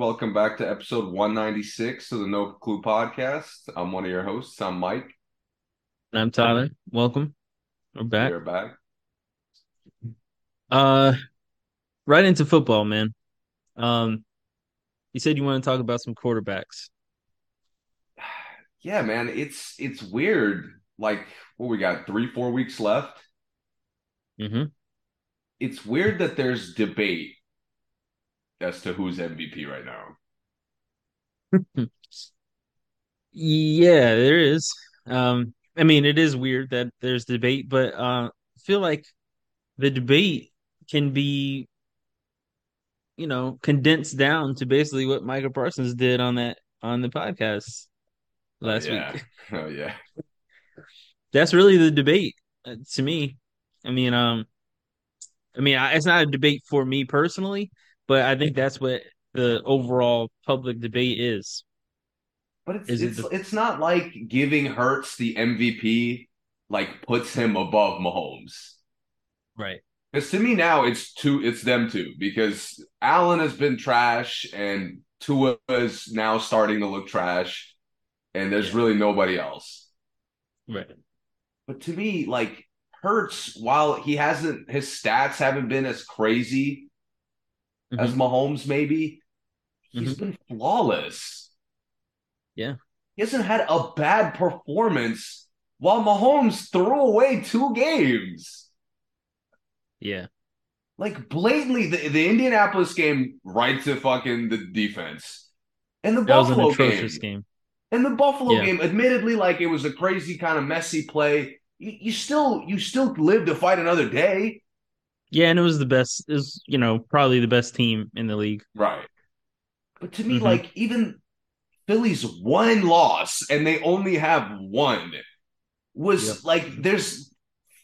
What's going on? Welcome back to episode 196 of the No Clue podcast. I'm one of your hosts. I'm Mike. And I'm Tyler. Welcome. We're back. We're back. Uh right into football, man. Um you said you want to talk about some quarterbacks. Yeah, man, it's it's weird. Like what we got, three, four weeks left. Mm-hmm. It's weird that there's debate as to who's MVP right now. yeah, there is. Um, I mean, it is weird that there's debate, but uh, I feel like the debate can be, you know, condensed down to basically what Micah Parsons did on that on the podcast last yeah. week. Oh yeah, that's really the debate uh, to me. I mean, um, I mean, I, it's not a debate for me personally, but I think that's what the overall public debate is. But it's is it's, it the... it's not like giving Hurts the MVP like puts him above Mahomes. Right. Because to me now it's two it's them two because Allen has been trash and Tua is now starting to look trash and there's yeah. really nobody else. Right. But to me, like Hurts, while he hasn't his stats haven't been as crazy mm-hmm. as Mahomes, maybe he's mm-hmm. been flawless. Yeah. He hasn't had a bad performance while Mahomes threw away two games. Yeah. Like blatantly, the, the Indianapolis game right to fucking the defense. And the that Buffalo game. game. And the Buffalo yeah. game, admittedly, like it was a crazy kind of messy play. You, you still you still live to fight another day. Yeah, and it was the best. Is you know probably the best team in the league. Right. But to me, mm-hmm. like even Philly's one loss, and they only have one, was yep. like there's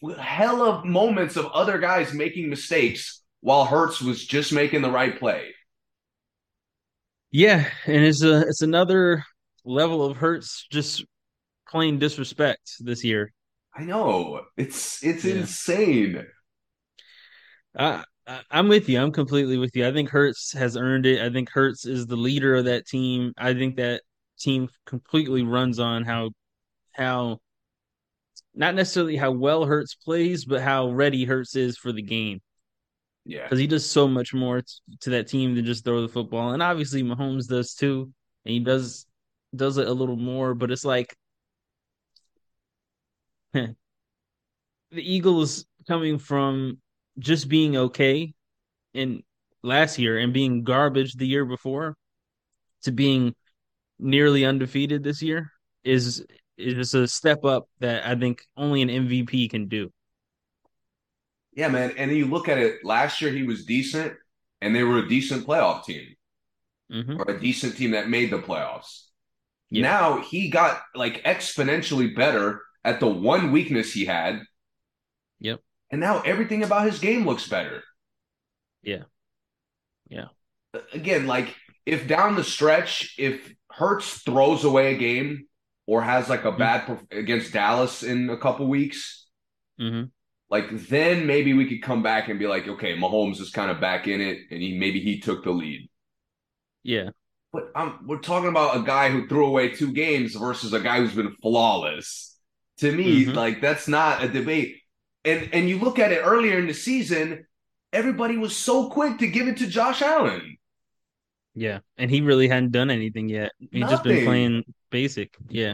a hell of moments of other guys making mistakes while Hurts was just making the right play. Yeah, and it's a it's another level of Hurts just plain disrespect this year. I know it's it's yeah. insane. I, I'm with you. I'm completely with you. I think Hurts has earned it. I think Hurts is the leader of that team. I think that team completely runs on how how not necessarily how well Hurts plays, but how ready Hurts is for the game. Yeah, because he does so much more t- to that team than just throw the football, and obviously Mahomes does too, and he does does it a little more. But it's like the Eagles coming from just being okay in last year and being garbage the year before to being nearly undefeated this year is is a step up that I think only an MVP can do. Yeah, man. And you look at it last year, he was decent, and they were a decent playoff team mm-hmm. or a decent team that made the playoffs. Yeah. Now he got like exponentially better at the one weakness he had. Yep. And now everything about his game looks better. Yeah. Yeah. Again, like if down the stretch, if Hurts throws away a game or has like a mm-hmm. bad against Dallas in a couple weeks, mm-hmm. like then maybe we could come back and be like, okay, Mahomes is kind of back in it, and he maybe he took the lead. Yeah. But um, we're talking about a guy who threw away two games versus a guy who's been flawless. To me, mm-hmm. like that's not a debate and and you look at it earlier in the season, everybody was so quick to give it to Josh Allen. Yeah, and he really hadn't done anything yet. He's just been playing basic. Yeah.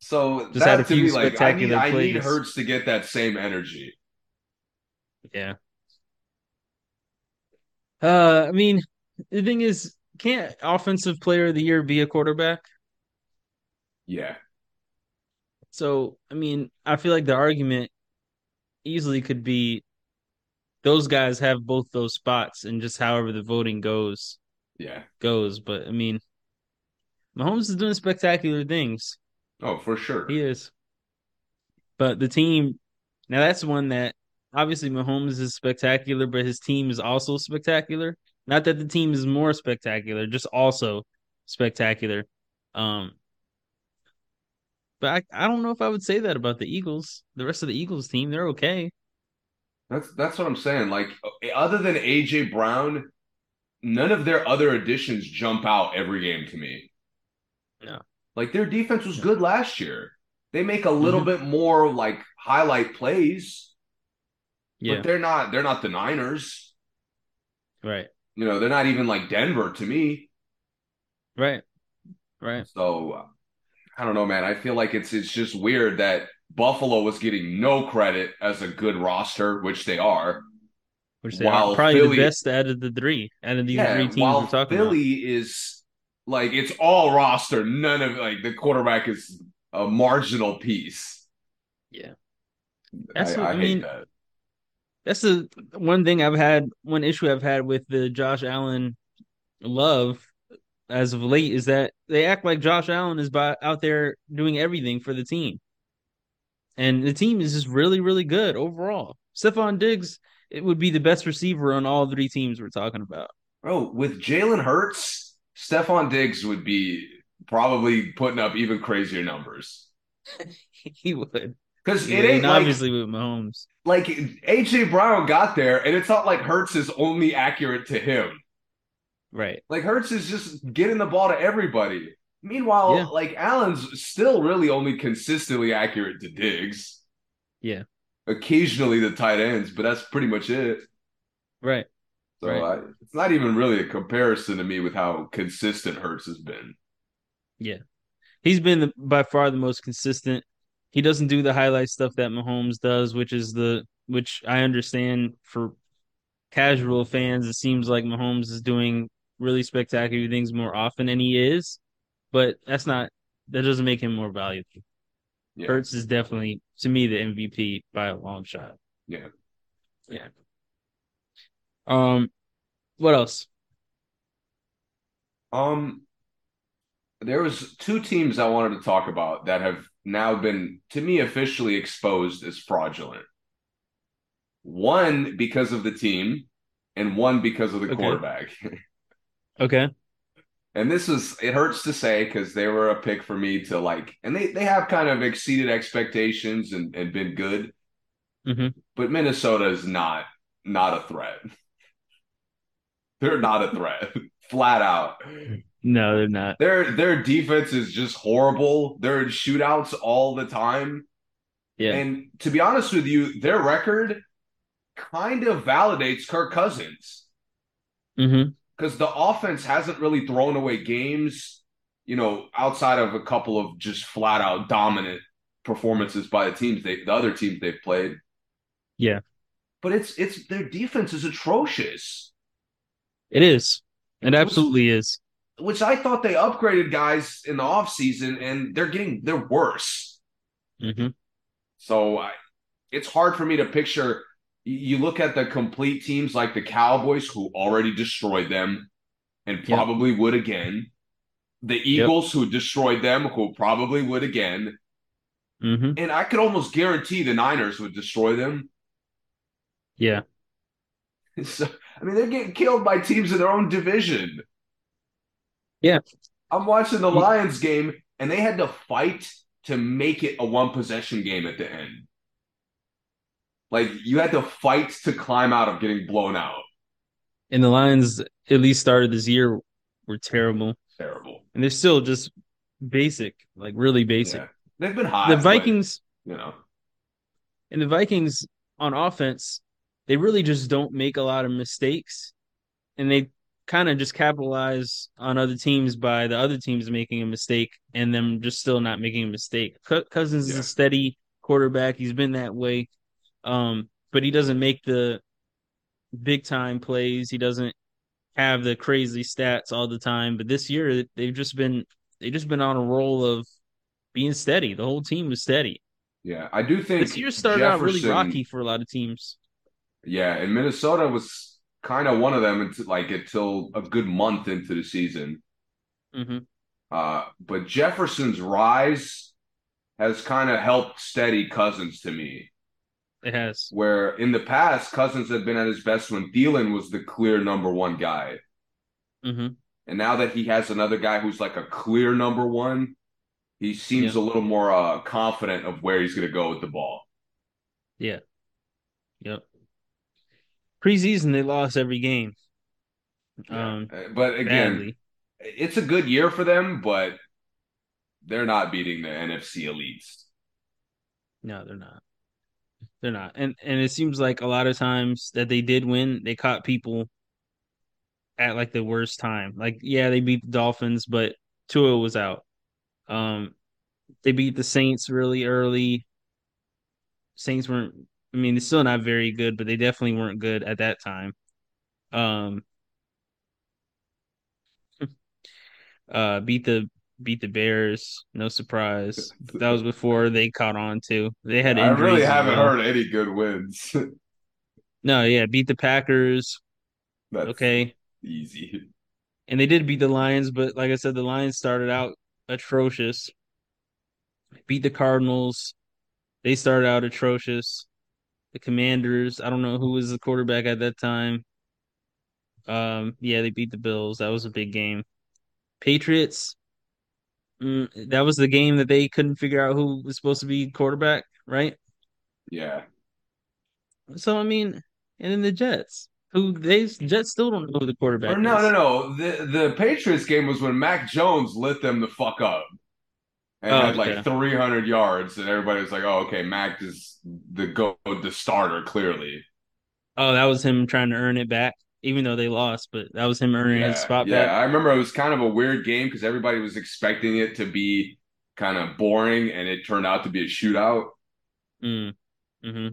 So just that to me, like I need, I need Hurts to get that same energy. Yeah. Uh, I mean, the thing is, can't offensive player of the year be a quarterback? Yeah. So, I mean, I feel like the argument easily could be those guys have both those spots and just however the voting goes. Yeah. Goes. But I mean Mahomes is doing spectacular things. Oh, for sure. He is. But the team now that's one that obviously Mahomes is spectacular, but his team is also spectacular. Not that the team is more spectacular, just also spectacular. Um but I, I don't know if I would say that about the Eagles. The rest of the Eagles team, they're okay. That's that's what I'm saying. Like other than AJ Brown, none of their other additions jump out every game to me. No. Like their defense was good last year. They make a little mm-hmm. bit more like highlight plays. Yeah. But they're not they're not the Niners. Right. You know, they're not even like Denver to me. Right. Right. So I don't know, man. I feel like it's it's just weird that Buffalo was getting no credit as a good roster, which they are. Which they while are probably Philly, the best out of the three, out of these yeah, three teams while we're talking Philly about. is like it's all roster. None of like the quarterback is a marginal piece. Yeah, that's I, what, I, I mean. That. That's the one thing I've had. One issue I've had with the Josh Allen love as of late is that they act like Josh Allen is by, out there doing everything for the team. And the team is just really, really good overall. Stefon Diggs, it would be the best receiver on all three teams we're talking about. Bro, with Jalen Hurts, Stefon Diggs would be probably putting up even crazier numbers. he would. Because it ain't like, obviously with Mahomes. Like AJ Brown got there, and it's not like Hurts is only accurate to him. Right. Like Hurts is just getting the ball to everybody. Meanwhile, yeah. like Allen's still really only consistently accurate to Diggs. Yeah. Occasionally the tight ends, but that's pretty much it. Right. So right. I, it's not even really a comparison to me with how consistent Hurts has been. Yeah. He's been the, by far the most consistent. He doesn't do the highlight stuff that Mahomes does, which is the which I understand for casual fans. It seems like Mahomes is doing really spectacular things more often than he is, but that's not that doesn't make him more valuable. Yeah. Hurts is definitely to me the MVP by a long shot. Yeah. Yeah. Um what else? Um there was two teams I wanted to talk about that have now been to me officially exposed as fraudulent. One because of the team and one because of the okay. quarterback. Okay. And this is it hurts to say because they were a pick for me to like, and they they have kind of exceeded expectations and, and been good. Mm-hmm. But Minnesota is not not a threat. They're not a threat, flat out. No, they're not. Their their defense is just horrible. They're in shootouts all the time. Yeah. And to be honest with you, their record kind of validates Kirk Cousins. Mm-hmm because the offense hasn't really thrown away games, you know, outside of a couple of just flat out dominant performances by the teams they the other teams they've played. Yeah. But it's it's their defense is atrocious. It is. It absolutely is. Which I thought they upgraded guys in the offseason and they're getting they're worse. Mm-hmm. So I, it's hard for me to picture you look at the complete teams like the Cowboys, who already destroyed them and probably yep. would again. The Eagles, yep. who destroyed them, who probably would again. Mm-hmm. And I could almost guarantee the Niners would destroy them. Yeah. So, I mean, they're getting killed by teams in their own division. Yeah. I'm watching the Lions game, and they had to fight to make it a one possession game at the end. Like you had to fight to climb out of getting blown out. And the Lions, at least started this year, were terrible. Terrible. And they're still just basic, like really basic. Yeah. They've been hot. The Vikings, but, you know, and the Vikings on offense, they really just don't make a lot of mistakes, and they kind of just capitalize on other teams by the other teams making a mistake and them just still not making a mistake. Cousins yeah. is a steady quarterback. He's been that way um, but he doesn't make the big time plays. He doesn't have the crazy stats all the time. But this year they've just been they've just been on a roll of being steady. The whole team was steady. Yeah, I do think this year started Jefferson, out really rocky for a lot of teams. Yeah, and Minnesota was kind of one of them until like until a good month into the season. Mm-hmm. Uh, but Jefferson's rise has kind of helped steady Cousins to me. It has. Where in the past, Cousins had been at his best when Thielen was the clear number one guy. Mm-hmm. And now that he has another guy who's like a clear number one, he seems yeah. a little more uh, confident of where he's going to go with the ball. Yeah. Yep. Preseason, they lost every game. Um, uh, but again, badly. it's a good year for them, but they're not beating the NFC elites. No, they're not. They're not. And and it seems like a lot of times that they did win, they caught people at like the worst time. Like, yeah, they beat the Dolphins, but Tua was out. Um they beat the Saints really early. Saints weren't I mean, they're still not very good, but they definitely weren't good at that time. Um uh beat the beat the Bears, no surprise. But that was before they caught on too. They had I really haven't heard any good wins. no, yeah, beat the Packers. That's okay. Easy. And they did beat the Lions, but like I said, the Lions started out atrocious. Beat the Cardinals. They started out atrocious. The Commanders, I don't know who was the quarterback at that time. Um, yeah, they beat the Bills. That was a big game. Patriots, mm, that was the game that they couldn't figure out who was supposed to be quarterback, right? Yeah. So I mean, and then the Jets, who they Jets still don't know who the quarterback. Or no, is. no, no. The the Patriots game was when Mac Jones lit them the fuck up and oh, had like okay. 300 yards, and everybody was like, "Oh, okay, Mac is the go the starter clearly." Oh, that was him trying to earn it back even though they lost, but that was him earning yeah, his spot yeah. back. I remember it was kind of a weird game because everybody was expecting it to be kind of boring, and it turned out to be a shootout. Mm. hmm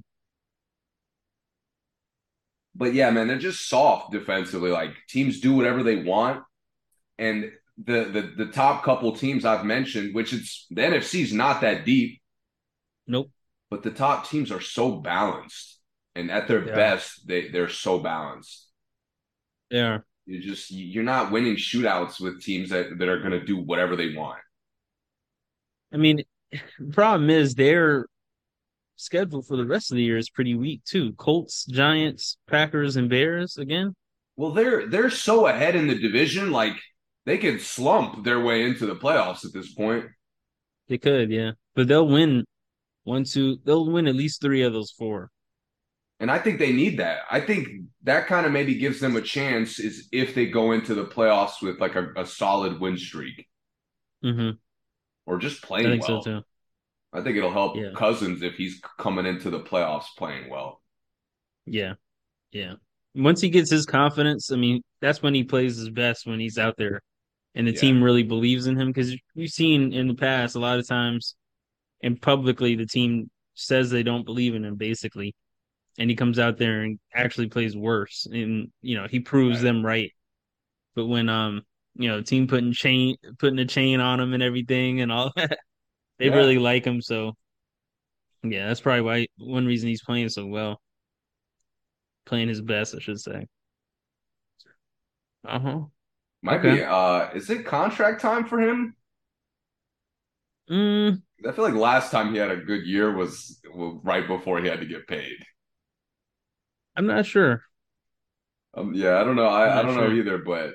But yeah, man, they're just soft defensively. Like teams do whatever they want, and the the the top couple teams I've mentioned, which it's the NFC's not that deep. Nope. But the top teams are so balanced, and at their yeah. best, they they're so balanced. Yeah. You just you're not winning shootouts with teams that, that are going to do whatever they want. I mean, the problem is their schedule for the rest of the year is pretty weak too. Colts, Giants, Packers, and Bears again. Well, they're they're so ahead in the division, like they could slump their way into the playoffs at this point. They could, yeah, but they'll win one, two. They'll win at least three of those four. And I think they need that. I think that kind of maybe gives them a chance is if they go into the playoffs with like a, a solid win streak. Mm-hmm. Or just playing I well. So I think it'll help yeah. Cousins if he's coming into the playoffs playing well. Yeah. Yeah. Once he gets his confidence, I mean, that's when he plays his best when he's out there and the yeah. team really believes in him. Because we've seen in the past a lot of times and publicly the team says they don't believe in him basically and he comes out there and actually plays worse and you know he proves right. them right but when um you know team putting chain putting a chain on him and everything and all that they yeah. really like him so yeah that's probably why one reason he's playing so well playing his best i should say uh-huh might okay. be uh is it contract time for him mm. i feel like last time he had a good year was right before he had to get paid I'm not sure. Um, yeah, I don't know. I, I don't sure. know either, but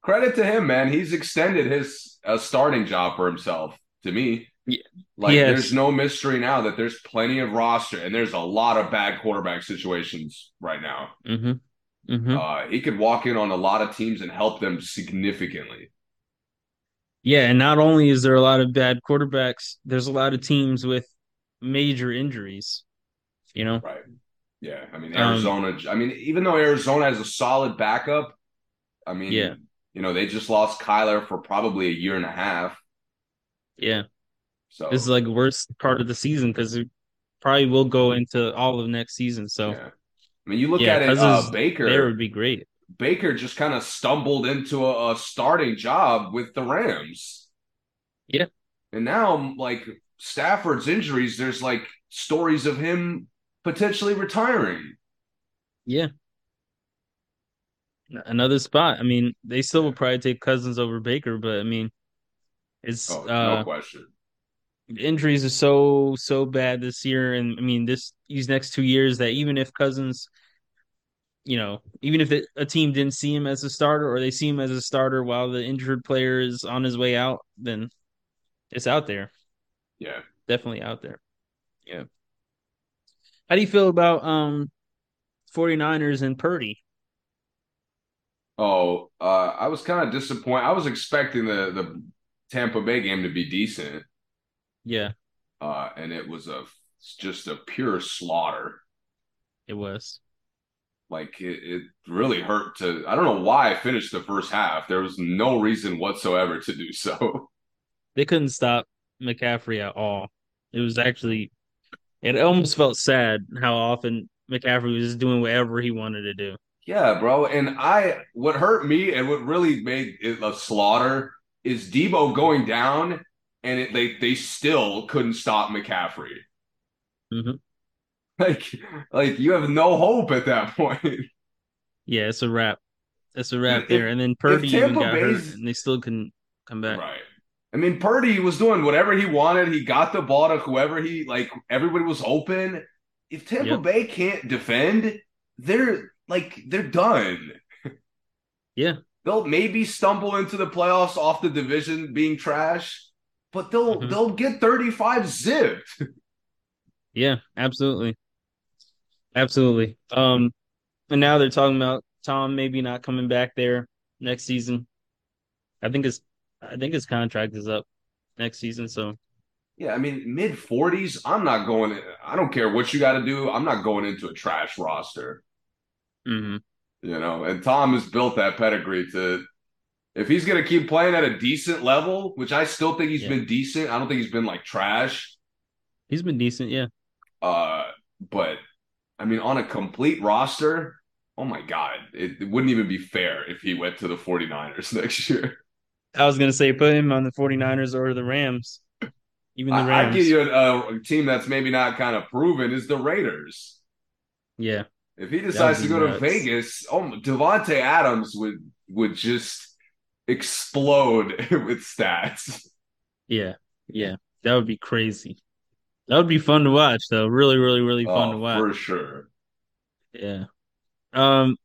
credit to him, man. He's extended his uh, starting job for himself. To me, yeah. like yes. there's no mystery now that there's plenty of roster, and there's a lot of bad quarterback situations right now. Mm-hmm. Mm-hmm. Uh, he could walk in on a lot of teams and help them significantly. Yeah, and not only is there a lot of bad quarterbacks, there's a lot of teams with major injuries. You know, right? Yeah, I mean um, Arizona. Um, I mean, even though Arizona has a solid backup, I mean, yeah, you know, they just lost Kyler for probably a year and a half. Yeah. So this is like worst part of the season because it probably will go into all of next season. So, yeah. I mean, you look yeah, at it, uh, Baker. There would be great. Baker just kind of stumbled into a, a starting job with the Rams. Yeah. And now, like Stafford's injuries, there's like stories of him potentially retiring. Yeah. Another spot. I mean, they still will probably take Cousins over Baker, but I mean, it's oh, no uh, question. Injuries are so so bad this year, and I mean this these next two years that even if Cousins, you know, even if a team didn't see him as a starter or they see him as a starter while the injured player is on his way out, then it's out there. Yeah, definitely out there. Yeah. How do you feel about um 49ers and Purdy? Oh, uh, I was kind of disappointed. I was expecting the the Tampa Bay game to be decent. Yeah. Uh, and it was a just a pure slaughter. It was. Like it, it really hurt to. I don't know why I finished the first half. There was no reason whatsoever to do so. They couldn't stop McCaffrey at all. It was actually, it almost felt sad how often McCaffrey was just doing whatever he wanted to do. Yeah, bro. And I, what hurt me and what really made it a slaughter is Debo going down, and it, they they still couldn't stop McCaffrey. Mm-hmm. Like, like you have no hope at that point. Yeah, it's a wrap. It's a wrap if, there. And then Purdy even got Bay's, hurt, and they still couldn't come back. Right. I mean, Purdy was doing whatever he wanted. He got the ball to whoever he like. Everybody was open. If Tampa yep. Bay can't defend, they're like they're done. Yeah, they'll maybe stumble into the playoffs off the division being trash, but they'll mm-hmm. they'll get thirty five zipped. Yeah, absolutely, absolutely. Um, and now they're talking about Tom maybe not coming back there next season. I think his I think his contract is up next season. So yeah, I mean mid forties. I'm not going. I don't care what you got to do. I'm not going into a trash roster. Mm-hmm. You know, and Tom has built that pedigree to. If he's going to keep playing at a decent level, which I still think he's yeah. been decent, I don't think he's been like trash. He's been decent, yeah. Uh, but I mean, on a complete roster, oh my god, it, it wouldn't even be fair if he went to the 49ers next year. I was going to say put him on the 49ers or the Rams. Even the Rams. I, I give you a, a, team that's maybe not kind of proven is the Raiders. Yeah. If he decides to go nuts. to Vegas, oh, Davante Adams would would just explode with stats. Yeah, yeah, that would be crazy. That would be fun to watch, though. Really, really, really fun oh, to watch for sure. Yeah. Um.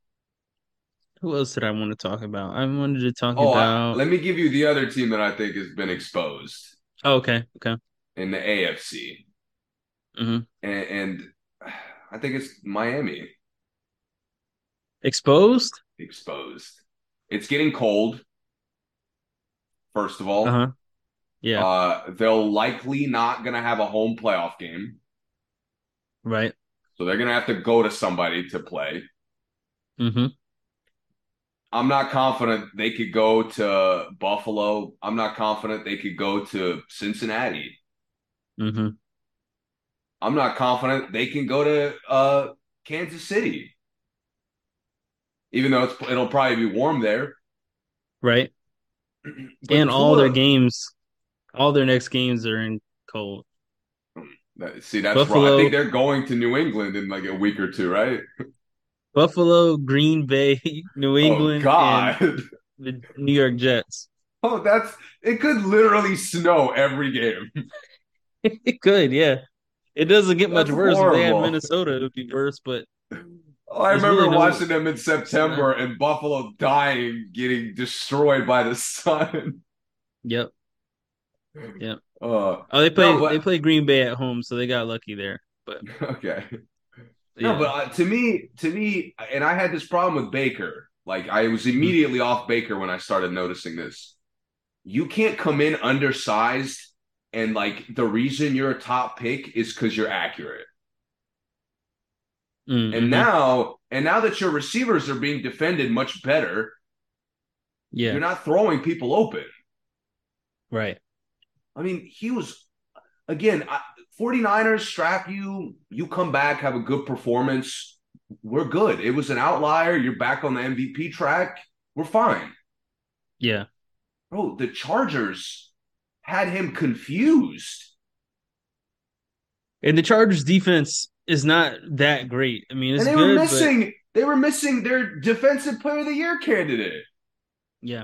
Who else did I want to talk about? I wanted to talk oh, about. I, let me give you the other team that I think has been exposed. Oh, okay. Okay. In the AFC. Mm-hmm. And, and I think it's Miami. Exposed? Exposed. It's getting cold. First of all. Uh-huh. Yeah. Uh, they'll likely not gonna have a home playoff game. Right. So they're gonna have to go to somebody to play. Mm-hmm. I'm not confident they could go to Buffalo. I'm not confident they could go to Cincinnati. Mm-hmm. I'm not confident they can go to uh, Kansas City even though it's it'll probably be warm there. Right. and all their games, all their next games are in cold. See, that's Buffalo, wrong. I think they're going to New England in like a week or two, right? Buffalo, Green Bay, New oh, England, oh, God. the New York Jets. Oh, that's it. Could literally snow every game. it could, yeah. It doesn't get that's much worse. Horrible. If they had Minnesota, it would be worse. But Oh, I remember really watching no... them in September and Buffalo dying, getting destroyed by the sun. Yep. Yep. Uh, oh, they play no, but... they play Green Bay at home, so they got lucky there. But okay. Yeah. No, but uh, to me, to me, and I had this problem with Baker. Like I was immediately off Baker when I started noticing this. You can't come in undersized, and like the reason you're a top pick is because you're accurate. Mm-hmm. And now, and now that your receivers are being defended much better, yeah, you're not throwing people open. Right. I mean, he was again, 49ers strap you, you come back, have a good performance. We're good. It was an outlier. You're back on the MVP track. We're fine. Yeah. Bro, the Chargers had him confused. And the Chargers defense is not that great. I mean, and they good, were missing. But... They were missing their defensive player of the year candidate. Yeah,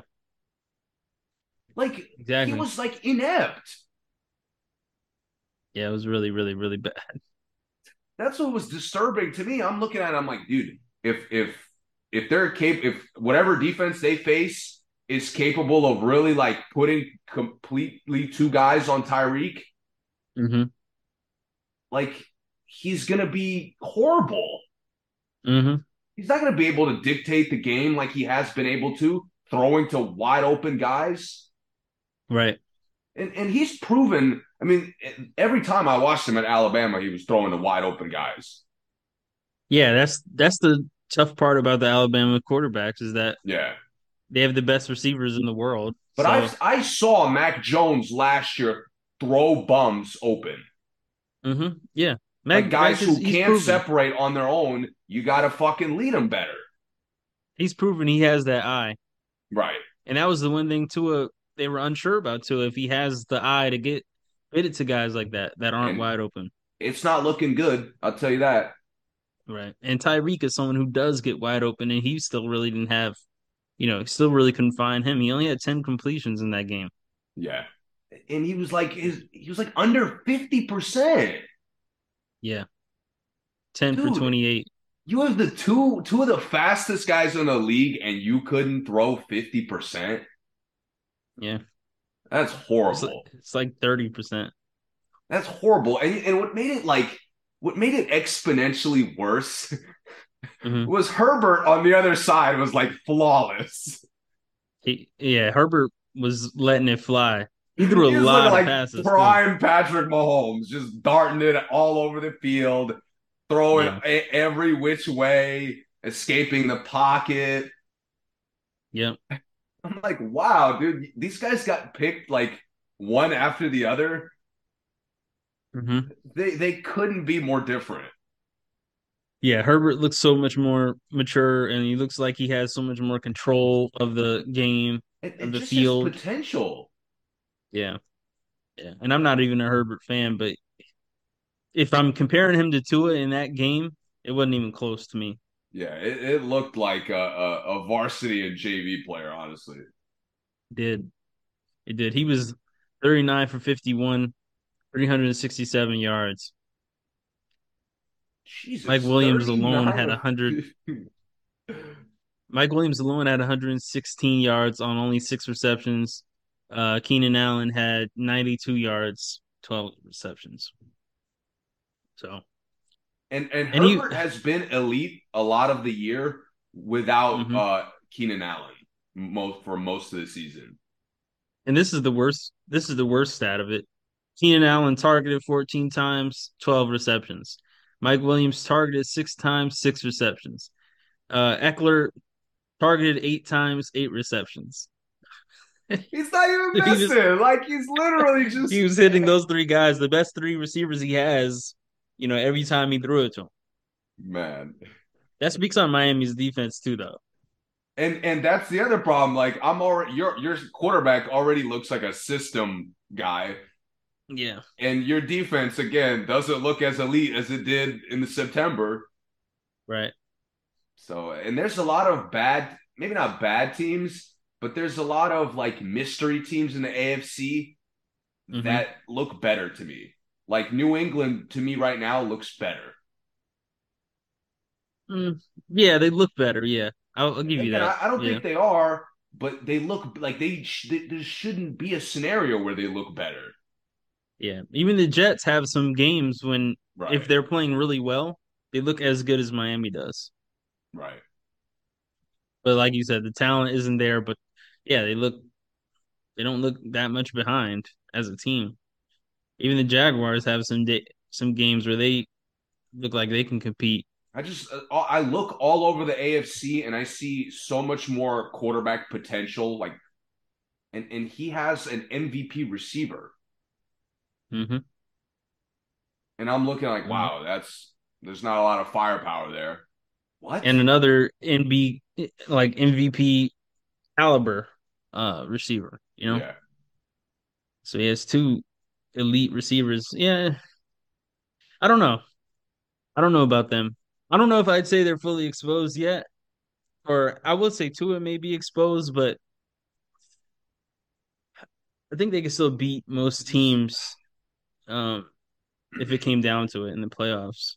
like exactly. he was like inept. Yeah, it was really, really, really bad. That's what was disturbing to me. I'm looking at. It, I'm like, dude, if if if they're cap, if whatever defense they face is capable of really like putting completely two guys on Tyreek, mm-hmm. like he's gonna be horrible. Mm-hmm. he's not going to be able to dictate the game like he has been able to, throwing to wide open guys. Right. And and he's proven. I mean, every time I watched him at Alabama, he was throwing to wide open guys. Yeah, that's that's the tough part about the Alabama quarterbacks is that yeah they have the best receivers in the world. But so. I I saw Mac Jones last year throw bums open. Mm-hmm. Yeah, Mac, like guys Mac is, who can't proven. separate on their own. You got to fucking lead them better. He's proven he has that eye. Right. And that was the one thing Tua they were unsure about Tua if he has the eye to get fit it to guys like that that aren't and wide open. It's not looking good. I'll tell you that. Right. And Tyreek is someone who does get wide open, and he still really didn't have, you know, still really couldn't find him. He only had 10 completions in that game. Yeah. And he was like his he was like under 50%. Yeah. 10 Dude, for 28. You have the two two of the fastest guys in the league and you couldn't throw 50%. Yeah. That's horrible. It's like, like 30%. That's horrible. And and what made it like what made it exponentially worse mm-hmm. was Herbert on the other side was like flawless. He, yeah, Herbert was letting it fly. He threw a lot of like passes. Prime too. Patrick Mahomes, just darting it all over the field, throwing yeah. a- every which way, escaping the pocket. Yep. I'm like, wow, dude, these guys got picked like one after the other. Mm-hmm. They they couldn't be more different. Yeah, Herbert looks so much more mature, and he looks like he has so much more control of the game, of the field, potential. Yeah, yeah, and I'm not even a Herbert fan, but if I'm comparing him to Tua in that game, it wasn't even close to me. Yeah, it, it looked like a, a, a, varsity and JV player, honestly. It did it did? He was 39 for 51, 367 yards. Jesus, Mike Williams alone had 100. Mike Williams alone had 116 yards on only six receptions. Uh, Keenan Allen had 92 yards, 12 receptions. So, and and, and Herbert he, has been elite a lot of the year without mm-hmm. uh, Keenan Allen most for most of the season. And this is the worst. This is the worst stat of it. Keenan Allen targeted 14 times, 12 receptions. Mike Williams targeted six times, six receptions. Uh, Ekeler targeted eight times, eight receptions. He's not even missing. Just, like he's literally just he was hitting those three guys, the best three receivers he has. You know, every time he threw it to him. Man, that speaks on Miami's defense too, though. And and that's the other problem. Like I'm already your your quarterback already looks like a system guy yeah. And your defense again doesn't look as elite as it did in the September. Right. So, and there's a lot of bad, maybe not bad teams, but there's a lot of like mystery teams in the AFC mm-hmm. that look better to me. Like New England to me right now looks better. Mm, yeah, they look better. Yeah, I'll, I'll give you that. I, I don't yeah. think they are, but they look like they, they. There shouldn't be a scenario where they look better. Yeah, even the Jets have some games when right. if they're playing really well, they look as good as Miami does. Right. But like you said, the talent isn't there. But yeah, they look they don't look that much behind as a team. Even the Jaguars have some day, some games where they look like they can compete. I just uh, I look all over the AFC and I see so much more quarterback potential. Like, and and he has an MVP receiver. Mm-hmm. And I'm looking like, mm-hmm. wow, that's there's not a lot of firepower there. What? And another NB like MVP caliber uh receiver, you know? Yeah. So he has two elite receivers. Yeah. I don't know. I don't know about them. I don't know if I'd say they're fully exposed yet. Or I would say Tua may be exposed, but I think they can still beat most teams um, if it came down to it in the playoffs.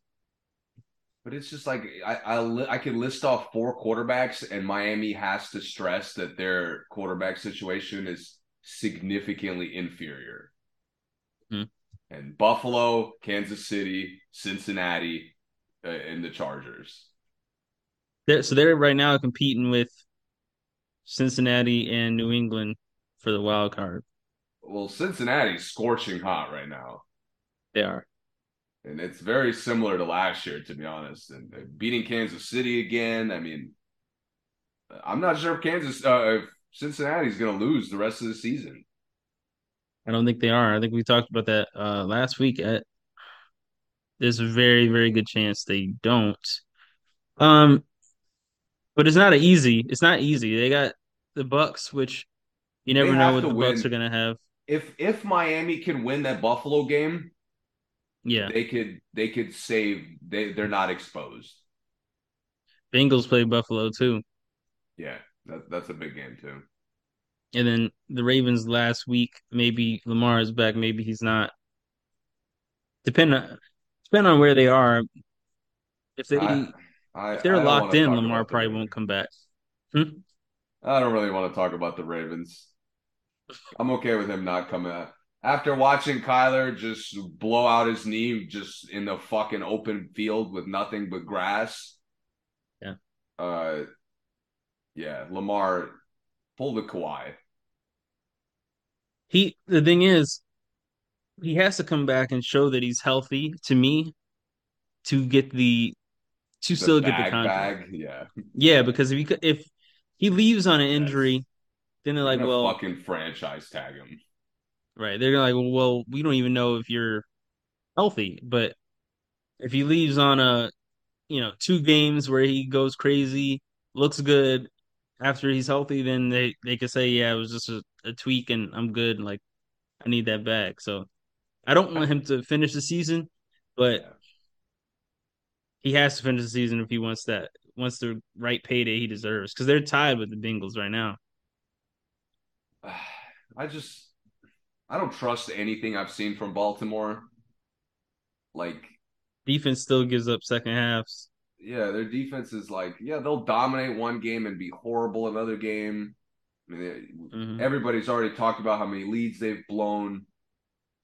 But it's just like I I, I could list off four quarterbacks, and Miami has to stress that their quarterback situation is significantly inferior. Hmm And Buffalo, Kansas City, Cincinnati, uh, and the Chargers. They're, so they're right now competing with Cincinnati and New England for the wild card. Well, Cincinnati's scorching hot right now. They are. And it's very similar to last year, to be honest. And beating Kansas City again. I mean, I'm not sure if Kansas, uh, if Cincinnati's going to lose the rest of the season. I don't think they are. I think we talked about that uh, last week. At, there's a very, very good chance they don't. Um, but it's not easy. It's not easy. They got the Bucks, which you never know what the win. Bucks are going to have. If if Miami can win that Buffalo game, yeah, they could they could save. They they're not exposed. Bengals play Buffalo too. Yeah, that, that's a big game too. And then the Ravens last week, maybe Lamar is back, maybe he's not. Depend on depend on where they are. If they I, I, if they're I locked in, Lamar probably won't come back. Hmm? I don't really want to talk about the Ravens. I'm okay with him not coming out. After watching Kyler just blow out his knee just in the fucking open field with nothing but grass. Yeah. Uh yeah, Lamar pull the Kawhi. He the thing is, he has to come back and show that he's healthy to me to get the to the still bag, get the contract. Bag, yeah. Yeah, because if he if he leaves on an injury, yes. then they're like, they're well, fucking franchise tag him. Right. They're like, well, we don't even know if you're healthy, but if he leaves on a, you know, two games where he goes crazy, looks good after he's healthy, then they they could say, yeah, it was just a, a tweak and I'm good. And like, I need that back. So I don't want him to finish the season, but he has to finish the season if he wants that wants the right payday he deserves because they're tied with the Bengals right now. I just I don't trust anything I've seen from Baltimore. Like defense still gives up second halves. Yeah, their defense is like, yeah, they'll dominate one game and be horrible another game. I mean, mm-hmm. everybody's already talked about how many leads they've blown.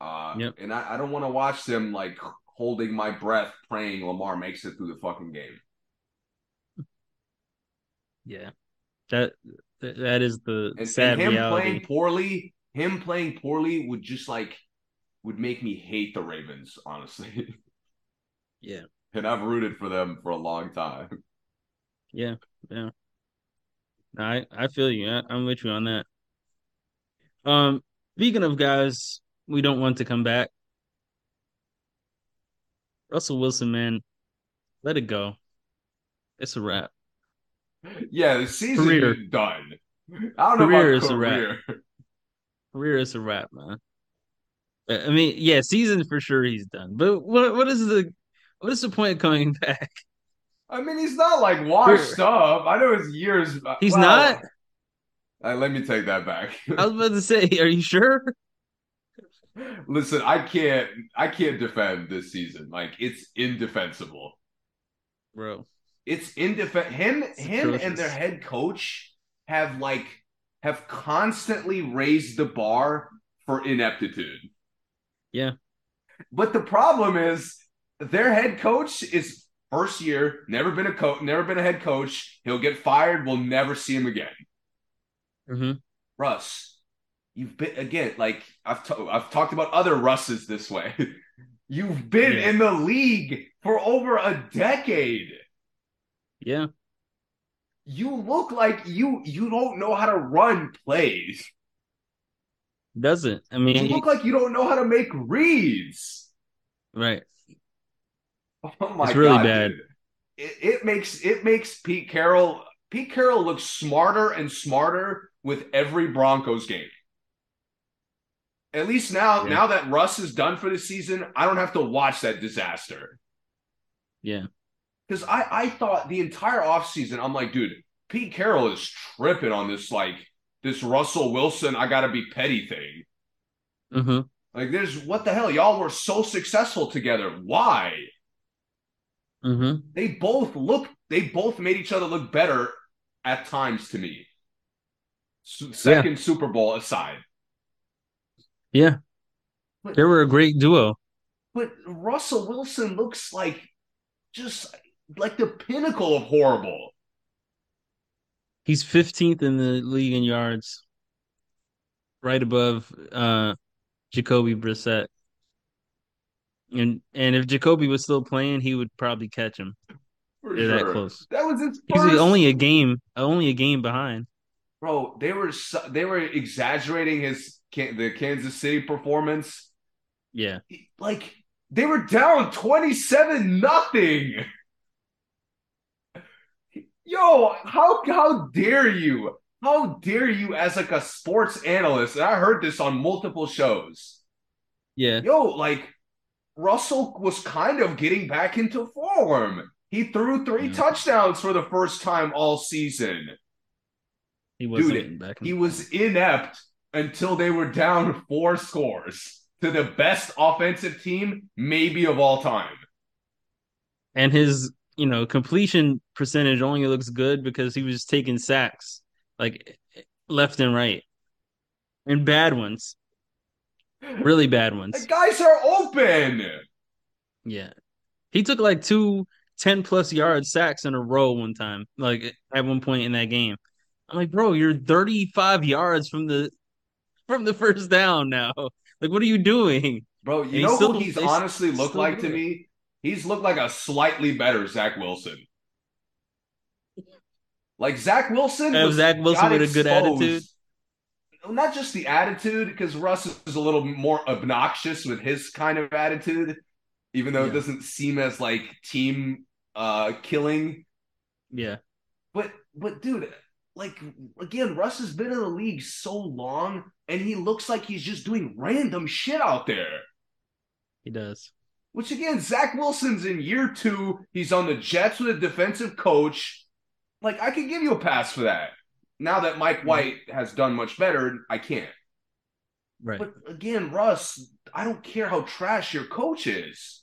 Uh, yep. And I, I don't want to watch them like holding my breath, praying Lamar makes it through the fucking game. Yeah, that that is the and, sad and him reality. playing poorly. Him playing poorly would just like would make me hate the Ravens, honestly. Yeah, and I've rooted for them for a long time. Yeah, yeah. I I feel you. I, I'm with you on that. Um, speaking of guys, we don't want to come back. Russell Wilson, man, let it go. It's a wrap. Yeah, the season career. is done. I don't career know about is career. A wrap. Career is a wrap, man. I mean, yeah, season for sure he's done. But what what is the what is the point of coming back? I mean, he's not like washed up. I know his years. He's not. Uh, let me take that back. I was about to say, are you sure? Listen, I can't. I can't defend this season. Like it's indefensible, bro. It's indefensible. Him, it's him, atrocious. and their head coach have like have constantly raised the bar for ineptitude. Yeah, but the problem is their head coach is first year, never been a coach, never been a head coach. He'll get fired. We'll never see him again. Mm-hmm. Russ, you've been again like I've t- I've talked about other Russes this way. you've been yeah. in the league for over a decade. Yeah. You look like you you don't know how to run plays. Doesn't. I mean, you look like you don't know how to make reads. Right. Oh my it's really God, bad. It, it makes it makes Pete Carroll Pete Carroll looks smarter and smarter with every Broncos game. At least now, yeah. now that Russ is done for the season, I don't have to watch that disaster. Yeah. Because I, I thought the entire offseason, I'm like, dude, Pete Carroll is tripping on this, like, this Russell Wilson, I gotta be petty thing. Mm-hmm. Like, there's what the hell? Y'all were so successful together. Why? Mm-hmm. They both look. They both made each other look better at times to me. Second yeah. Super Bowl aside. Yeah, but, they were a great duo. But Russell Wilson looks like just like the pinnacle of horrible. He's 15th in the league in yards, right above uh, Jacoby Brissett. And and if Jacoby was still playing, he would probably catch him. For They're sure. that close. That was his He's only a game, only a game behind. Bro, they were they were exaggerating his the Kansas City performance. Yeah, Like they were down twenty seven nothing. Yo, how how dare you? How dare you as like a sports analyst? And I heard this on multiple shows. yeah, Yo, like Russell was kind of getting back into form. He threw three Yeah. touchdowns for the first time all season. he wasn't Dude, getting back. He was inept until they were down four scores to the best offensive team, maybe of all time. and his you know completion percentage only looks good because he was taking sacks like left and right, and bad ones, really bad ones. The guys are open. Yeah, he took like two 10 plus yard sacks in a row one time, like at one point in that game. I'm like, bro, you're 35 yards from the from the first down now. Like, what are you doing? Bro, And you he know still- who he's honestly looked like to me? He's looked like a slightly better Zach Wilson. Like Zach Wilson, was, Zach Wilson with a good attitude? Not just the attitude, because Russ is a little more obnoxious with his kind of attitude, even though it doesn't seem as like team uh killing. Yeah, But but dude, like again, Russ has been in the league so long, and he looks like he's just doing random shit out there. he does. Which again, Zach Wilson's in year two. He's on the Jets with a defensive coach. Like I could give you a pass for that. Now that Mike White has done much better, I can't. Right. But again, Russ, I don't care how trash your coach is.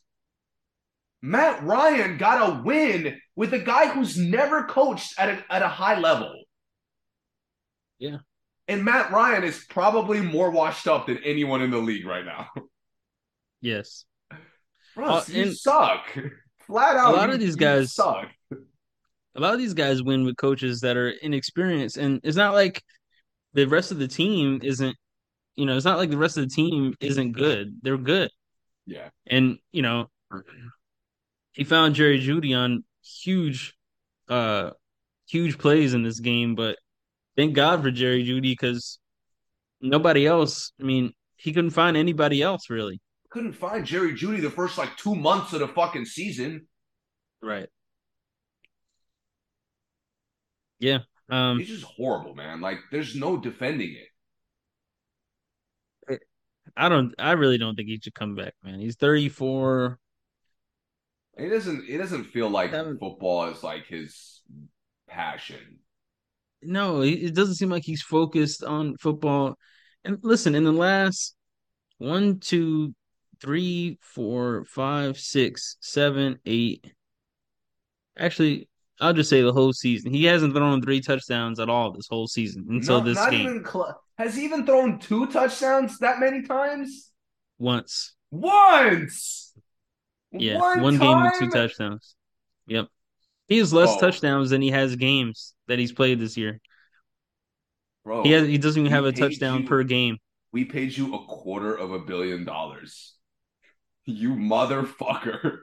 Matt Ryan got a win with a guy who's never coached at a, at a high level. Yeah. And Matt Ryan is probably more washed up than anyone in the league right now. yes. Russ, Uh, you suck. Flat out. A lot of these guys- suck. A lot of these guys win with coaches that are inexperienced, and it's not like the rest of the team isn't. You know, it's not like the rest of the team isn't good. They're good. Yeah. And, you know, he found Jerry Jeudy on huge uh huge plays in this game, but thank God for Jerry Jeudy because nobody else, I mean, he couldn't find anybody else really. Couldn't find Jerry Jeudy the first like two months of the fucking season. Right. Yeah. Um He's just horrible, man. Like there's no defending it. I don't I really don't think he should come back, man. He's 34. It doesn't. It doesn't feel like football is like his passion. No, it doesn't seem like he's focused on football. And listen, in the last one, two, three, four, five, six, seven, eight. Actually, I'll just say the whole season. He hasn't thrown three touchdowns at all this whole season until not, this not game even cl- has he even thrown two touchdowns that many times? once. Once. Yeah, one, one, game with two touchdowns. Yep. He has less Oh. touchdowns than he has games that he's played this year. Bro, He has, he doesn't even have a touchdown you- per game. we paid you a quarter of a billion dollars. You motherfucker.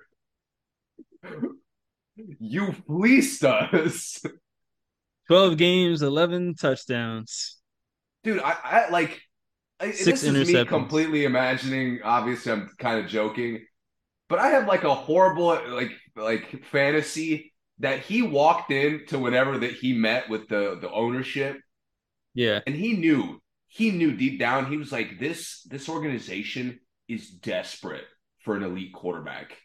you fleeced us. 12 games, 11 touchdowns. Dude, I, I like I, Six this is me completely imagining. Obviously, I'm kind of joking, but I have like a horrible like like fantasy that he walked in to whenever that he met with the the ownership, Yeah. and he knew he knew deep down he was like this this organization is desperate for an elite quarterback,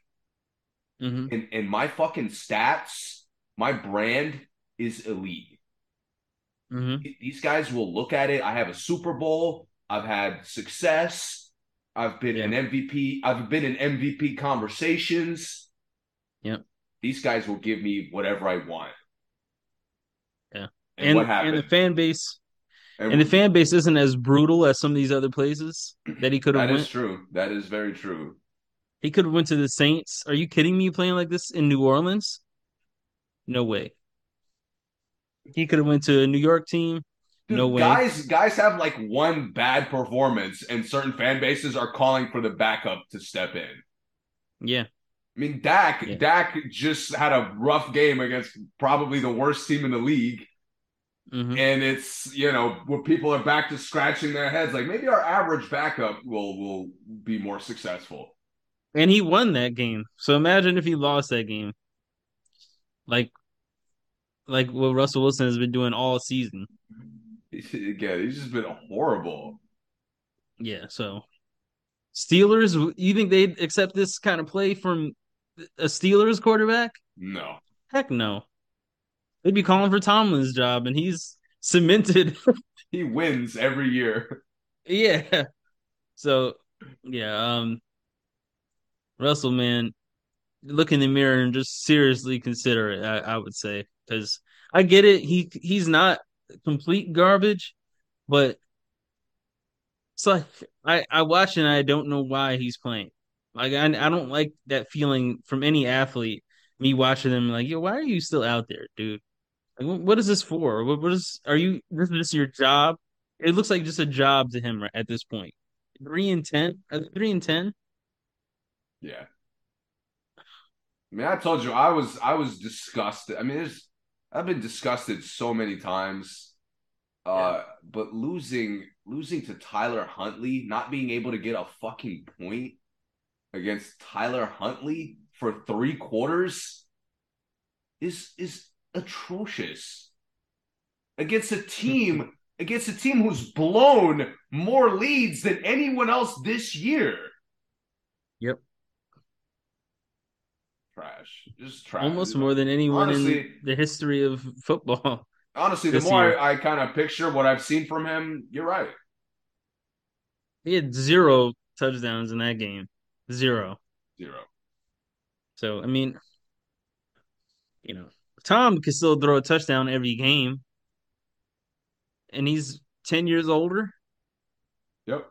hmm and and my fucking stats, my brand is elite. hmm these guys will look at it. I have a Super Bowl. I've had success. I've been an MVP. I've been in MVP conversations. Yep. These guys will give me whatever I want. Yeah. And, And, what happened? and the fan base And and the fan base isn't as brutal as some of these other places that he could have that is went. true. That is very true. He could have went to the Saints. Are you kidding me playing like this in New Orleans? No way. He could have went to a New York team. Dude, no way. Guys, guys have like one bad performance, and certain fan bases are calling for the backup to step in. Yeah. I mean, Dak, Yeah. Dak just had a rough game against probably the worst team in the league. Mhm. And it's, you know, where people are back to scratching their heads. Like maybe our average backup will will be more successful. And he won that game. So imagine if he lost that game. Like like what Russell Wilson has been doing all season. Again, he's just been horrible. Yeah, so Steelers, you think they'd accept this kind of play from a Steelers quarterback? No. Heck no. They'd be calling for Tomlin's job, and he's cemented. He wins every year. yeah. So, yeah, um, Russell, man, look in the mirror and just seriously consider it. I, I would say because I get it. He he's not complete garbage, but it's like I I watch and I don't know why he's playing. Like I I don't like that feeling from any athlete. Me watching them like, yo, why are you still out there, dude? Like, what, is this for? What, what is? Are you? This is your job? It looks like just a job to him right at this point. Three and ten. Three and ten? Yeah. I mean, I told you I was I was disgusted. I mean, there's I've been disgusted so many times. Uh, but losing losing to Tyler Huntley, not being able to get a fucking point against Tyler Huntley for three quarters is is atrocious. Against a team against a team who's blown more leads than anyone else this year. Trash. Just trash. Almost more than anyone Honestly- in the history of football. Honestly, the more year. I, I kind of picture what I've seen from him, you're right. He had zero touchdowns in that game. Zero. Zero. So I mean, you know, Tom can still throw a touchdown every game, and he's ten years older. Yep.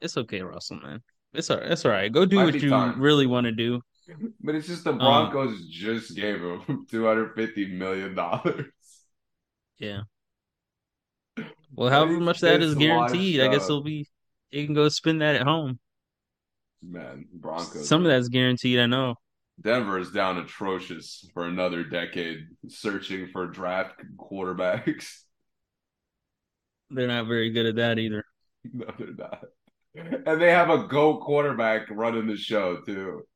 It's okay, Russell, man. It's all right. It's all right. Go do Might what you time. really want to do. But it's just the Um, Broncos just gave him two hundred fifty million dollars. Yeah. Well, however much that is guaranteed, I guess he'll be. He can go spend that at home. Man, Broncos. Some of that's guaranteed. I know. Denver is down atrocious for another decade, searching for draft quarterbacks. They're not very good at that either. no, they're not. And they have a go quarterback running the show too.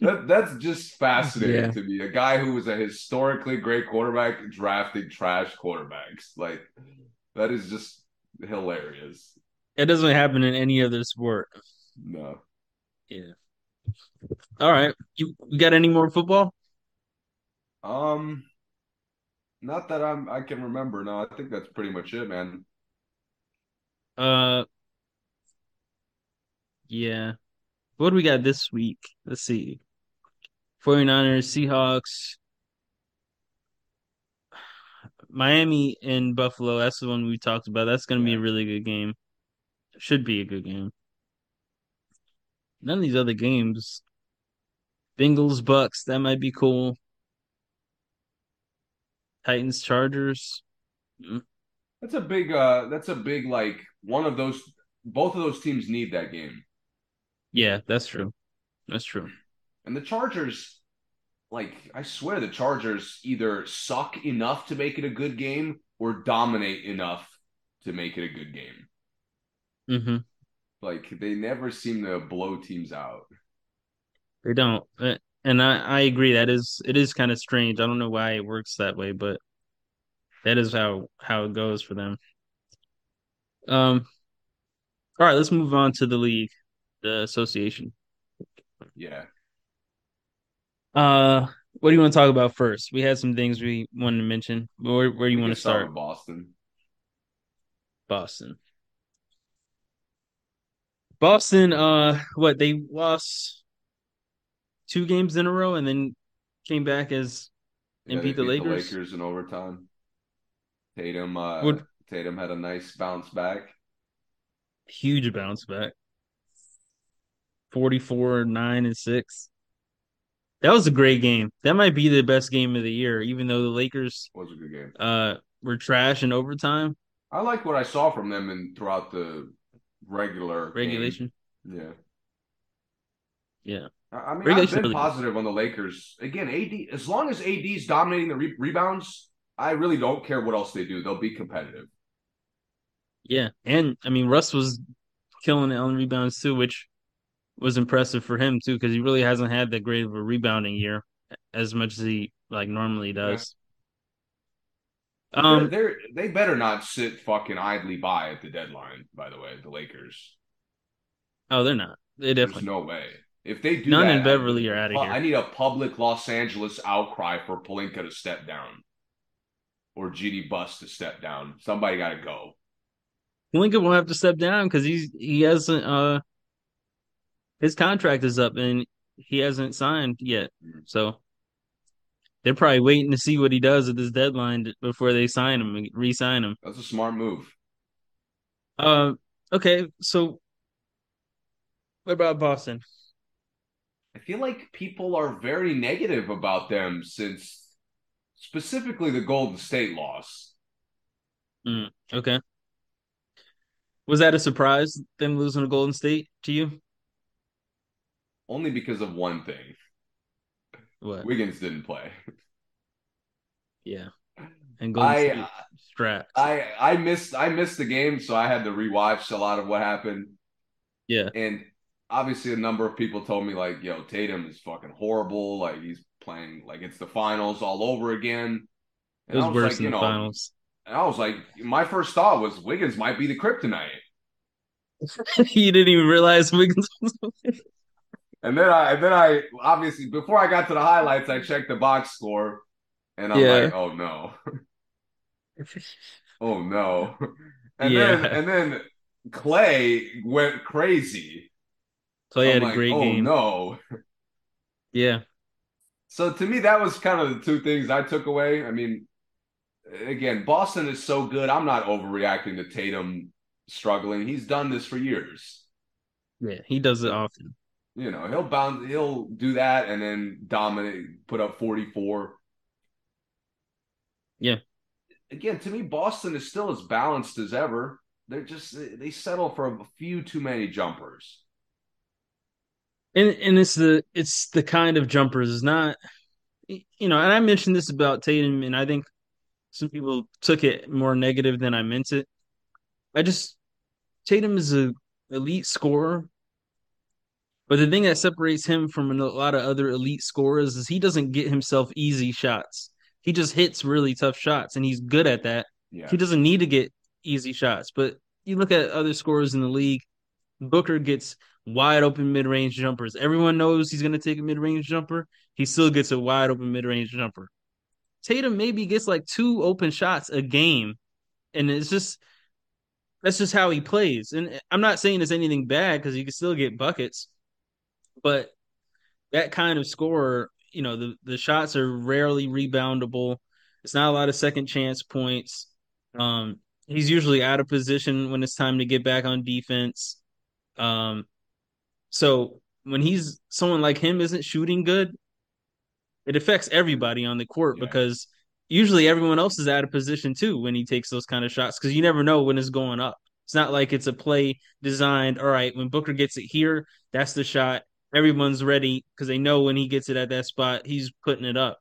That, that's just fascinating Yeah. to me. A guy who was a historically great quarterback drafting trash quarterbacks. Like that is just hilarious. It doesn't happen in any other sport. No. Yeah. All right. You, you got any more football? Um not that I'm I can remember. No, I think that's pretty much it, man. Uh, yeah. What do we got this week? Let's see. 49ers, Seahawks, Miami and Buffalo. That's the one we talked about. That's going to be a really good game. Should be a good game. None of these other games. Bengals, Bucks, that might be cool. Titans, Chargers. That's a big uh that's a big like one of those both of those teams need that game. Yeah, that's true. That's true. And the Chargers, like, I swear the Chargers either suck enough to make it a good game or dominate enough to make it a good game. hmm Like, they never seem to blow teams out. They don't. And I, I agree that is it is kind of strange. I don't know why it works that way, but that is how how it goes for them. Um all right, let's move on to the league, the association. Yeah. Uh what do you want to talk about first? We had some things we wanted to mention. Where where do you We want to start? with Boston. Boston. Boston, uh what they lost two games in a row and then came back as and Yeah, beat the Lakers. Lakers in overtime. Tatum uh Would- Tatum had a nice bounce back. huge bounce back. 44, 9, and 6. That was a great game. That might be the best game of the year, even though the Lakers was a good game. Uh, were trash in overtime. I like what I saw from them in throughout the regular regulation. Game. Yeah. Yeah. I mean, I've been positive on the Lakers. Again, AD, as long as AD's dominating the re- rebounds, I really don't care what else they do. They'll be competitive. Yeah. And I mean, Russ was killing it on rebounds too, which was impressive for him too, because he really hasn't had that great of a rebounding year as much as he like normally does. Yeah. Um, they're, they're, they better not sit fucking idly by at the deadline. By the way, the Lakers. Oh, they're not. They definitely. There's no way. If they do none that, in Beverly are out of here. I need a public Los Angeles outcry for Pelinka to step down, or GD Bus to step down. Somebody got to go. Pelinka will have to step down because he's he hasn't uh his contract is up and he hasn't signed yet. Mm. So they're probably waiting to see what he does at this deadline before they sign him and re-sign him. That's a smart move. Uh, okay. So what about Boston? I feel like people are very negative about them since specifically the Golden State loss. Mm, okay. Was that a surprise, them losing to Golden State to you? Only because of one thing. What? Wiggins didn't play. Yeah. And Golden I, State strapped. I I missed I missed the game, so I had to rewatch a lot of what happened. Yeah. And obviously a number of people told me like, yo, Tatum is fucking horrible. Like he's playing like it's the finals all over again. And it was, was worse like, than the know, finals. And I was like, my first thought was Wiggins might be the kryptonite. you didn't even realize Wiggins was And then I and then I obviously before I got to the highlights, I checked the box score and I'm yeah. like, oh no. oh no. And yeah. then and then Clay went crazy. Clay I'm had like, a great oh, game. No. Yeah. So to me, that was kind of the two things I took away. I mean, again, Boston is so good. I'm not overreacting to Tatum struggling. He's done this for years. Yeah, he does it often. You know, he'll bounce, he'll do that and then dominate, put up 44. Yeah. Again, to me, Boston is still as balanced as ever. They're just they settle for a few too many jumpers and and it's the it's the kind of jumpers. Is not you know and i mentioned this about tatum and i think some people took it more negative than i meant it. I just tatum is a elite scorer. But the thing that separates him from a lot of other elite scorers is he doesn't get himself easy shots. He just hits really tough shots and he's good at that. Yeah. he doesn't need to get easy shots. But you look at other scorers in the league booker gets wide open mid range jumpers. Everyone knows he's going to take a mid range jumper. He still gets a wide open mid range jumper. Tatum maybe gets like two open shots a game, and it's just that's just how he plays. And I'm not saying it's anything bad because he can still get buckets, but that kind of scorer, you know, the the shots are rarely reboundable. It's not a lot of second chance points. Um, he's usually out of position when it's time to get back on defense. Um, so when he's someone like him isn't shooting good, it affects everybody on the court yeah. because usually everyone else is out of position too when he takes those kind of shots because you never know when it's going up. It's not like it's a play designed. All right, when Booker gets it here, that's the shot. Everyone's ready because they know when he gets it at that spot, he's putting it up.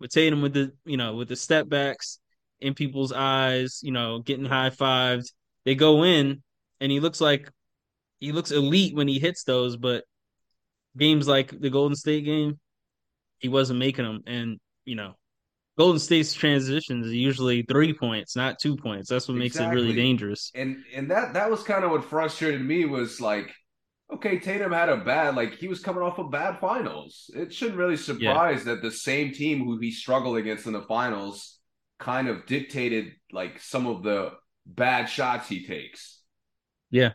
With Tatum, with the you know with the step backs in people's eyes, you know, getting high fives, they go in, and he looks like he looks elite when he hits those, but games like the Golden State game, he wasn't making them. And you know, Golden State's transitions are usually three points, not two points. That's what makes it really dangerous. And and that that was kind of what frustrated me was like, okay, Tatum had a bad like he was coming off of bad finals. It shouldn't really surprise yeah. that the same team who he struggled against in the finals kind of dictated like some of the bad shots he takes. Yeah.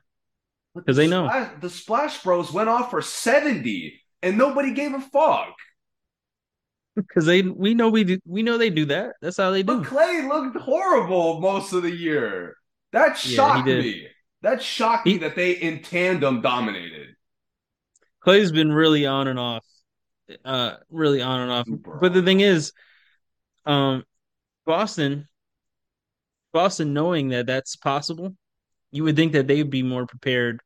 Because they know splash, the Splash Bros went off for seventy, and nobody gave a fuck. Because they, we know we do, we know they do that. That's how they do. But Clay looked horrible most of the year. That shocked yeah, me. That shocked he, me that they in tandem dominated. Clay's been really on and off uh, really on and off. Super but the thing is, um, Boston, Boston, knowing that that's possible, you would think that they'd be more prepared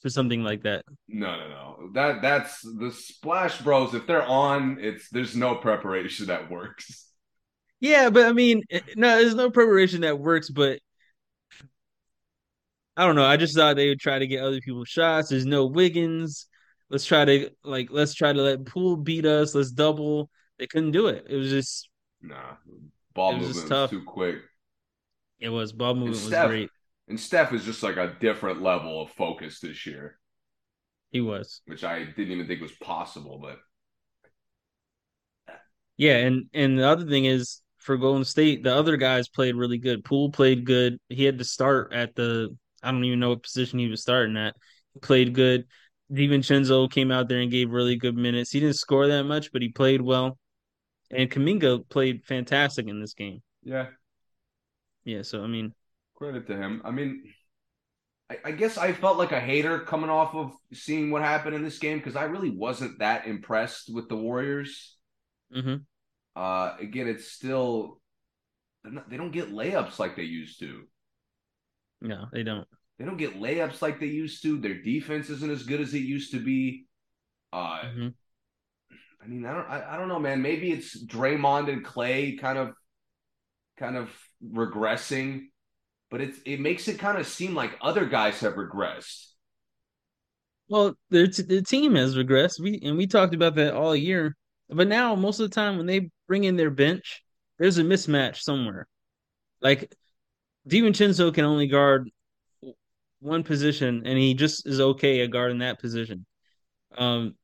for something like that. No, no, no. That that's the Splash Bros. If they're on, it's there's no preparation that works. Yeah, but I mean, eh, no, there's no preparation that works. But I don't know. I just thought they would try to get other people shots. There's no Wiggins. Let's try to like let's try to let Poole beat us. Let's double. They couldn't do it. It was just Nah, ball was movement was tough. too quick. It was ball movement was great. And Steph is just like a different level of focus this year, He was. which I didn't even think was possible. But Yeah, and and the other thing is for Golden State, the other guys played really good. Poole played good. He had to start at the I don't even know what position he was starting at. He played good. DiVincenzo came out there and gave really good minutes. He didn't score that much, but he played well. And Kuminga played fantastic in this game. yeah, Yeah, so I mean, credit to him. I mean, I, I guess I felt like a hater coming off of seeing what happened in this game because I really wasn't that impressed with the Warriors. hmm Uh, again, it's still not- they don't get layups like they used to. no, they don't. They don't get layups like they used to. Their defense isn't as good as it used to be. Uh, hmm I mean, I don't, I, I don't know, man. Maybe it's Draymond and Clay kind of, kind of regressing, but it's it makes it kind of seem like other guys have regressed. Well, their t- the team has regressed. We and we talked about that all year. But now, most of the time, when they bring in their bench, there's a mismatch somewhere. Like DiVincenzo can only guard one position, and he just is okay at guarding that position. Um,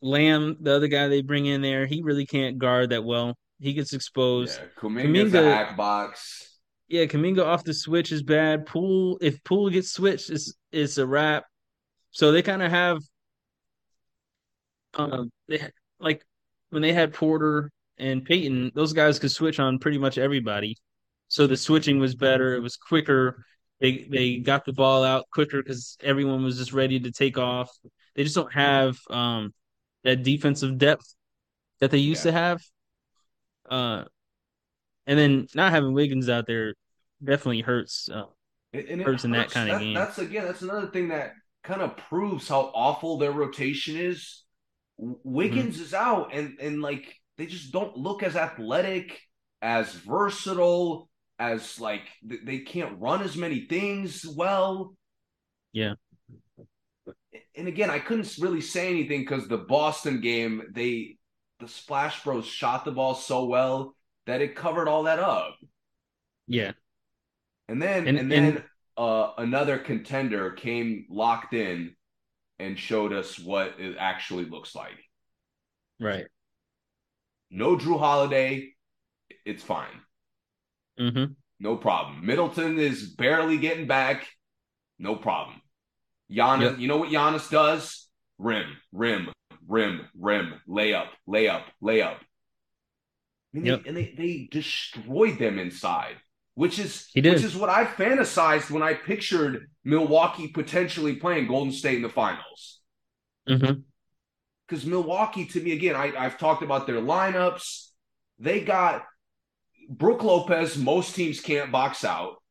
Lamb, the other guy they bring in there, he really can't guard that well. He gets exposed. Yeah, Kuminga's a hack box. Yeah, Kuminga off the switch is bad. Poole, if Poole gets switched, it's it's a wrap. So they kind of have, um, they ha- like when they had Porter and Payton, those guys could switch on pretty much everybody. So the switching was better. It was quicker. They they got the ball out quicker because everyone was just ready to take off. They just don't have um that defensive depth that they used Yeah. to have. Uh, and then not having Wiggins out there definitely hurts. Uh, And, Hurts in that hurts. kinda game. That's again, that's another thing that kind of proves how awful their rotation is. Wiggins is out, and and like they just don't look as athletic, as versatile, as like they can't run as many things well. Yeah. And again, I couldn't really say anything because the Boston game, they the Splash Bros shot the ball so well that it covered all that up. yeah, And then And- and, then and- uh, another contender came locked in and showed us what it actually looks like. right. No Jrue Holiday, it's fine. Mm-hmm. No problem. Middleton is barely getting back. No problem. Giannis, Yep. you know what Giannis does? Rim, rim, rim, rim, layup, layup, layup. I mean, they- and they, they destroyed them inside, which is which is what I fantasized when I pictured Milwaukee potentially playing Golden State in the finals. Mm-hmm. Because Milwaukee, to me, again, I, I've talked about their lineups. They got Brook Lopez, most teams can't box out.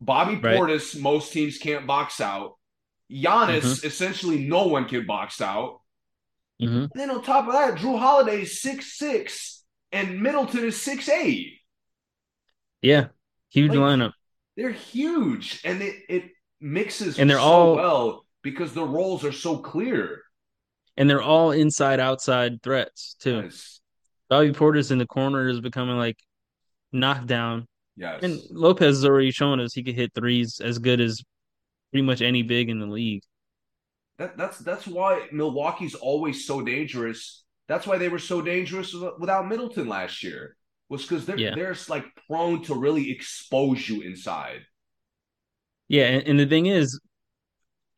Bobby Right. Portis, most teams can't box out. Giannis, essentially no one can box out. Mm-hmm. And then on top of that, Jrue Holiday is six six, and Middleton is six eight. Yeah, huge Like- lineup. They're huge, and it, it mixes And they're so all- well because the roles are so clear. And they're all inside outside threats too. Yes, Bobby Portis in the corner is becoming like knockdown. yes. And Lopez has already shown us he could hit threes as good as pretty much any big in the league. That, that's that's why Milwaukee's always so dangerous. That's why they were so dangerous without Middleton last year. Was because they're Yeah. they're like prone to really expose you inside. Yeah, and, and the thing is,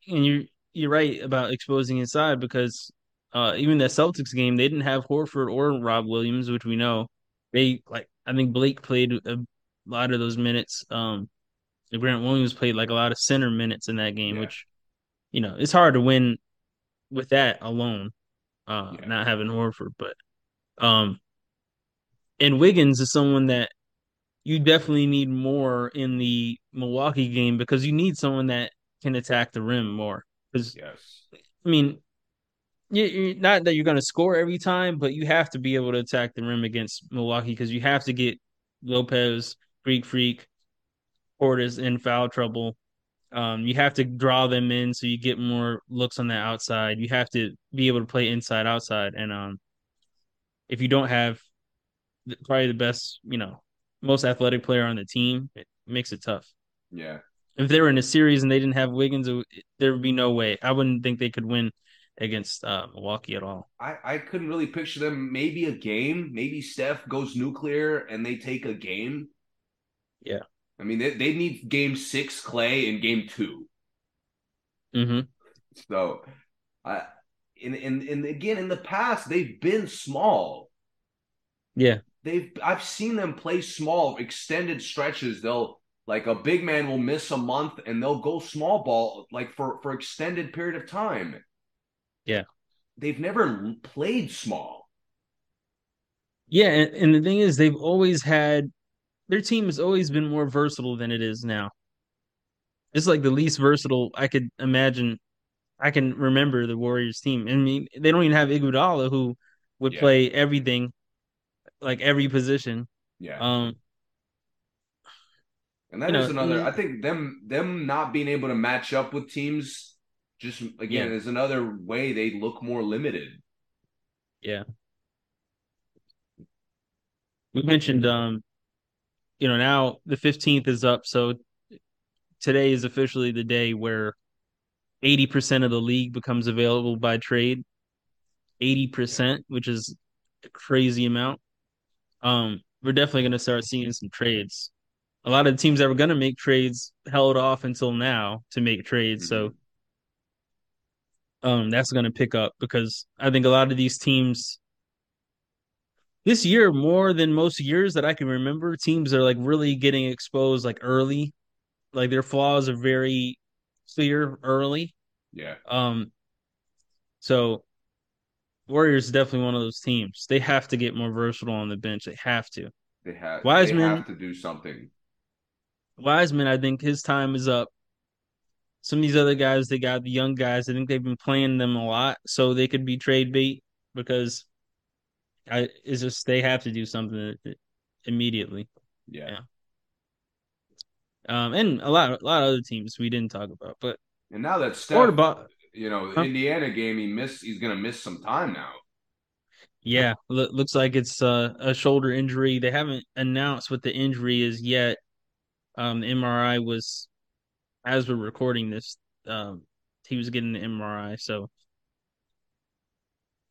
and you you're right about exposing inside because uh, even that Celtics game, they didn't have Horford or Rob Williams, which we know. They like I think Blake played a lot of those minutes. Um, Grant Williams played like a lot of center minutes in that game, Yeah. which you know it's hard to win with that alone. Uh, Yeah. not having Horford, but um, and Wiggins is someone that you definitely need more in the Milwaukee game because you need someone that can attack the rim more. Because Yes. I mean, you, not that you're going to score every time, but you have to be able to attack the rim against Milwaukee because you have to get Lopez, Greek Freak, Portis in foul trouble. Um, you have to draw them in so you get more looks on the outside. You have to be able to play inside outside, and um, if you don't have probably the best, you know, most athletic player on the team, it makes it tough. Yeah. If they were in a series and they didn't have Wiggins, it, there would be no way. I wouldn't think they could win against uh, Milwaukee at all. I, I couldn't really picture them maybe a game. Maybe Steph goes nuclear and they take a game. Yeah. I mean, they, they need game six Clay in game 2 Mm-hmm. So, I in in in again in the past they've been small. Yeah. They've I've seen them play small extended stretches. They'll like a big man will miss a month and they'll go small ball like for for extended period of time. Yeah. They've never played small. Yeah, and, and the thing is, they've always had their team has always been more versatile than it is now. It's like the least versatile I could imagine. I can remember the Warriors team. I mean, they don't even have Iguodala, who would Yeah. play everything, like every position. Yeah. Um, And that is know, another. I think them them not being able to match up with teams just again Yeah. is another way they look more limited. yeah. We mentioned, um, you know, now the fifteenth is up, so today is officially the day where eighty percent of the league becomes available by trade. Eighty percent, which is a crazy amount. Um, we're definitely going to start seeing some trades. A lot of the teams that were going to make trades held off until now to make trades, so um, that's going to pick up because I think a lot of these teams this year, more than most years that I can remember, teams are like really getting exposed like early, like their flaws are very clear early. Yeah. Um, so Warriors is definitely one of those teams. They have to get more versatile on the bench. They have to. They have Wiseman- they have to do something. Wiseman, I think his time is up. Some of these other guys, they got the young guys. I think they've been playing them a lot, so they could be trade bait because I it's just they have to do something immediately. Yeah. Um, and a lot, a lot of other teams we didn't talk about, but And now that Steph, about you know, Huh? Indiana game, he missed. He's gonna miss some time now. yeah, lo- looks like it's uh, a shoulder injury. They haven't announced what the injury is yet. Um, the MRI was as we're recording this. Um, he was getting the MRI, so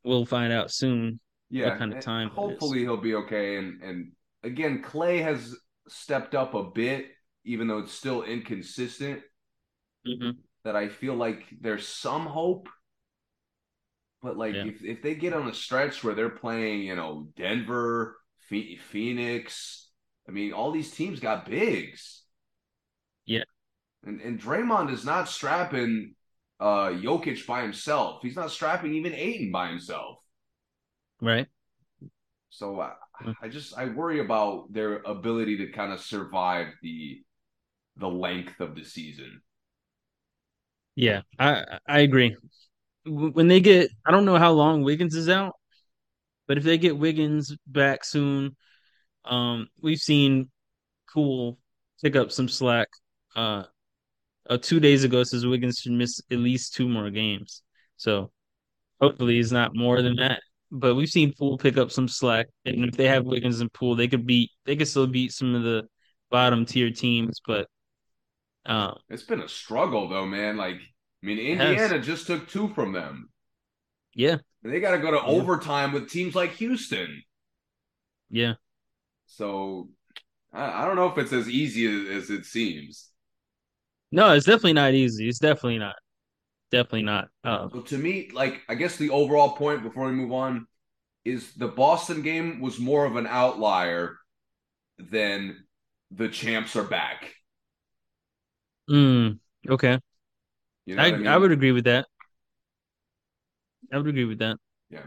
we'll find out soon. Yeah. kind of time. Hopefully he'll be okay. And and again, Clay has stepped up a bit, even though it's still inconsistent. hmm That I feel like there's some hope. But like Yeah. if if they get on a stretch where they're playing, you know, Denver, Phoenix, I mean, all these teams got bigs. Yeah. And and Draymond is not strapping uh Jokic by himself. He's not strapping even Ayton by himself. Right? So I, Mm. I just I worry about their ability to kind of survive the the length of the season. Yeah, I I agree. When they get, I don't know how long Wiggins is out, but if they get Wiggins back soon, um, we've seen Poole pick up some slack. Uh, uh, two days ago says Wiggins should miss at least two more games. So hopefully he's not more than that. But we've seen Poole pick up some slack, and if they have Wiggins and Poole, they could beat, they could still beat some of the bottom tier teams. But um, It's been a struggle though, man. Like I mean, It has. Indiana just took two from them. yeah, And they got to go to Yeah. overtime with teams like Houston. yeah, So I, I don't know if it's as easy as, as it seems. no, it's definitely not easy. It's definitely not, definitely not. Um, So to me, like I guess the overall point before we move on is the Boston game was more of an outlier than the champs are back. mm, okay, You know I I mean? I would agree with that. I would agree with that. Yeah.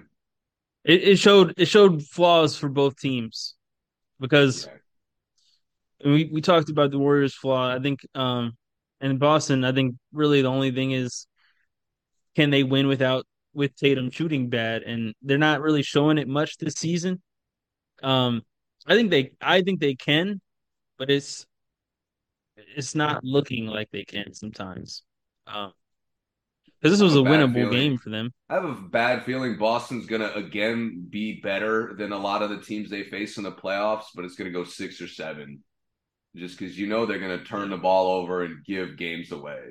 It, it showed it showed flaws for both teams because yeah. we we talked about the Warriors' flaw. I think um in Boston, I think really the only thing is can they win without with Tatum shooting bad, and they're not really showing it much this season. Um, I think they I think they can, but it's it's not looking like they can sometimes. Um, because this was a, a winnable feeling. game for them. I have a bad feeling Boston's gonna again be better than a lot of the teams they face in the playoffs, but it's gonna go six or seven, just because you know they're gonna turn the ball over and give games away.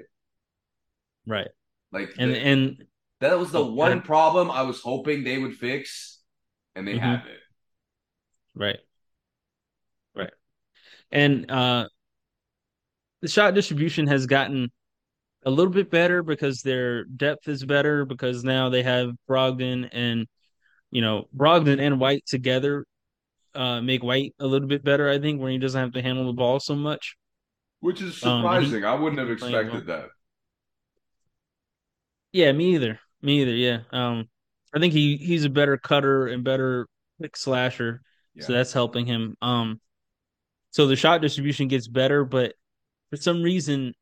Right. Like and the, and that was the oh, one problem I was hoping they would fix, and they mm-hmm. have it. Right. Right. And uh the shot distribution has gotten a little bit better because their depth is better because now they have Brogdon and you know Brogdon and White together uh, make White a little bit better. I think when he doesn't have to handle the ball so much, which is surprising. Um, I wouldn't have expected that. Yeah, me either. Me either. Yeah. Um, I think he he's a better cutter and better quick slasher, yeah. so that's helping him. Um, so the shot distribution gets better, but for some reason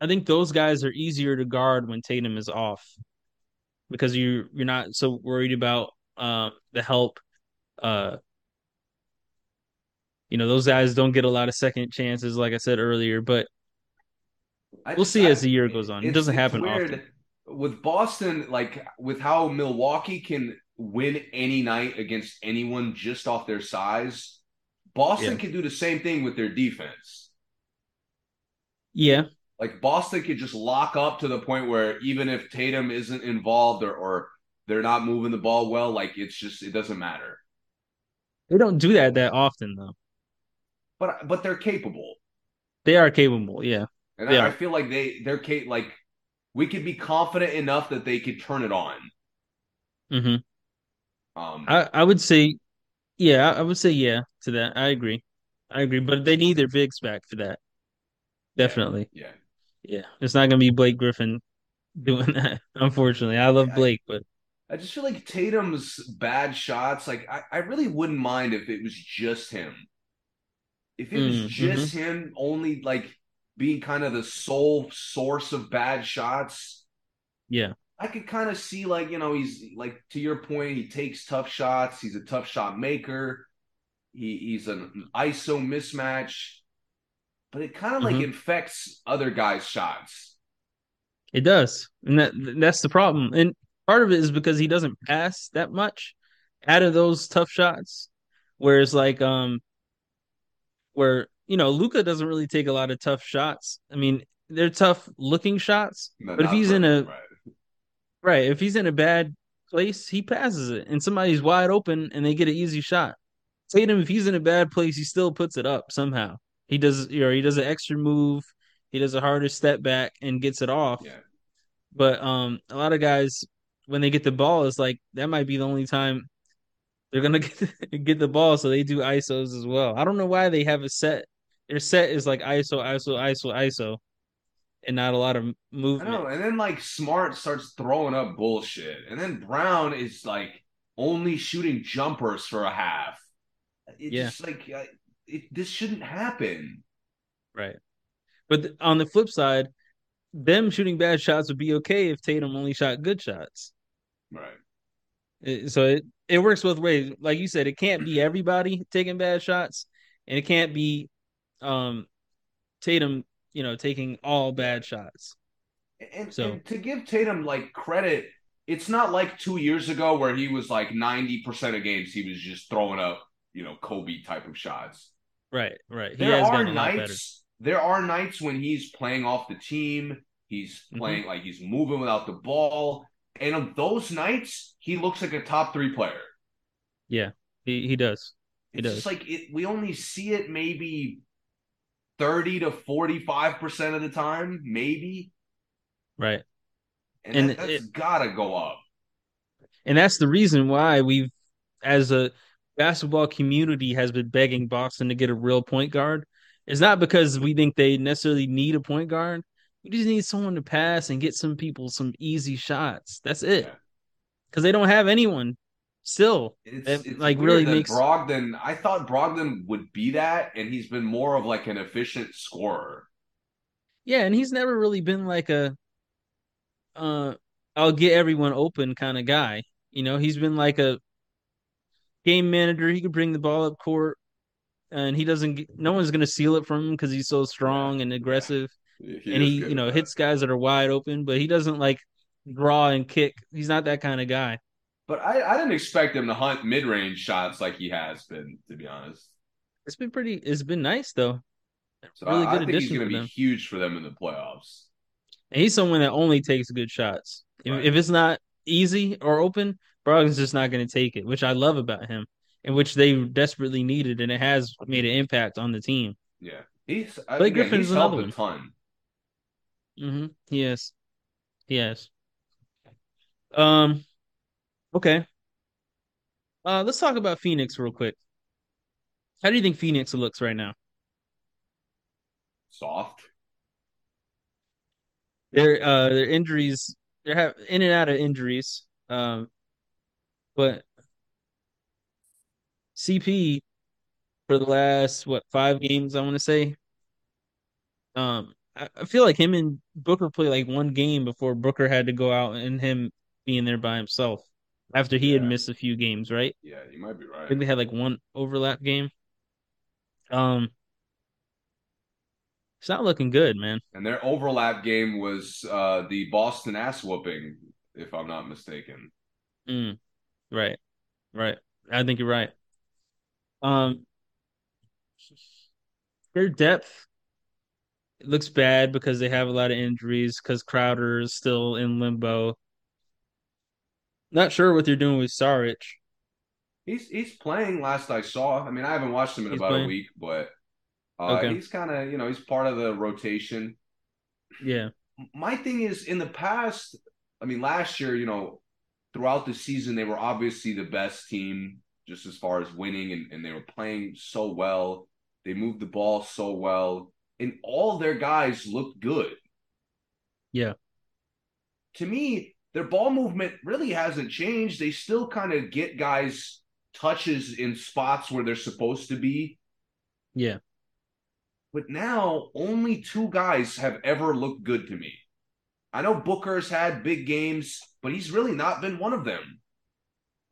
I think those guys are easier to guard when Tatum is off because you you're not so worried about uh, the help. Uh, you know, those guys don't get a lot of second chances, like I said earlier. But we'll see I, as the year goes on. It doesn't happen weird. often with Boston. Like with how Milwaukee can win any night against anyone just off their size. Boston yeah. can do the same thing with their defense. Yeah, like Boston could just lock up to the point where even if Tatum isn't involved or, or they're not moving the ball well, like it's just it doesn't matter. They don't do that that often though. But but they're capable. They are capable, yeah. And I, I, feel like they they're like we could be confident enough that they could turn it on. Mm-hmm. Um, I I would say, yeah, I would say yeah to that. I agree, I agree. But they need their bigs back for that. Definitely. Yeah. Yeah, it's not gonna be Blake Griffin doing that. Unfortunately, I love Blake, but I just feel like Tatum's bad shots. Like I, I really wouldn't mind if it was just him. If it was mm, just mm-hmm. him, only like being kind of the sole source of bad shots. Yeah. I could kind of see like, you know, he's like to your point, he takes tough shots, he's a tough shot maker. He he's an ISO mismatch but it kind of like mm-hmm. infects other guys' shots. It does, and that that's the problem. And part of it is because he doesn't pass that much out of those tough shots. Whereas, like, um, where you know Luka doesn't really take a lot of tough shots. I mean, they're tough looking shots, no, but if he's in a right. right, if he's in a bad place, he passes it, and somebody's wide open, and they get an easy shot. Tatum, if he's in a bad place, he still puts it up somehow. He does, you know, he does an extra move. He does a harder step back and gets it off. Yeah. But um, a lot of guys when they get the ball, it's like that might be the only time they're gonna get get the ball, so they do isos as well. I don't know why they have a set. Their set is like ISO, ISO, ISO, ISO, and not a lot of movement. I know. And then like Smart starts throwing up bullshit, and then Brown is like only shooting jumpers for a half. It's yeah. just like it, this shouldn't happen. Right. But on the flip side, them shooting bad shots would be okay if Tatum only shot good shots. Right. It, so it it works both ways. Like you said, it can't be everybody taking bad shots, and it can't be um Tatum, you know, taking all bad shots. And, so and to give Tatum like credit, it's not like two years ago where he was like ninety percent of games he was just throwing up, you know, Kobe type of shots. Right, right. He there are nights. There are nights when he's playing off the team. He's mm-hmm. playing mm-hmm. like he's moving without the ball, and on those nights, he looks like a top three player. Yeah, he he does. He it's does. like it, we only see it maybe thirty to forty five percent of the time, maybe. Right. And, and that, has gotta go up. And that's the reason why we've, as a basketball community has been begging Boston to get a real point guard. It's not because we think they necessarily need a point guard. We just need someone to pass and get some people some easy shots. That's it. because they don't have anyone still. It's, it's like really makes Brogdon. I thought Brogdon would be that, and he's been more of like an efficient scorer. yeah, and he's never really been like a uh I'll get everyone open kind of guy. You know, he's been like a game manager. He could bring the ball up court, and he doesn't. Get, no one's gonna steal it from him because he's so strong Yeah, and yeah. aggressive. He and he you know hits guys that are wide open, but he doesn't like draw and kick. He's not that kind of guy. But I, I didn't expect him to hunt mid range shots like he has been, to be honest. It's been pretty. It's been nice though. So Really I, good I think he's addition going to be huge for them in the playoffs. And he's someone that only takes good shots. If, Right. if it's not easy or open, Brogdon's just not going to take it, which I love about him, and which they desperately needed, and it has made an impact on the team. Yeah, he's I Blake again, Griffin's he's another a ton. hmm Yes, yes. Um. Okay. Uh, let's talk about Phoenix real quick. How do you think Phoenix looks right now? Soft. Their uh their injuries they're have in and out of injuries. Um but CP for the last what five games I want to say. Um I, I feel like him and Booker play like one game before Booker had to go out and him being there by himself after he had missed a few games, right? Yeah, you might be right. I think they had like one overlap game. Um it's not looking good, man. And their overlap game was uh, the Boston ass whooping, if I'm not mistaken. Mm, right. Right. I think you're right. Um their depth looks bad because they have a lot of injuries because Crowder is still in limbo. Not sure what they're doing with Saric. He's he's playing. Last I saw, I mean, I haven't watched him in He's about playing? a week, but uh, Okay. he's kind of you know he's part of the rotation. Yeah. My thing is, in the past, I mean, last year, you know, throughout the season, they were obviously the best team just as far as winning, and, and they were playing so well. They moved the ball so well, and all their guys looked good. Yeah. to me, their ball movement really hasn't changed. They still kind of get guys touches in spots where they're supposed to be. Yeah. But now only two guys have ever looked good to me. I know Booker's had big games, but he's really not been one of them.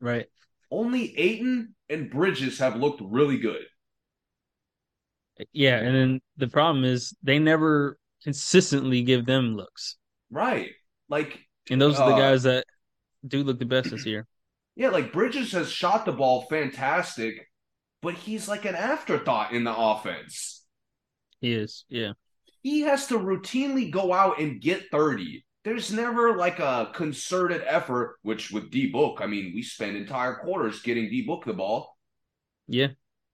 Right. Only Ayton and Bridges have looked really good. Yeah. And then the problem is they never consistently give them looks. Right. Like, And those are the Uh, guys that do look the best this year. yeah, like Bridges has shot the ball fantastic, but he's like an afterthought in the offense. He is. Yeah. he has to routinely go out and get 30. There's never like a concerted effort, which with D Book, I mean, we spend entire quarters getting D Book the ball. Yeah.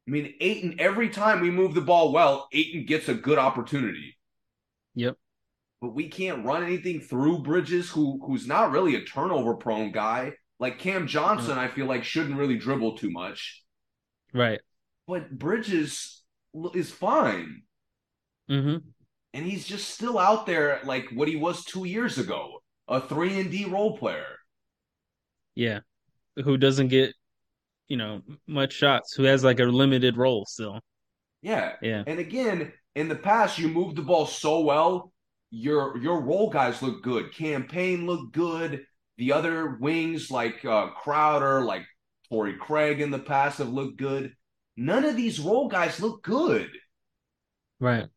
I mean, Ayton, every time we move the ball well, Ayton gets a good opportunity. But we can't run anything through Bridges, who who's not really a turnover prone guy. Like Cam Johnson, I feel like shouldn't really dribble too much. Right. But Bridges is fine. Mm-hmm. and he's just still out there like what he was two years ago, a three and D role player. Yeah. Who doesn't get, you know, much shots, who has like a limited role still. Yeah, Yeah. and again, in the past, you moved the ball so well. Your your role guys look good. Cam Payne looked good. The other wings like uh, Crowder, like Torrey Craig in the past have looked good. None of these role guys look good. Right.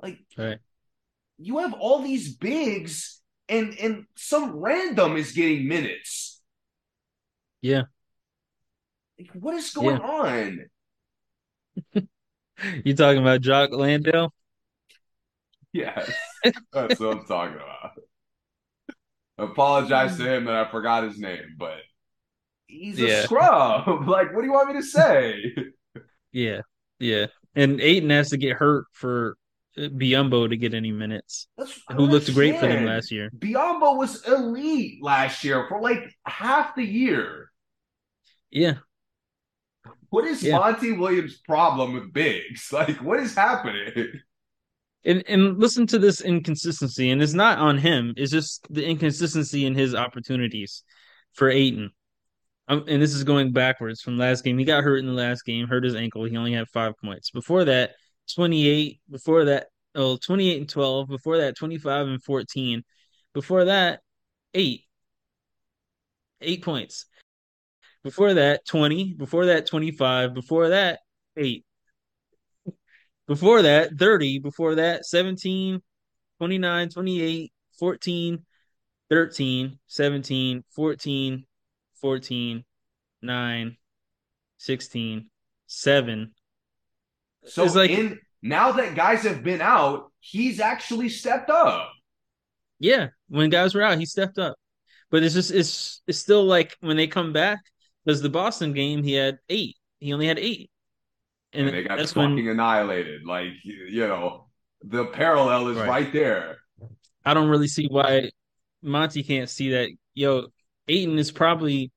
Like Right. you have all these bigs, and and some random is getting minutes. Yeah. Like, what is going on? You talking about Jock Landale? Yes, that's what I'm talking about. I apologize to him that I forgot his name, but he's a Yeah. scrub. Like, what do you want me to say? Yeah. Yeah. And Ayton has to get hurt for uh, Biyombo to get any minutes, who looked great for them last year. Biyombo was elite last year for like half the year. Yeah. What is Yeah. Monty Williams' problem with bigs? Like, what is happening? And and listen to this inconsistency, and it's not on him. It's just the inconsistency in his opportunities. for Ayton. Um, and this is going backwards from last game. He got hurt in the last game, hurt his ankle. He only had five points. Before that, 28. Before that, oh, 28 and 12. Before that, 25 and 14. Before that, eight. Eight points. Before that, 20. Before that, 25. Before that, eight. Before that, 30. Before that, 17, 29, 28, 14, 13, 17, 14, 14, 9, 16, 7. So it's like in now that guys have been out, he's actually stepped up. Yeah, when guys were out, he stepped up. But it's just it's it's still like when they come back, because the Boston game he had eight. He only had eight. And, and they got fucking when, annihilated. Like you know, the parallel is right. right there. I don't really see why Monty can't see that. Yo, Ayton is probably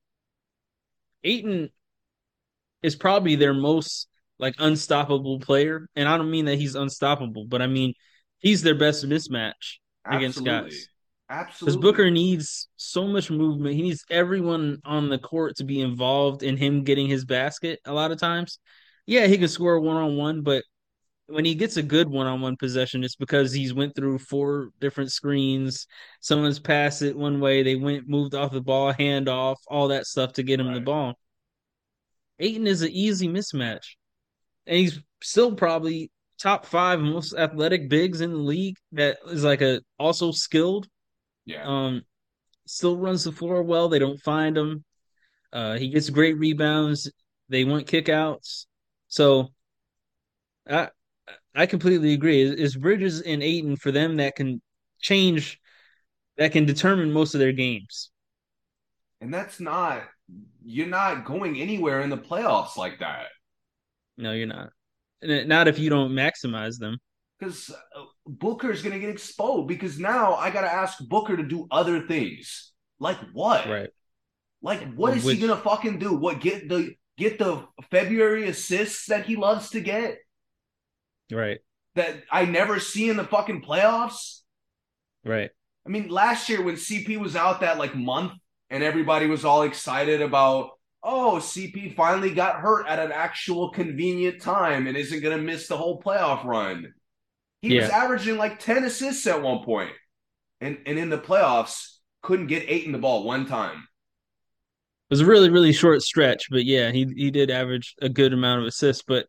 Ayton is probably their most like unstoppable player, and I don't mean that he's unstoppable, but I mean he's their best mismatch Absolutely. against guys. Absolutely. Because Booker needs so much movement. He needs everyone on the court to be involved in him getting his basket a lot of times. Yeah, he can score one on one, but when he gets a good one-on-one possession, it's because he's went through four different screens. Someone's passed it one way, they went moved off the ball, hand off, all that stuff to get him right. the ball. Ayton is an easy mismatch, and he's still probably top five most athletic bigs in the league. That is like a also skilled. Yeah. Um, still runs the floor well. They don't find him. Uh, he gets great rebounds. They want kickouts. So, I I completely agree. Is Bridges and Ayton for them that can change, that can determine most of their games. And that's not you're not going anywhere in the playoffs like that. No, you're not. Not if you don't maximize them. Because uh, Booker is going to get exposed. Because now I got to ask Booker to do other things. Like what? Right. Like what is Which... he going to fucking do? What get the get the February assists that he loves to get? Right. That I never see in the fucking playoffs. Right. I mean, last year when CP was out that like month and everybody was all excited about, oh, CP finally got hurt at an actual convenient time and isn't going to miss the whole playoff run. He yeah. was averaging like 10 assists at one point. And, and in the playoffs, couldn't get eight in the ball one time. It was a really, really short stretch, but yeah, he he did average a good amount of assists. But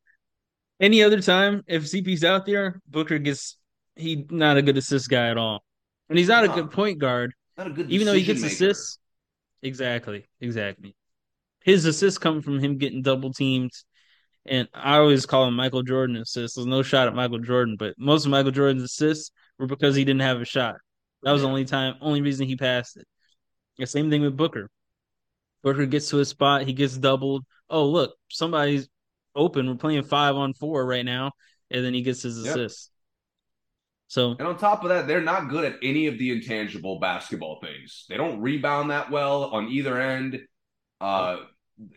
any other time, if CP's out there, Booker gets he not a good assist guy at all, and he's not no, a good point guard. Not a good, even though he gets maker. assists. Exactly, exactly. His assists come from him getting double teamed, and I always call him Michael Jordan assists. There's no shot at Michael Jordan, but most of Michael Jordan's assists were because he didn't have a shot. That was yeah. the only time, only reason he passed it. The same thing with Booker. Booker gets to a spot, he gets doubled. Oh, look, somebody's open. We're playing five on four right now, and then he gets his yep. assist. So and on top of that, they're not good at any of the intangible basketball things. They don't rebound that well on either end. Uh,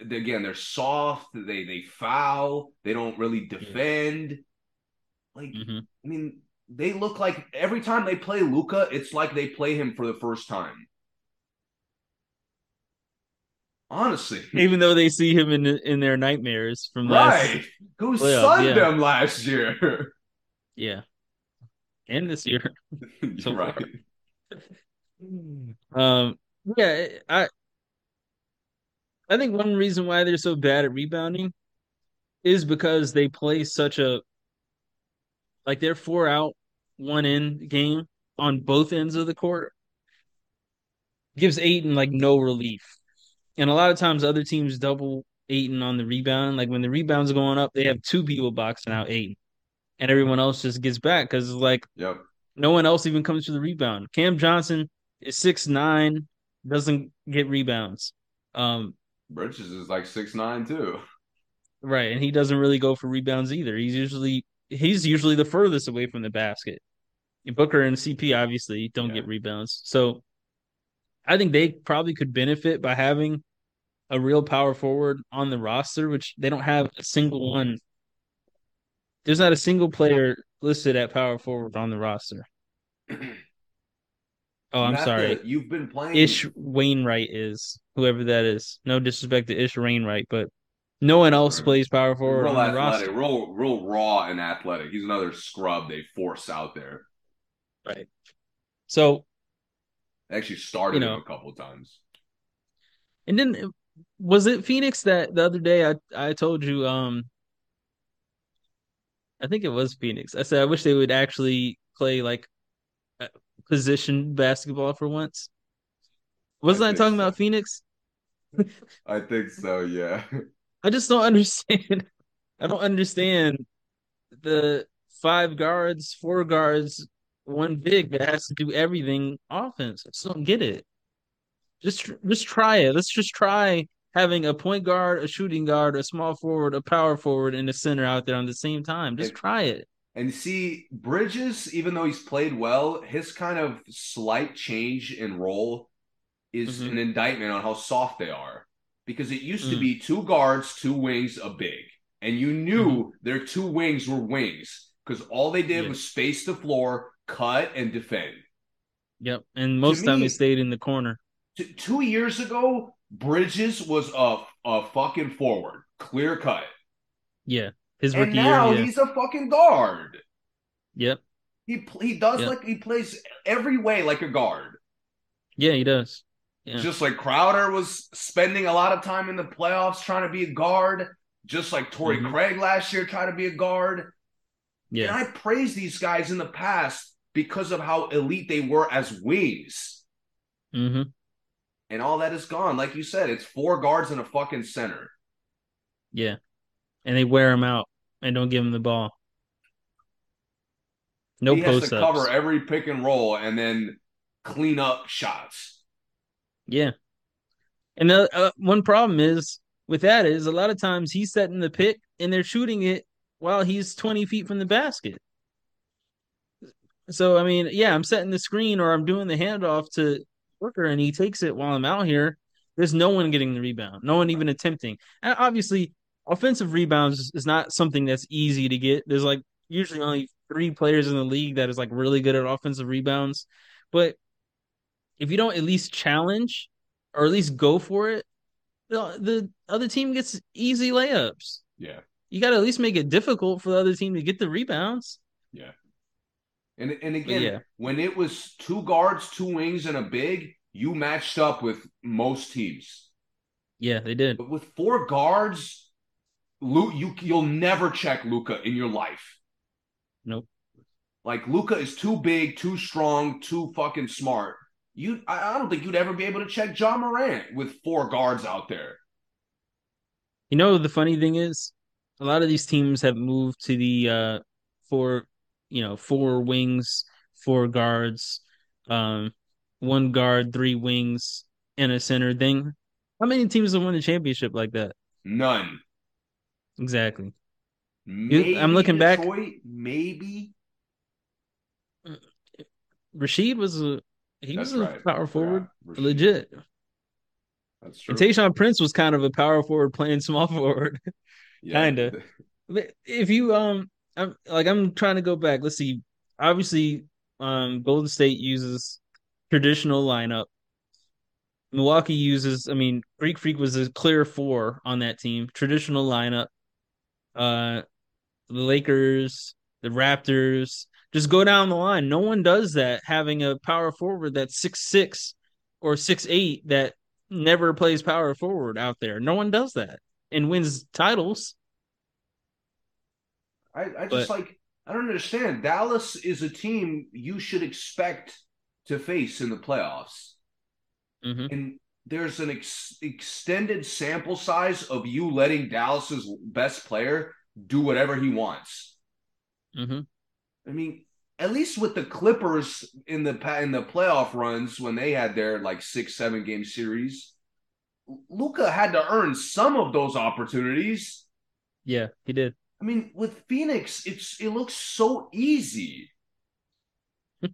again, they're soft. They they foul. They don't really defend. Like mm-hmm. I mean, they look like every time they play Luka, it's like they play him for the first time. Honestly, even though they see him in in their nightmares from last right, who sunned yeah. them last year. Yeah, and this year. so right. um. Yeah, I. I think one reason why they're so bad at rebounding is because they play such a like they're four out, one in game on both ends of the court. Gives Ayton like no relief and a lot of times other teams double Ayton on the rebound. Like when the rebounds are going up, they have two people boxing out Ayton. And everyone else just gets back because it's like yep. no one else even comes to the rebound. Cam Johnson is six nine, doesn't get rebounds. Um Bridges is like six nine too. Right, and he doesn't really go for rebounds either. He's usually he's usually the furthest away from the basket. Booker and CP obviously don't yeah. get rebounds. So I think they probably could benefit by having a real power forward on the roster, which they don't have a single one. There's not a single player listed at power forward on the roster. Oh, I'm sorry. you've been playing. Ish Wainwright is whoever that is. No disrespect to Ish Wainwright, but no one else plays power forward real on the athletic, roster. real real raw and athletic. He's another scrub they force out there. Right. So They actually started You know. him a couple times. And then was it Phoenix that the other day I I told you um I think it was Phoenix. I said I wish they would actually play like position basketball for once. Wasn't I, think talking so. about Phoenix? I think so. Yeah. I just don't understand. I don't understand the five guards, four guards, one big that has to do everything offense. I just don't get it. Just just try it. Let's just try having a point guard, a shooting guard, a small forward, a power forward, and a center out there on the same time. Just try it. And see, Bridges, even though he's played well, his kind of slight change in role is Mhm. an indictment on how soft they are. Because it used to Mm. be two guards, two wings, a big. And you knew their two wings were wings because all they did Mm-hmm. Was space the floor, cut, and defend. Yep. And most of the time me- he stayed in the corner. T- two years ago, Bridges was a, a fucking forward, clear cut. Yeah. His And now year. Yeah. he's a fucking guard. Yep. He he does Yeah. like he plays every way like a guard. Yeah, he does. Yeah. Just like Crowder was spending a lot of time in the playoffs trying to be a guard, just like Torrey Mhm. Craig last year trying to be a guard. And Yeah. I praised these guys in the past because of how elite they were as wings. hmm And all that is gone. Like you said, it's four guards and a fucking center. Yeah. And they wear him out and don't give him the ball. No he has post to ups. cover every pick and roll and then clean up shots. Yeah. And uh, uh, one problem is with that is a lot of times he's setting the pick and they're shooting it while he's 20 feet from the basket. So, I mean, yeah, I'm setting the screen or I'm doing the handoff to Booker and he takes it while I'm out here. There's no one getting the rebound, no one even attempting. And obviously, offensive rebounds is not something that's easy to get. There's like usually only three players in the league that is like really good at offensive rebounds. But if you don't at least challenge or at least go for it, the, the other team gets easy layups. Yeah. You got to at least make it difficult for the other team to get the rebounds. Yeah. And and again, yeah. when it was two guards, two wings, and a big, you matched up with most teams. Yeah, they did. But with four guards, Lu, you you'll never check Luka in your life. Nope. Like Luka is too big, too strong, too fucking smart. You, I, I don't think you'd ever be able to check Ja Morant with four guards out there. You know the funny thing is, a lot of these teams have moved to the uh four, you know, four wings, four guards, um, one guard, three wings, and a center thing. How many teams have won a championship like that? None. Exactly. Maybe I'm looking back- Detroit, Maybe. Rasheed was a he That's was a right. power forward, Yeah, legit. That's true. And Tayshaun Prince was kind of a power forward playing small forward. Yeah. kinda. But if you um I'm like I'm trying to go back. Let's see. Obviously, um Golden State uses traditional lineup. Milwaukee uses, I mean, Greek Freak was a clear four on that team. Traditional lineup. Uh the Lakers, the Raptors, just go down the line. No one does that having a power forward that's six six or six eight that never plays power forward out there. No one does that and wins titles. I, I just But- like I don't understand. Dallas is a team you should expect to face in the playoffs. hmm And there's an ex- extended sample size of you letting Dallas's best player do whatever he wants. hmm I mean, at least with the Clippers in the in the playoff runs when they had their like six seven game series, Luka had to earn some of those opportunities. Yeah, he did. I mean, with Phoenix, it's it looks so easy.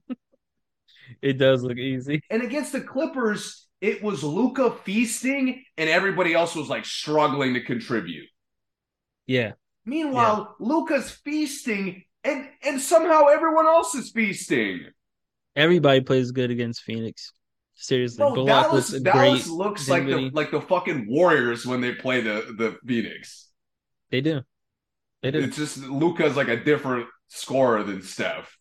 It does look easy. And against the Clippers, it was Luka feasting, and everybody else was like struggling to contribute. Yeah, Meanwhile, Luka's feasting, and and somehow everyone else is feasting. everybody plays good against Phoenix. Seriously, Bro, Bullock Dallas, looks Dallas looks like the like the fucking Warriors when they play the the Phoenix. They do. They do. It's just Luka's like a different scorer than Steph.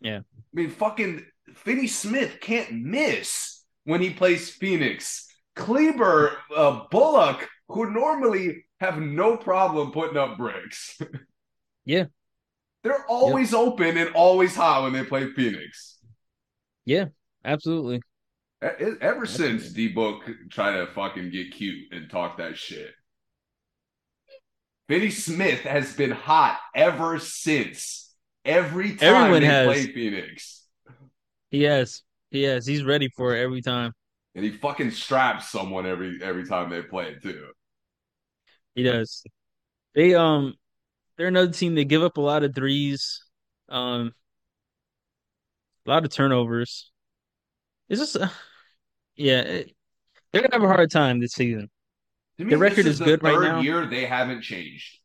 Yeah. I mean, fucking Finney Smith can't miss when he plays Phoenix. Kleber, uh, Bullock, who normally have no problem putting up bricks. Yeah. They're always open and always hot when they play Phoenix. Yeah, absolutely. E- Ever Absolutely. since D Book tried to fucking get cute and talk that shit. Finney Smith has been hot ever since. Every time Everyone they has. play Phoenix. He has. He has. He's ready for it every time. And he fucking straps someone every every time they play it too. He does. They um they're another team that give up a lot of threes. Um a lot of turnovers. It's just uh, yeah, it, they're gonna have a hard time this season. To me, The record this is the good right now. year they haven't changed.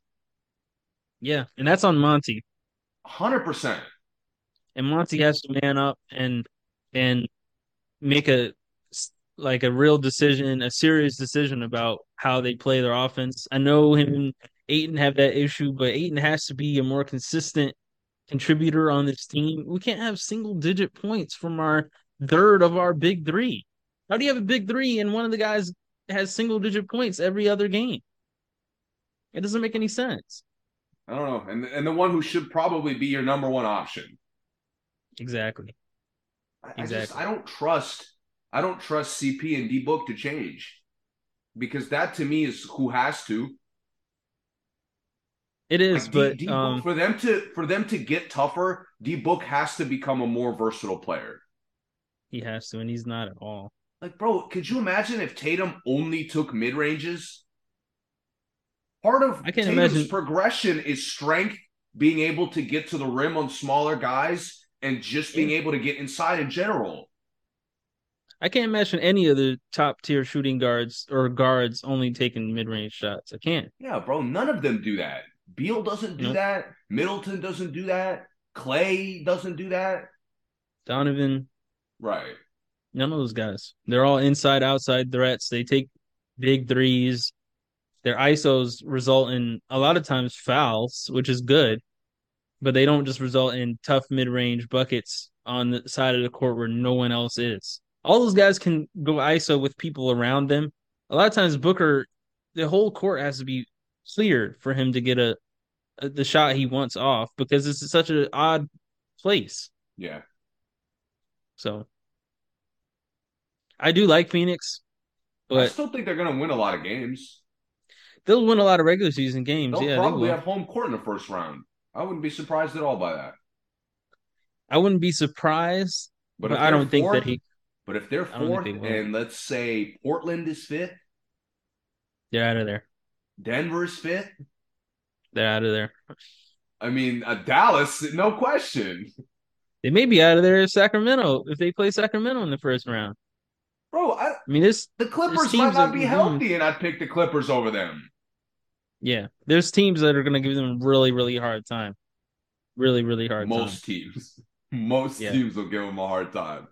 Yeah, and that's on Monty. Hundred percent. And Monty has to man up and and make a like a real decision, a serious decision about how they play their offense. I know him and Ayton have that issue, but Ayton has to be a more consistent contributor on this team. We can't have single digit points from our third of our big three. How do you have a big three and one of the guys has single digit points every other game? It doesn't make any sense. I don't know. And and the one who should probably be your number one option. Exactly. I, I just Exactly. I don't trust I don't trust CP and D Book to change. Because that to me is who has to. It is, Like, but D, D um, for them to for them to get tougher, D Book has to become a more versatile player. he has to, and he's not at all. Like, bro, could you imagine if Tatum only took mid ranges? Part of I can't Tatum's imagine- progression is strength, being able to get to the rim on smaller guys, and just being able to get inside in general. I can't imagine any of the top tier shooting guards or guards only taking mid range shots. I can't. Yeah, bro, none of them do that. Beal doesn't do Nope. that. Middleton doesn't do that. Clay doesn't do that. Donovan, Right. None of those guys. They're all inside outside threats. They take big threes. Their ISOs result in a lot of times fouls, which is good, but they don't just result in tough mid range buckets on the side of the court where no one else is. All those guys can go ISO with people around them. A lot of times, Booker, the whole court has to be cleared for him to get a, a the shot he wants off because it's such an odd place. Yeah. So I do like Phoenix, but I still think they're going to win a lot of games. they'll win a lot of regular season games. They'll yeah, probably will. have home court in the first round. I wouldn't be surprised at all by that. I wouldn't be surprised, but, if I don't think that he But if they're fourth, they and let's say Portland is fifth, they're out of there. Denver is fifth. They're out of there. I mean, uh, Dallas, no question, They may be out of there if Sacramento if they play Sacramento in the first round. Bro. I, I mean, this the Clippers might not be healthy, and I'd pick the Clippers over them. yeah, there's teams that are going to give them a really really hard time, really really hard Most time. teams, most Yeah. teams will give them a hard time.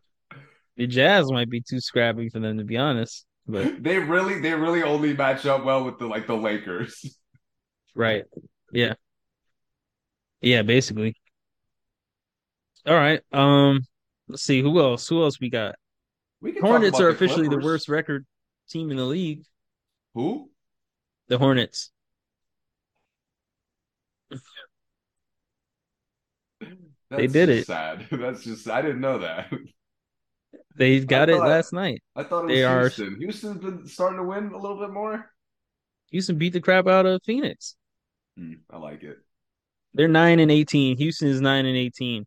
The Jazz might be too scrappy for them to be honest, but They really, they really only match up well with the like the Lakers. right, yeah, yeah, basically. All right, um, let's see who else. Who else we got? We can Hornets are the officially the worst record team in the league. Who? The Hornets. That's They did it. Sad. That's just I didn't know that. They got it last night. I thought it was They are- Houston. Houston's been starting to win a little bit more. Houston beat the crap out of Phoenix. Hmm, I like it. They're nine and eighteen. Houston is nine and eighteen.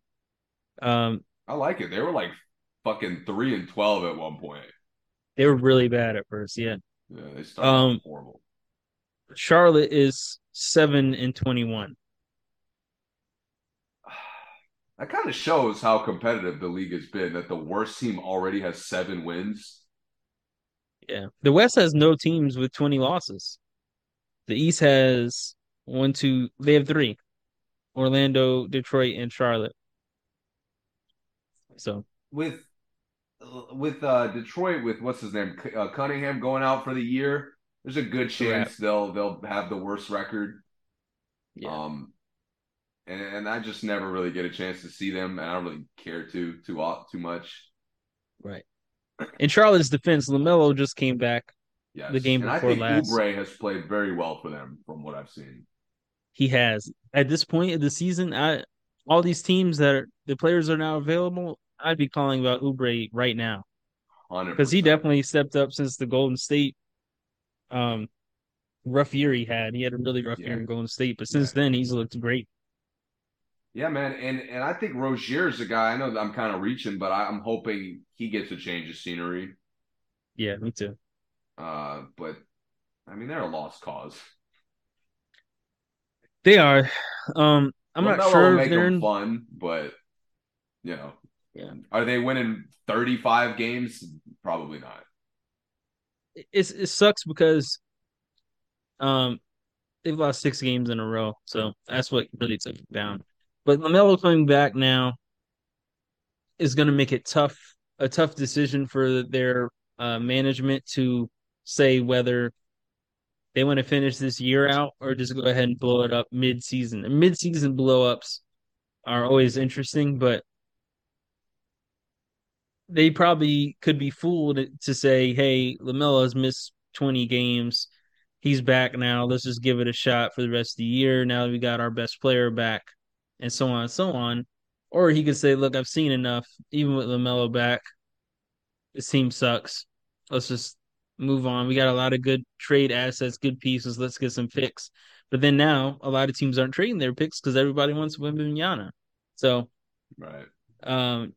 Um, I like it. They were like fucking three and twelve at one point. they were really bad at first. Yeah. Yeah, they started Um, horrible. Charlotte is seven and twenty-one. That kind of shows how competitive the league has been. That the worst team already has seven wins. Yeah. The West has no teams with twenty losses. The East has one, two. They have three: Orlando, Detroit, and Charlotte. So With with uh, Detroit with what's his name uh, Cunningham going out for the year. There's a good chance they'll they'll have the worst record. Yeah. Um, and, and I just never really get a chance to see them, and I don't really care to too too much. Right. In Charlotte's defense, Lamelo just came back yes. the game and before I think last. Oubre has played very well for them, from what I've seen. He has. At this point of the season, I all these teams that are, the players are now available. I'd be calling about Oubre right now because he definitely stepped up since the Golden State um rough year he had. He had a really rough yeah. year in Golden State, but since yeah. then he's looked great. Yeah, man, and and I think Rozier is a guy. I know I'm kind of reaching, but I, am hoping he gets a change of scenery. Yeah, me too. Uh, but I mean, they're a lost cause. They are. Um, I'm well, not sure if they're in... fun, but you know, yeah. Are they winning 35 games? Probably not. It's it sucks because um they've lost six games in a row, so that's what really took it down. But Lamelo coming back now is going to make it tough, a tough decision for their uh, management to say whether they want to finish this year out or just go ahead and blow it up mid-season. mid-season blow-ups are always interesting, but they probably could be fooled to say, "Hey, Lamelo's missed 20 games. He's back now. Let's just give it a shot for the rest of the year. Now that we got our best player back." and so on and so on. Or he could say, "Look, I've seen enough. Even with Lamelo back, this team sucks. Let's just move on. We got a lot of good trade assets, good pieces. Let's get some picks." But then now, a lot of teams aren't trading their picks because everybody wants Wembanyama. So, right, um,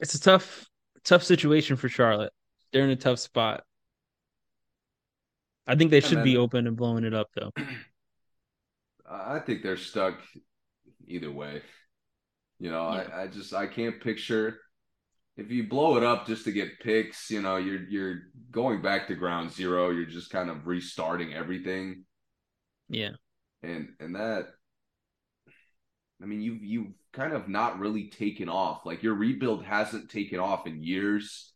it's a tough, tough situation for Charlotte. They're in a tough spot. I think they should then, be open and blowing it up, though. I think they're stuck either way. You know, yeah. I, I just I can't picture if you blow it up just to get picks, you know, you're you're going back to ground zero. You're just kind of restarting everything. Yeah. And and that I mean you've you've kind of not really taken off. Like your rebuild hasn't taken off in years.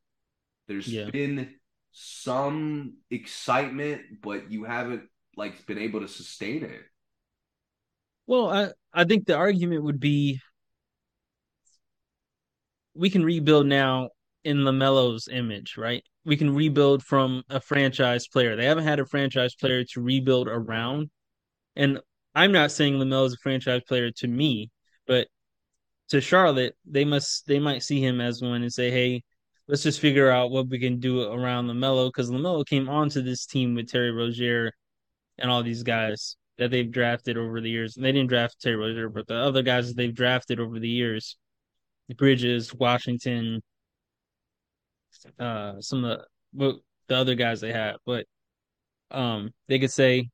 There's yeah. been some excitement, but you haven't like been able to sustain it. Well, I I think the argument would be we can rebuild now in Lamelo's image, right? We can rebuild from a franchise player. They haven't had a franchise player to rebuild around. And I'm not saying Lamelo is a franchise player to me, but to Charlotte, they must they might see him as one and say, "Hey, let's just figure out what we can do around Lamelo." Because Lamelo came onto this team with Terry Rozier and all these guys, that they've drafted over the years. And they didn't draft Terry Rozier, but the other guys that they've drafted over the years, Bridges, Washington, uh, some of the the other guys they have. But um, they could say,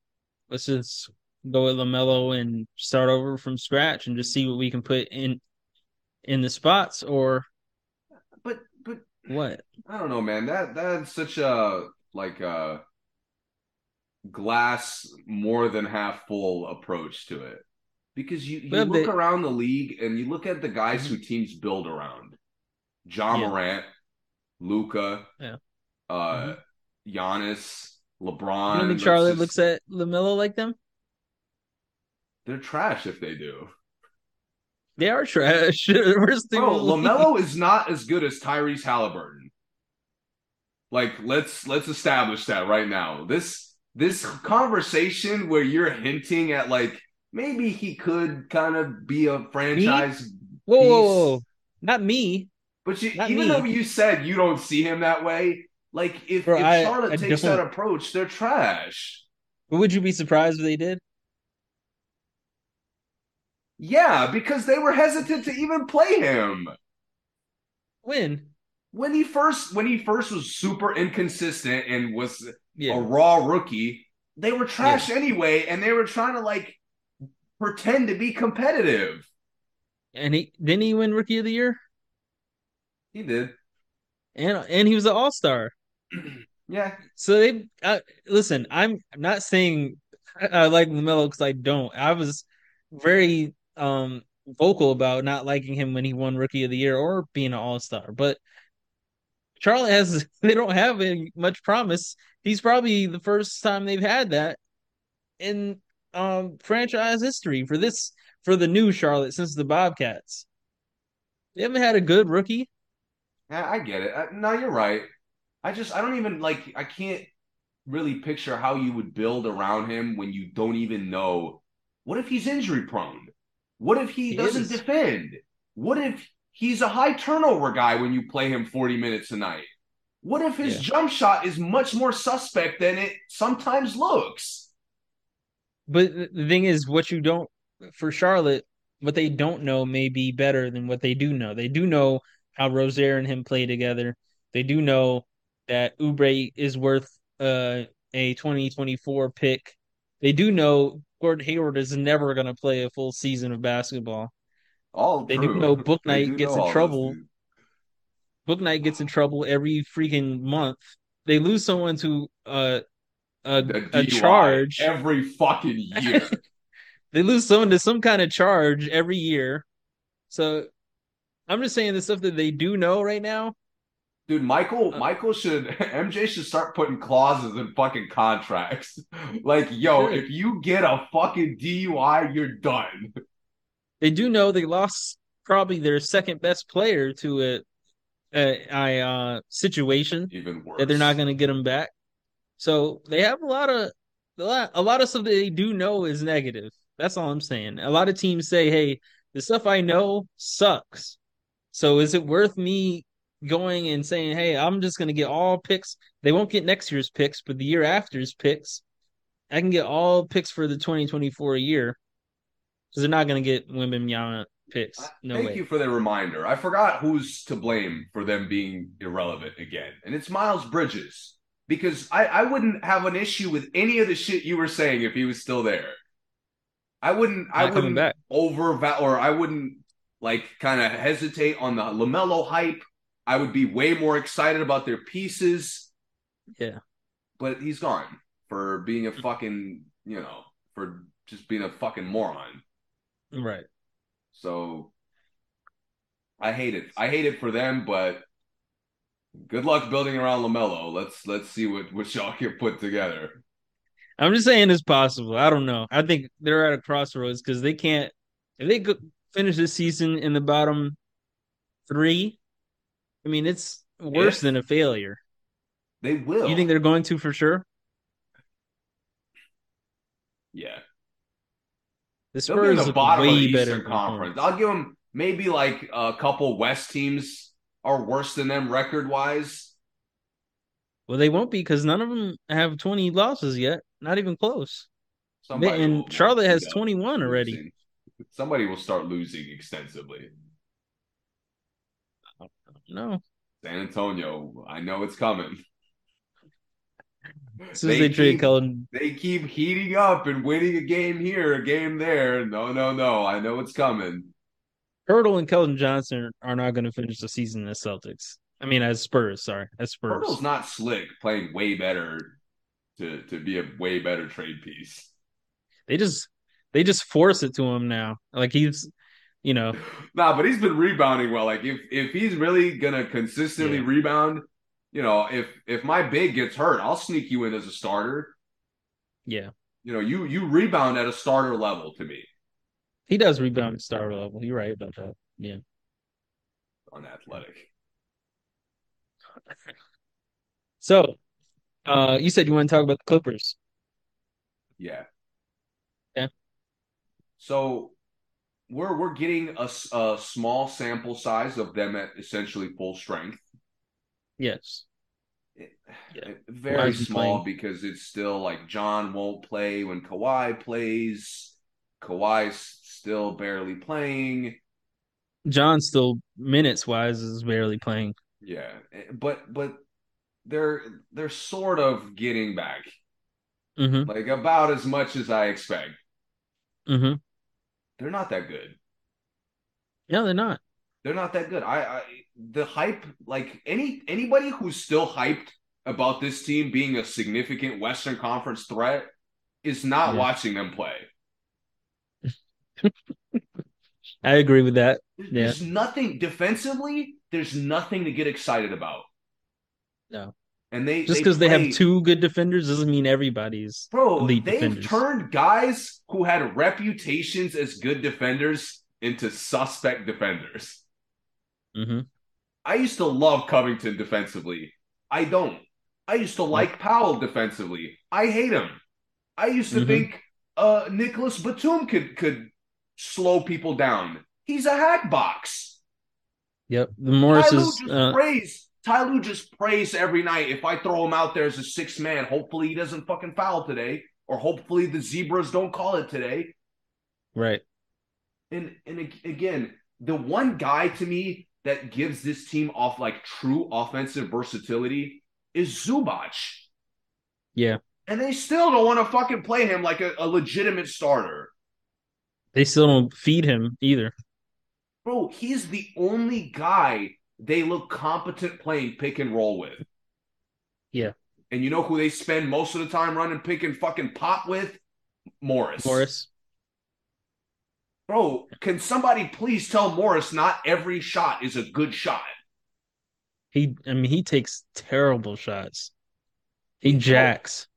let's just go with Lamelo and start over from scratch and just see what we can put in in the spots. Or, but but what? I don't know, man. That that's such a like a glass more than half full approach to it because you, you look they, around the league and you look at the guys mm-hmm. who teams build around Ja yeah. Morant, Luka, yeah. uh, mm-hmm. Giannis, LeBron. You don't think Charlotte just, looks at Lamelo like them? They're trash if they do. They are trash. Where's the Bro, Lamelo is not as good as Tyrese Halliburton. Like let's let's establish that right now. This this conversation where you're hinting at like maybe he could kind of be a franchise. Whoa, whoa, whoa, not me. But you, even me. though you said you don't see him that way, like if, Bro, if Charlotte I, I takes that approach, they're trash. But would you be surprised if they did? Yeah, because they were hesitant to even play him. When? When he first when he first was super inconsistent and was yeah. a raw rookie, they were trash yeah. anyway, and they were trying to like pretend to be competitive. And he didn't he win rookie of the year? He did, and and he was an all star. yeah. So they uh, listen. I'm not saying I like Lamelo because I don't. I was very um vocal about not liking him when he won rookie of the year or being an all star, but Charlotte has they don't have any much promise. He's probably the first time they've had that in um franchise history for this for the new Charlotte since the Bobcats. They haven't had a good rookie. Yeah, I get it. Uh, no, you're right. I just I don't even like I can't really picture how you would build around him when you don't even know what if he's injury prone? What if he, he doesn't is. defend? What if he's a high turnover guy when you play him 40 minutes a night? What if his yeah. jump shot is much more suspect than it sometimes looks? But the thing is, what you don't for Charlotte, what they don't know may be better than what they do know. They do know how Rozier and him play together. They do know that Oubre is worth uh, a 2024 pick. They do know Gordon Hayward is never going to play a full season of basketball. All they true. do know Bouknight gets in trouble. Bouknight gets in trouble every freaking month. They lose someone to uh, a, a charge every fucking year. they lose someone to some kind of charge every year. So I'm just saying the stuff that they do know right now. Dude, Michael, uh, Michael should MJ should start putting clauses in fucking contracts. like, yo, if you get a fucking DUI, you're done. They do know they lost probably their second best player to a a, a uh, situation even worse that they're not going to get them back. So they have a lot of a lot, a lot of stuff that they do know is negative. That's all I'm saying. A lot of teams say, "Hey, the stuff I know sucks." So is it worth me going and saying, "Hey, I'm just going to get all picks. They won't get next year's picks, but the year after's picks. I can get all picks for the 2024 year because they're not going to get Wembanyama picks. No Thank way. you for the reminder. I forgot who's to blame for them being irrelevant again, and it's Miles Bridges because I, I wouldn't have an issue with any of the shit you were saying if he was still there. I wouldn't. Not I wouldn't over or I wouldn't like kind of hesitate on the LaMelo hype I would be way more excited about their pieces. Yeah. But he's gone for being a mm-hmm. fucking, you know, for just being a fucking moron. Right. So I hate it. I hate it for them, but good luck building around Lamelo. Let's let's see what what y'all can put together. I'm just saying it's possible. I don't know. I think they're at a crossroads because they can't if they finish this season in the bottom three, I mean, it's worse if than a failure. They will. You think they're going to for sure? Yeah. The Spurs the bottom way of the better conference. I'll give them maybe like a couple West teams are worse than them record wise. Well, they won't be because none of them have 20 losses yet. Not even close. Somebody and will, Charlotte has 21 already. Somebody will start losing extensively. No. San Antonio, I know it's coming. As soon as they, they trade Keldon, they keep heating up and winning a game here, a game there. No, no, no. I know it's coming. Poeltl and Keldon Johnson are not going to finish the season as Celtics. I mean, as Spurs. Sorry, as Spurs. Poeltl's not slick, playing way better to to be a way better trade piece. They just they just force it to him now. Like he's you know. Nah, but he's been rebounding well. Like if if he's really gonna consistently yeah. rebound, you know, if if my big gets hurt, I'll sneak you in as a starter. Yeah. You know, you you rebound at a starter level to me. He does rebound at starter level. You're right about that. Yeah. Unathletic. So, uh, you said you want to talk about the Clippers. Yeah. Yeah. So we're we're getting a, a small sample size of them at essentially full strength. Yes. It, yeah. very small playing? because it's still like John won't play when Kawhi plays. Kawhi's still barely playing. John still minutes wise is barely playing. Yeah, but but they're they're sort of getting back, mm-hmm. like about as much as I expect. Mm-hmm they're not that good. No, they're not. They're not that good. I, I the hype, like any anybody who's still hyped about this team being a significant Western Conference threat is not yeah. watching them play. I agree with that. There's yeah. nothing defensively. There's nothing to get excited about. No. And they just because they, they, have two good defenders doesn't mean everybody's bro. They've defenders. turned guys who had reputations as good defenders into suspect defenders. Mm-hmm. I used to love Covington defensively. I don't. I used to like Powell defensively. I hate him. I used to mm-hmm. think uh, Nicolas Batum could could slow people down. He's a hack box. Yep. The Morris is uh... praise. Ty Lue just prays every night. If I throw him out there as a six man, hopefully he doesn't fucking foul today, or hopefully the zebras don't call it today. Right. And and again, the one guy to me that gives this team off like true offensive versatility is Zubac. Yeah. And they still don't want to fucking play him like a, a legitimate starter. They still don't feed him either. Bro, he's the only guy they look competent playing pick and roll with. Yeah. And you know who they spend most of the time running pick and fucking pop with? Morris. Morris. Bro, can somebody please tell Morris not every shot is a good shot? He, I mean, he takes terrible shots. He jacks.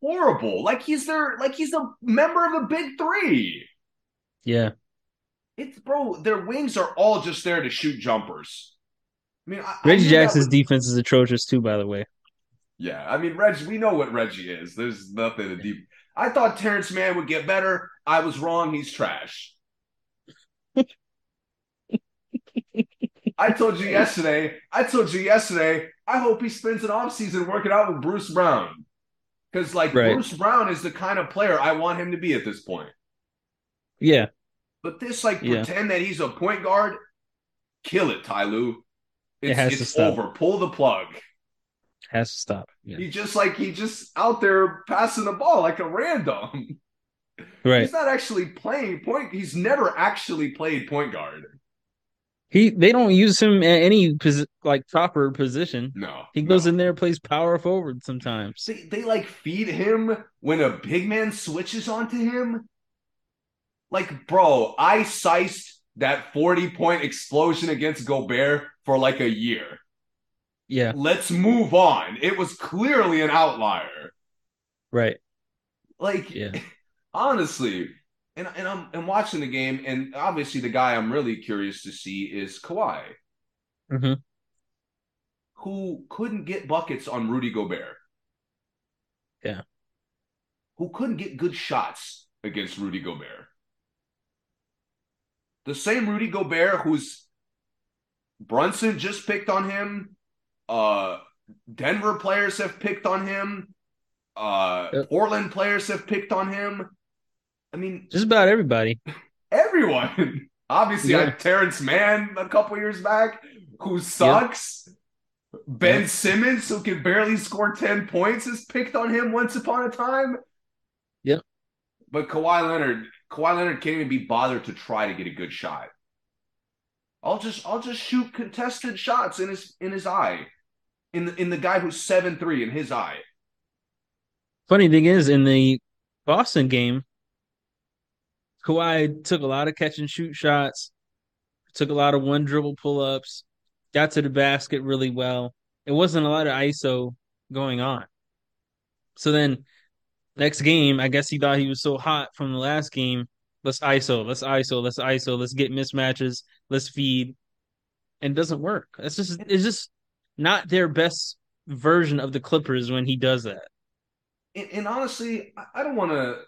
Horrible. Like he's their, like he's a member of a big three. Yeah. It's bro. Their wings are all just there to shoot jumpers. I mean, I, Reggie I Jackson's defense is atrocious too. By the way. Yeah, I mean, Reggie. We know what Reggie is. There's nothing to deep. I thought Terance Mann would get better. I was wrong. He's trash. I told you yesterday. I told you yesterday. I hope he spends an offseason working out with Bruce Brown. Because like right. Bruce Brown is the kind of player I want him to be at this point. Yeah. But this like yeah. pretend that he's a point guard, kill it, Ty Lue. It's, it has it's to stop. over. Pull the plug. Has to stop. Yeah. He just like he just out there passing the ball like a random. Right. He's not actually playing point. He's never actually played point guard. He they don't use him at any posi- like proper position. No, he goes no. in there plays power forward sometimes. They, they like feed him when a big man switches onto him. Like, bro, I sized that 40 point explosion against Gobert for like a year. Yeah. Let's move on. It was clearly an outlier. Right. Like, yeah. honestly, and, and I'm, I'm watching the game, and obviously the guy I'm really curious to see is Kawhi, mm-hmm. who couldn't get buckets on Rudy Gobert. Yeah. Who couldn't get good shots against Rudy Gobert. The same Rudy Gobert who's Brunson just picked on him. Uh, Denver players have picked on him. Uh, yep. Portland players have picked on him. I mean, just about everybody. Everyone. Obviously, yeah. like Terance Mann a couple years back, who sucks. Yep. Ben yep. Simmons, who can barely score 10 points, is picked on him once upon a time. Yep. But Kawhi Leonard, Kawhi Leonard can't even be bothered to try to get a good shot. I'll just I'll just shoot contested shots in his in his eye. In the in the guy who's seven three in his eye. Funny thing is, in the Boston game, Kawhi took a lot of catch and shoot shots, took a lot of one dribble pull ups, got to the basket really well. It wasn't a lot of ISO going on. So then next game, I guess he thought he was so hot from the last game. Let's ISO, let's ISO, let's ISO, let's get mismatches, let's feed. And it doesn't work. It's just it's just not their best version of the Clippers when he does that. And, and honestly, I don't want to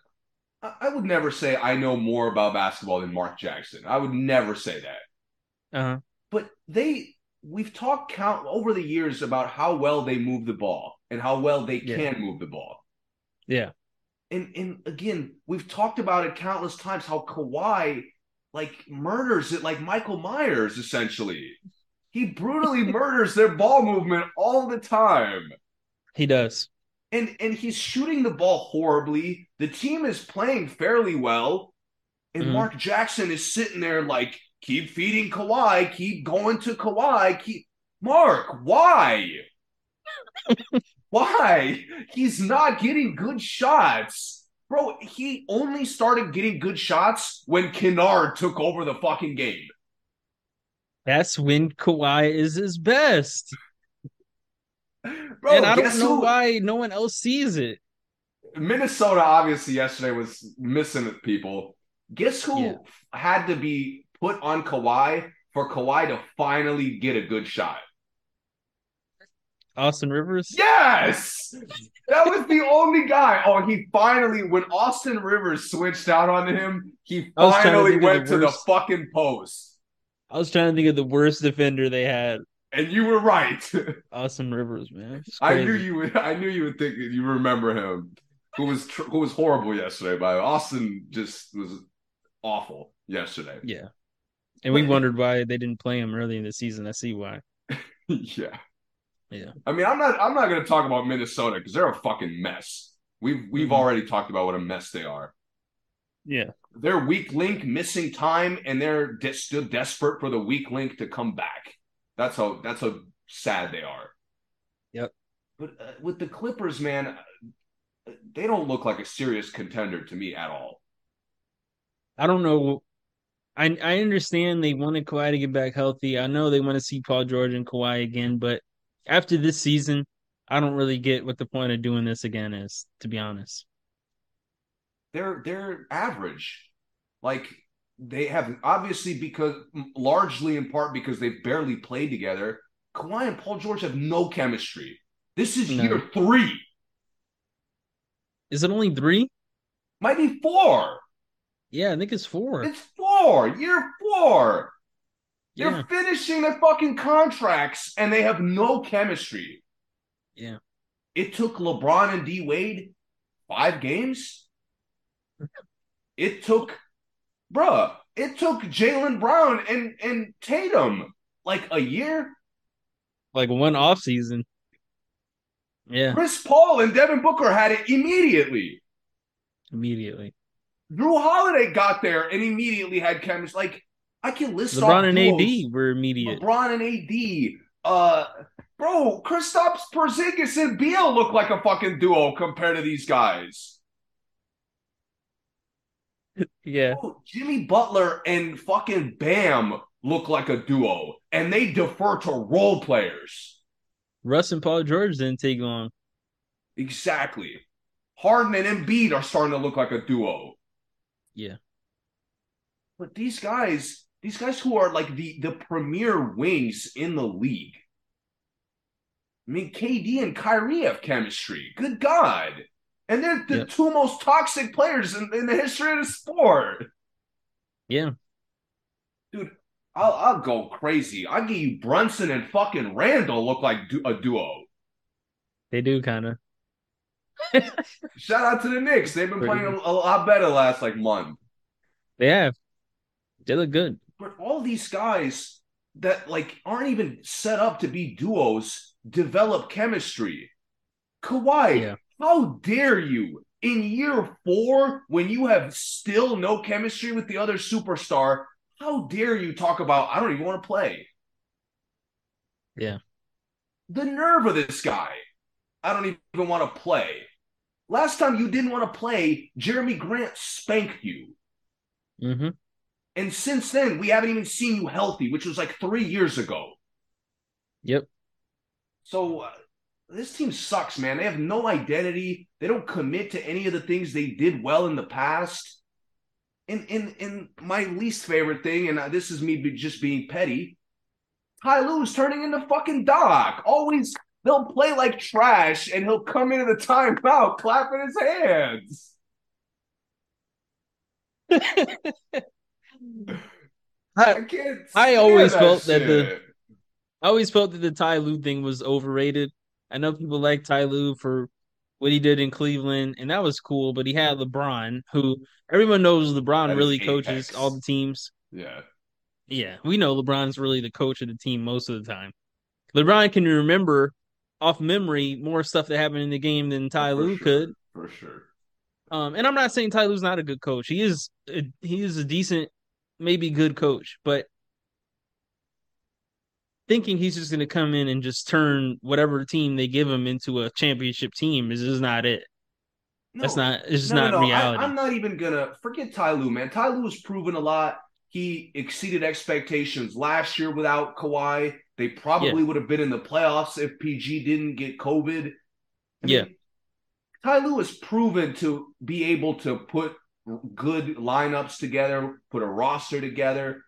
I would never say I know more about basketball than Mark Jackson. I would never say that. Uh-huh. But they, we've talked count over the years about how well they move the ball and how well they yeah. can move the ball. Yeah. And and again, we've talked about it countless times how Kawhi like murders it like Michael Myers essentially. He brutally murders their ball movement all the time. He does and and he's shooting the ball horribly. The team is playing fairly well, and mm-hmm. Mark Jackson is sitting there like, keep feeding Kawhi, keep going to Kawhi, keep Mark, why? why? He's not getting good shots. Bro, he only started getting good shots when Kennard took over the fucking game. That's when Kawhi is his best. Bro, and I don't know who? why no one else sees it. Minnesota obviously yesterday was missing people. Guess who yeah. had to be put on Kawhi for Kawhi to finally get a good shot? Austin Rivers? Yes! That was the only guy. Oh, he finally, when Austin Rivers switched out on him, he finally to went the to the fucking post. I was trying to think of the worst defender they had. And you were right. Austin Rivers, man. I knew you would I knew you would think you remember him. Who was who was horrible yesterday, by Austin just was awful yesterday. Yeah. And we wondered why they didn't play him early in the season. I see why. yeah. Yeah. I mean, I'm not I'm not going to talk about Minnesota because they're a fucking mess. We've we've mm-hmm. already talked about what a mess they are. Yeah. They're weak link missing time and they're de- still desperate for the weak link to come back. That's how that's how sad they are. Yep. But uh, with the Clippers, man, they don't look like a serious contender to me at all. I don't know. I I understand they wanted Kawhi to get back healthy. I know they want to see Paul George and Kawhi again, but after this season, I don't really get what the point of doing this again is, to be honest. They're they're average. Like they have obviously because largely in part because they've barely played together. Kawhi and Paul George have no chemistry. This is no. year three. Is it only three? Might be four. Yeah, I think it's four. It's four. Year four. They're yeah. finishing their fucking contracts and they have no chemistry. Yeah. It took LeBron and D Wade five games. it took, bruh, it took Jaylen Brown and, and Tatum like a year. Like one off season. Yeah. Chris Paul and Devin Booker had it immediately. Immediately. Jrue Holiday got there and immediately had chemistry. Like I can list LeBron and duos. AD were immediate. LeBron and AD. Uh, bro, Kristaps Porzingis and Beal look like a fucking duo compared to these guys. yeah. Bro, Jimmy Butler and fucking Bam look like a duo, and they defer to role players. Russ and Paul George didn't take long. Exactly. Harden and Embiid are starting to look like a duo. Yeah. But these guys, these guys who are like the the premier wings in the league. I mean, KD and Kyrie have chemistry. Good God. And they're the yep. two most toxic players in, in the history of the sport. Yeah. Dude, I'll, I'll go crazy. I'll give you Brunson and fucking Randle look like du- a duo. They do kind of. Shout out to the Knicks. They've been Pretty playing a, a, lot better last like month. They have. They look good but all these guys that like aren't even set up to be duos develop chemistry. Kawhi, yeah. how dare you in year four when you have still no chemistry with the other superstar? How dare you talk about I don't even want to play? Yeah. The nerve of this guy. I don't even want to play. Last time you didn't want to play, Jerami Grant spanked you. Mm-hmm. And since then, we haven't even seen you healthy, which was like three years ago. Yep. So uh, this team sucks, man. They have no identity. They don't commit to any of the things they did well in the past. And in in my least favorite thing, and uh, this is me just being petty, Ty Lue's turning into fucking Doc. Always they'll play like trash, and he'll come into the timeout clapping his hands. I, I always felt that, that the. I always felt that the Ty Lue thing was overrated. I know people like Ty Lue for what he did in Cleveland, and that was cool. But he had LeBron, who everyone knows LeBron that really coaches all the teams. Yeah, yeah, we know LeBron's really the coach of the team most of the time. LeBron can remember off memory more stuff that happened in the game than Ty Lue sure. could. For sure. Um, and I'm not saying Ty Lue's not a good coach. He is. A, he is a decent maybe good coach, but thinking he's just going to come in and just turn whatever team they give him into a championship team is just not it. No, That's not. It's just no, not no, reality. I, am not even gonna forget Ty Lue, man. Ty Lue has proven a lot. He exceeded expectations last year without Kawhi. They probably yeah. would have been in the playoffs if PG didn't get COVID. I yeah. Mean, Ty Lue has proven to be able to put good lineups together, put a roster together.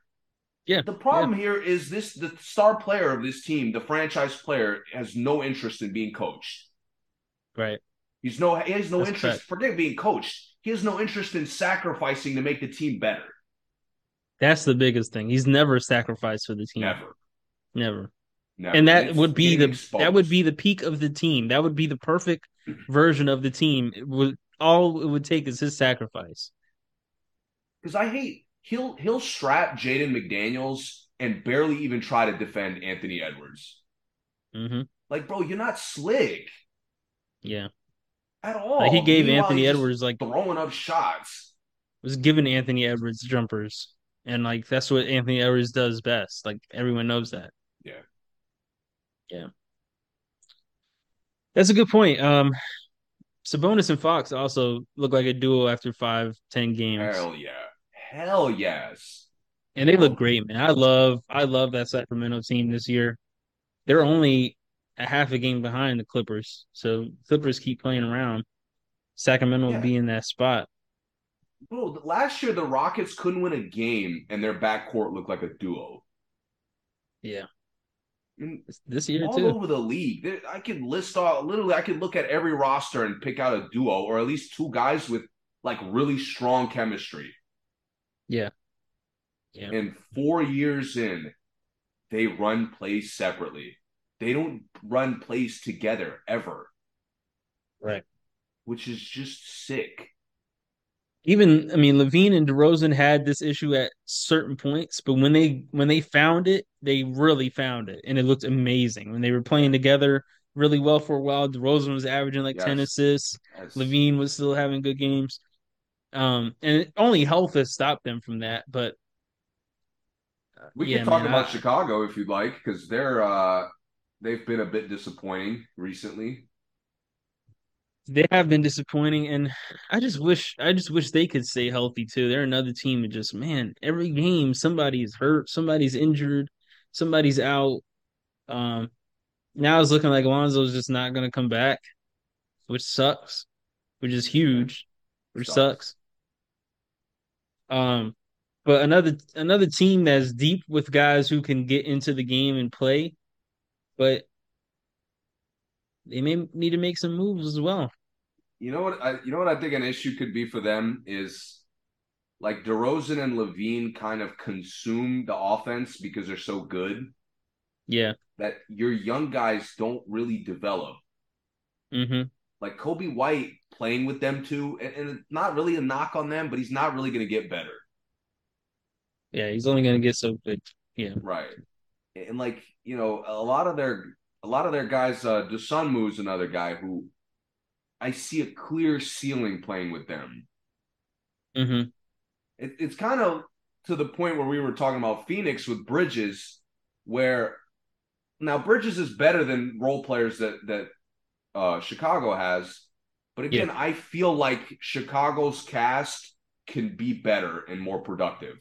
Yeah. The problem yeah. here is this the star player of this team, the franchise player, has no interest in being coached. Right. He's no he has no That's interest. Correct. Forget being coached. He has no interest in sacrificing to make the team better. That's the biggest thing. He's never sacrificed for the team. Never. Never. Never. And that would be the exposed. that would be the peak of the team. That would be the perfect version of the team. It would all it would take is his sacrifice. Because I hate he'll he'll strap Jaden McDaniels and barely even try to defend Anthony Edwards. Mm-hmm. Like, bro, you're not slick. Yeah. At all. Like he gave Meanwhile, Anthony Edwards like throwing up shots. Was giving Anthony Edwards jumpers. And like that's what Anthony Edwards does best. Like everyone knows that. Yeah. Yeah. That's a good point. Um Sabonis and Fox also look like a duo after five, ten games. Hell yeah. Hell yes. And they look great, man. I love I love that Sacramento team this year. They're only a half a game behind the Clippers. So Clippers keep playing around. Sacramento yeah. will be in that spot. Bro, last year the Rockets couldn't win a game and their backcourt looked like a duo. Yeah. Mm, and this year all too. over the league. I can list all literally I can look at every roster and pick out a duo or at least two guys with like really strong chemistry. Yeah. Yeah. And four years in, they run plays separately. They don't run plays together ever. Right. Which is just sick even I mean LaVine and DeRozan had this issue at certain points, but when they when they found it, they really found it, and it looked amazing when they were playing together really well for a while. DeRozan was averaging like yes. ten assists. Yes. LaVine was still having good games, um, and only health has stopped them from that. But uh, we yeah, can talk man, about I, Chicago if you'd like, because they're uh, they've been a bit disappointing recently they have been disappointing, and I just wish I just wish they could stay healthy too. They're another team that just man, every game somebody's hurt, somebody's injured, somebody's out. Um, now it's looking like Lonzo's just not going to come back, which sucks, which is huge, which sucks. sucks. Um, but another another team that's deep with guys who can get into the game and play, but they may need to make some moves as well. You know what? I, you know what I think an issue could be for them is like DeRozan and LaVine kind of consume the offense because they're so good. Yeah, that your young guys don't really develop. Mm-hmm. Like Coby White playing with them too, and, and not really a knock on them, but he's not really going to get better. Yeah, he's only going to get so good. Yeah, right. And like you know, a lot of their a lot of their guys, uh, Dosunmu's another guy who I see a clear ceiling playing with them. Mm-hmm. It, it's kind of to the point where we were talking about Phoenix with Bridges, where now Bridges is better than role players that that uh, Chicago has, but again, yeah. I feel like Chicago's cast can be better and more productive.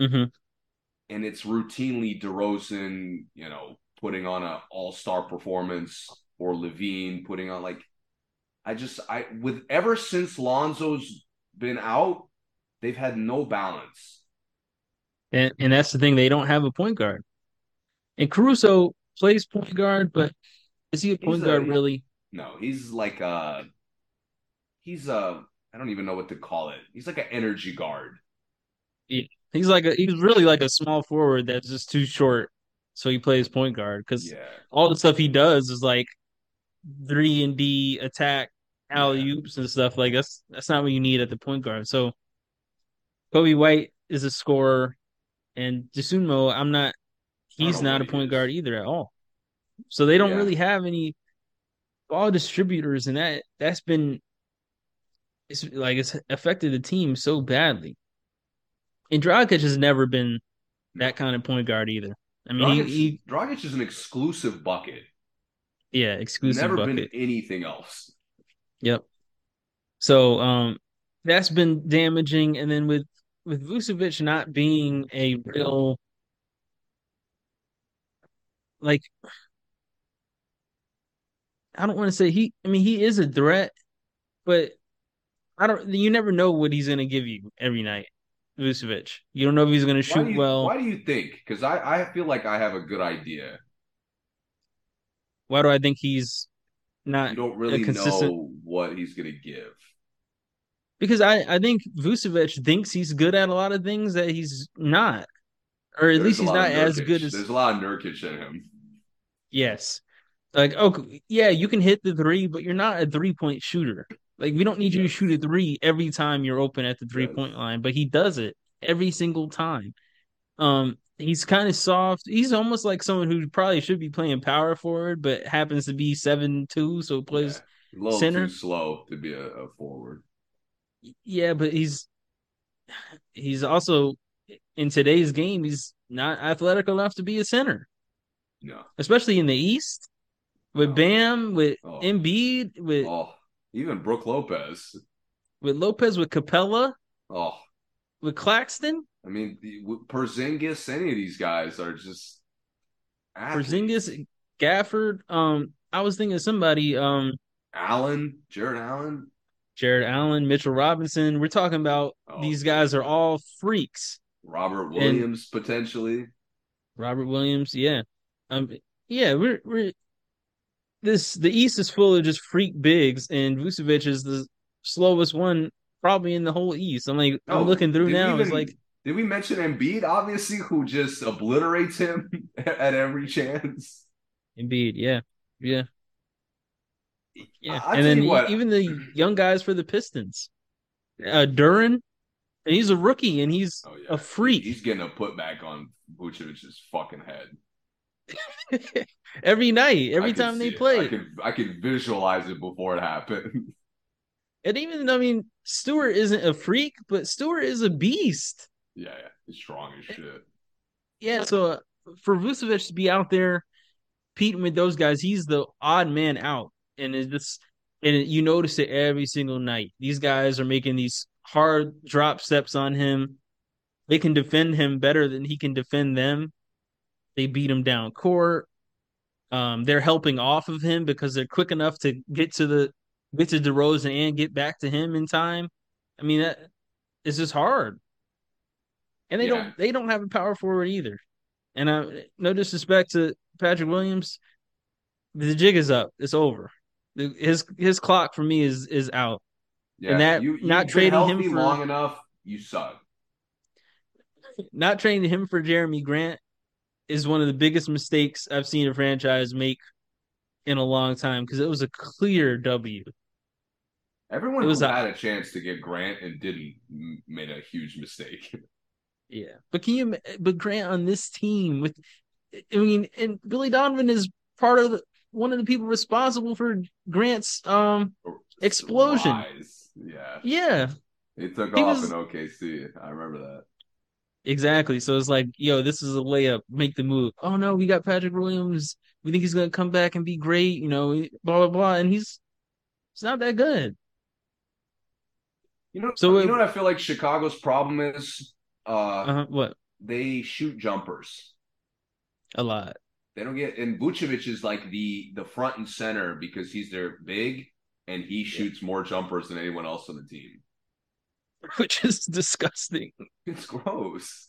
Mm-hmm. And it's routinely DeRozan, you know, putting on an All Star performance, or LaVine putting on like I just I with ever since Lonzo's been out, they've had no balance. And and that's the thing, they don't have a point guard. And Caruso plays point guard, but is he a point he's guard a, really? No, he's like a he's a I don't even know what to call it. He's like an energy guard. Yeah. He's like a he's really like a small forward that's just too short. So he plays point guard because yeah. all the stuff he does is like three and D attack alley oops and stuff. Like that's that's not what you need at the point guard. So Coby White is a scorer, and Dosunmu, I'm not. He's not a point guard either at all. So they don't yeah. really have any ball distributors, and that that's been it's like it's affected the team so badly. And Dragic has never been that kind of point guard either. I mean, Dragic, he, he, Dragic is an exclusive bucket. Yeah, exclusive. Never bucket. been anything else. Yep. So um that's been damaging and then with with Vucevic not being a real like I don't want to say he. I mean, he is a threat, but I don't. You never know what he's going to give you every night. Vucevic. You don't know if he's going to shoot why you, well. Why do you think? Because I, I feel like I have a good idea. Why do I think he's not? You don't really consistent... know what he's going to give. Because I, I think Vucevic thinks he's good at a lot of things that he's not, or at There's least he's not as good as. There's a lot of Nurkic in him. Yes, like oh yeah, you can hit the three, but you're not a three point shooter. Like we don't need you to shoot a three every time you're open at the three point line, but he does it every single time. Um, he's kind of soft. He's almost like someone who probably should be playing power forward, but happens to be seven two, so plays yeah, center. too slow to be a, a forward. Yeah, but he's he's also in today's game. He's not athletic enough to be a center. No, especially in the East with no. Bam, with oh. Embiid, with oh. Even Brook Lopez. With Lopez, with Capela. Oh. With Claxton. I mean, Porzingis, any of these guys are just. Athletes. Porzingis, Gafford. Um, I was thinking of somebody. Um, Allen, Jarrett Allen. Jarrett Allen, Mitchell Robinson. We're talking about oh, these guys are all freaks. Robert Williams and potentially. Robert Williams, yeah. Um, yeah, we're we're this the East is full of just freak bigs, and Vucevic is the slowest one probably in the whole East. I'm like, oh, I'm looking through now. Even, it's like, did we mention Embiid? Obviously, who just obliterates him at every chance. Embiid, yeah, yeah, yeah. i and then even the young guys for the Pistons, uh Duren, and he's a rookie, and he's oh, yeah. a freak. He's getting a putback on Vucevic's fucking head. every night, every time they play. I could I could visualize it before it happened. And even I mean, Stewart isn't a freak, but Stewart is a beast. Yeah, yeah, he's strong as shit. Yeah, so uh, for Vucevic to be out there competing with those guys, he's the odd man out, and it's just and you notice it every single night. These guys are making these hard drop steps on him. They can defend him better than he can defend them. They beat him down court. Um, they're helping off of him because they're quick enough to get to the get to DeRozan and get back to him in time. I mean, that it's just hard. And they yeah. don't they don't have a power forward either. And I no disrespect to Patrick Williams, the jig is up. It's over. His his clock for me is is out. Yeah, and that you, not trading him for long enough, you suck. Not trading him for Jerami Grant is one of the biggest mistakes I've seen a franchise make in a long time because it was a clear W. Everyone was who a, had a chance to get Grant and didn't made a huge mistake. Yeah, but can you? But Grant on this team with, I mean, and Billy Donovan is part of the, one of the people responsible for Grant's um explosion. Rise. Yeah, yeah. He took he off was, in OKC. I remember that. Exactly. So it's like, yo, this is a layup. Make the move. Oh no, we got Patrick Williams. We think he's gonna come back and be great. You know, blah blah blah. And he's it's not that good. You know, so you it, know what I feel like Chicago's problem is. Uh, uh what they shoot jumpers a lot. They don't get and Vucevic is like the the front and center because he's their big and he shoots yeah. more jumpers than anyone else on the team. which is disgusting. It's gross,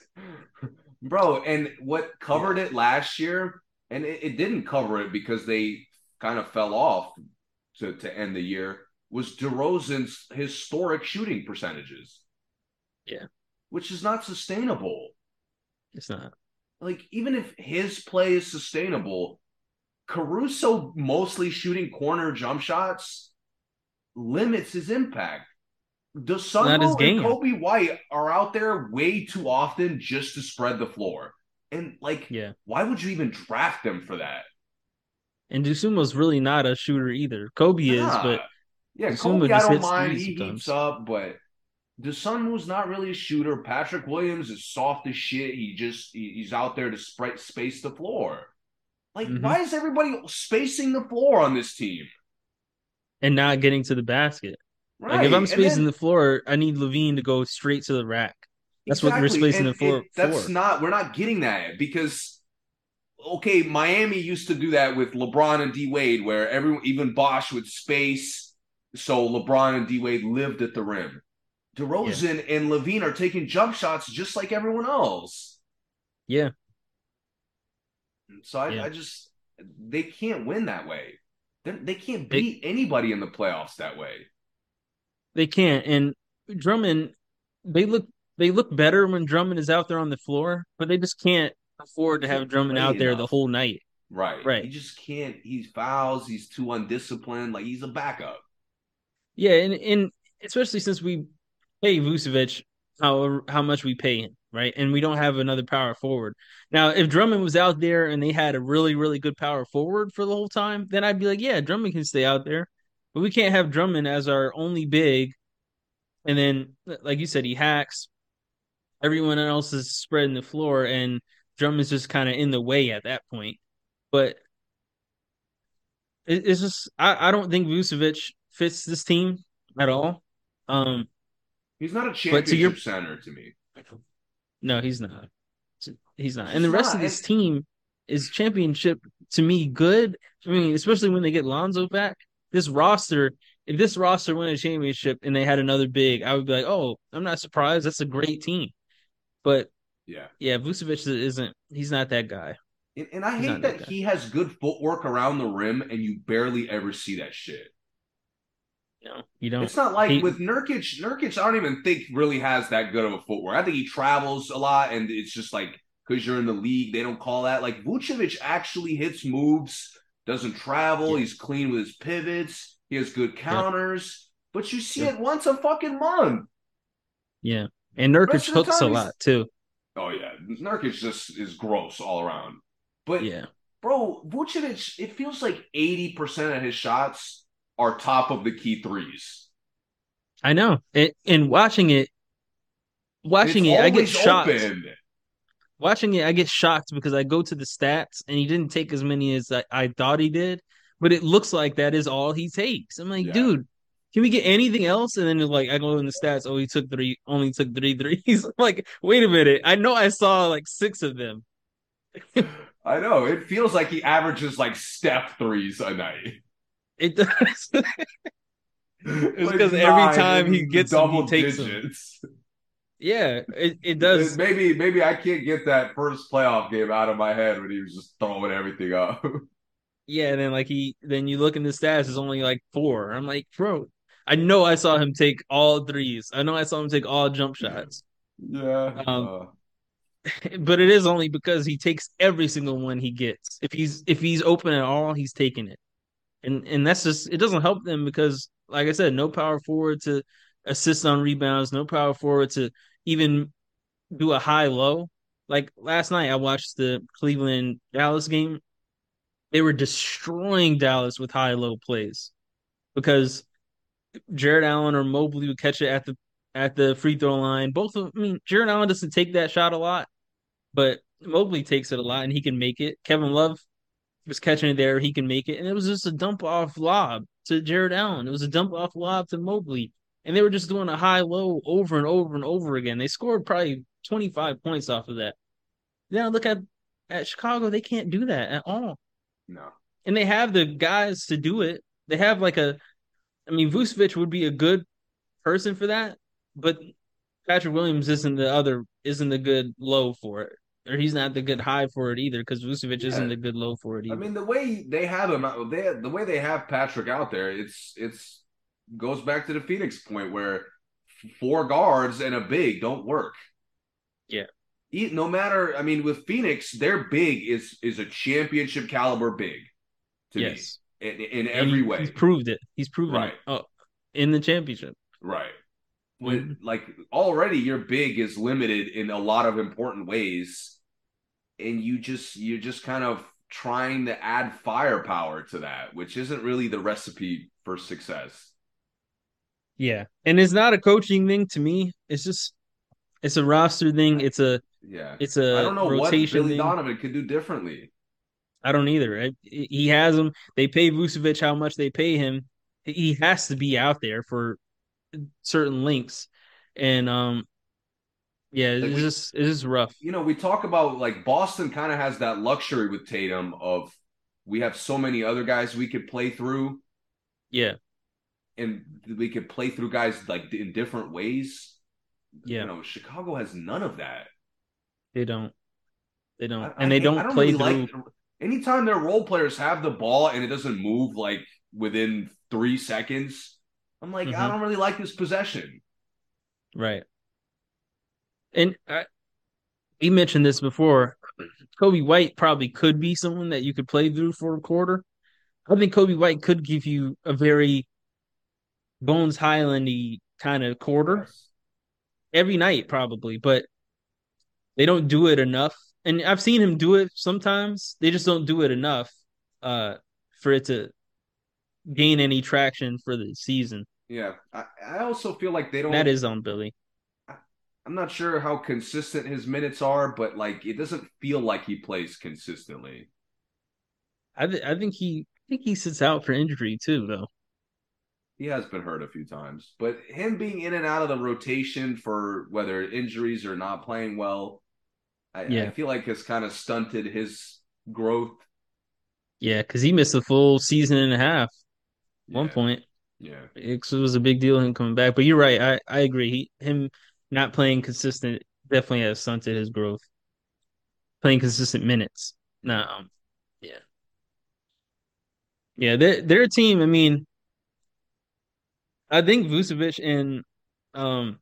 bro. And what covered yeah. it last year, and it, it, didn't cover it because they kind of fell off to to end the year, was DeRozan's historic shooting percentages. Yeah, which is not sustainable. It's not. Like even if his play is sustainable, Caruso mostly shooting corner jump shots limits his impact Dosunmu and Coby White are out there way too often just to spread the floor. And like, yeah, why would you even draft them for that? And Dosunmu's really not a shooter either. Coby is, but yeah, Coby, I don't mind. He heats up, but Dosunmu's not really a shooter. Patrick Williams is soft as shit. He just he, he's out there to spray, space the floor. Like, mm-hmm. why is everybody spacing the floor on this team? And not getting to the basket. Right. Like if I'm spacing then, the floor, I need LaVine to go straight to the rack. That's exactly. what we're spacing and the floor. It, that's for. not. We're not getting that because okay, Miami used to do that with LeBron and D Wade, where everyone, even Bosh would space, so LeBron and D Wade lived at the rim. DeRozan yeah. and LaVine are taking jump shots just like everyone else. Yeah. So I, yeah. I just they can't win that way. They're, they can not beat they, anybody in the playoffs that way. They can't. And Drummond, they look they look better when Drummond is out there on the floor, but they just can't afford to have Drummond out there enough. the whole night. Right. Right. He just can't. He's fouls. He's too undisciplined. Like he's a backup. Yeah, and and especially since we pay Vucevic how how much we pay him, right? And we don't have another power forward. Now, if Drummond was out there and they had a really really good power forward for the whole time, then I'd be like, yeah, Drummond can stay out there. But we can't have Drummond as our only big. And then, like you said, he hacks. Everyone else is spreading the floor, and Drummond's just kind of in the way at that point. But it's just I, I don't think Vucevic fits this team at all. Um, he's not a championship to your, center to me. No, he's not. He's not. And the rest not. of this team is championship to me good. I mean, especially when they get Lonzo back. This roster, if this roster won a championship and they had another big, I would be like, oh, I'm not surprised. That's a great team. But yeah. Yeah, Vucevic isn't he's not that guy. And, and I he's hate that, that he has good footwork around the rim and you barely ever see that shit. No, you don't. It's not like he, with Nurkic. Nurkic, I don't even think really has that good of a footwork. I think he travels a lot, and it's just like because you're in the league, they don't call that. Like Vucevic actually hits moves, doesn't travel. Yeah. He's clean with his pivots. He has good counters, yeah. but you see yeah. it once a fucking month. Yeah, and Nurkic hooks a lot too. Oh yeah, Nurkic just is gross all around. But yeah, bro, Vucevic, it feels like eighty percent of his shots are top of the key threes. I know, it, and watching it, watching it's it, I get shocked. Open. Watching it, I get shocked because I go to the stats and he didn't take as many as I, I thought he did, but it looks like that is all he takes. I'm like, yeah. dude, can we get anything else? And then like I go in the stats, oh, he took three, only took three threes. like, wait a minute. I know I saw like six of them. I know. It feels like he averages like step threes a night. It does. it's because every time he gets double them, he takes digits. Them. Yeah, it, it does. Maybe maybe I can't get that first playoff game out of my head when he was just throwing everything up. Yeah, and then like he then you look in the stats, it's only like four. I'm like, bro, I know I saw him take all threes. I know I saw him take all jump shots. Yeah. Um, uh. but it is only because he takes every single one he gets. If he's if he's open at all, he's taking it. And and that's just it doesn't help them because like I said, no power forward to assist on rebounds, no power forward to even do a high low. Like last night I watched the Cleveland Dallas game. They were destroying Dallas with high low plays because Jarrett Allen or Mobley would catch it at the at the free throw line. Both of them I mean, Jarrett Allen doesn't take that shot a lot, but Mobley takes it a lot and he can make it. Kevin Love was catching it there, he can make it. And it was just a dump off lob to Jarrett Allen. It was a dump off lob to Mobley. And they were just doing a high low over and over and over again. They scored probably 25 points off of that. Now look at at Chicago, they can't do that at all. No. And they have the guys to do it. They have like a I mean, Vucevic would be a good person for that, but Patrick Williams isn't the other isn't the good low for it, or he's not the good high for it either because Vucevic yeah. isn't the good low for it either. I mean, the way they have him, they the way they have Patrick out there, it's it's goes back to the Phoenix point where four guards and a big don't work. Yeah. No matter, I mean, with Phoenix, their big is is a championship caliber big. To yes in, in every he, way. He's proved it. He's proven right. it oh, in the championship. Right. When mm-hmm. like already your big is limited in a lot of important ways, and you just you're just kind of trying to add firepower to that, which isn't really the recipe for success. Yeah, and it's not a coaching thing to me. It's just it's a roster thing. It's a yeah. It's a I don't know rotation what Billy thing. Donovan could do differently. I don't either. He has him. They pay Vucevic how much they pay him. He has to be out there for certain links, and um, Yeah, it's Like, we- just it's just rough. You know, we talk about like Boston kind of has that luxury with Tatum of we have so many other guys we could play through, Yeah, and we could play through guys like in different ways. Yeah. You know, Chicago has none of that. they don't. They don't, I- and they I- don't, I play really through. like anytime their role players have the ball and it doesn't move like within three seconds. I'm like, I Mhm. don't really like this possession. Right. And I, we mentioned this before. Coby White probably could be someone that you could play through for a quarter. I think Coby White could give you a very Bones Highlandy kind of quarter every night, probably, but they don't do it enough. And I've seen him do it sometimes. They just don't do it enough uh, for it to gain any traction for the season. Yeah, I, I also feel like they don't. That is on Billy. I'm not sure how consistent his minutes are, but like it doesn't feel like he plays consistently. I th- I think he I think he sits out for injury too, though. He has been hurt a few times, but him being in and out of the rotation for whether injuries or not playing well, I, Yeah. I feel like has kind of stunted his growth. Yeah, because he missed a full season and a half at one Yeah, point. yeah, It was a big deal him coming back. But you're right. I, I agree. He him not playing consistent definitely has stunted his growth. Playing consistent minutes. No, um, yeah. Yeah, their their team, I mean, I think Vucevic and um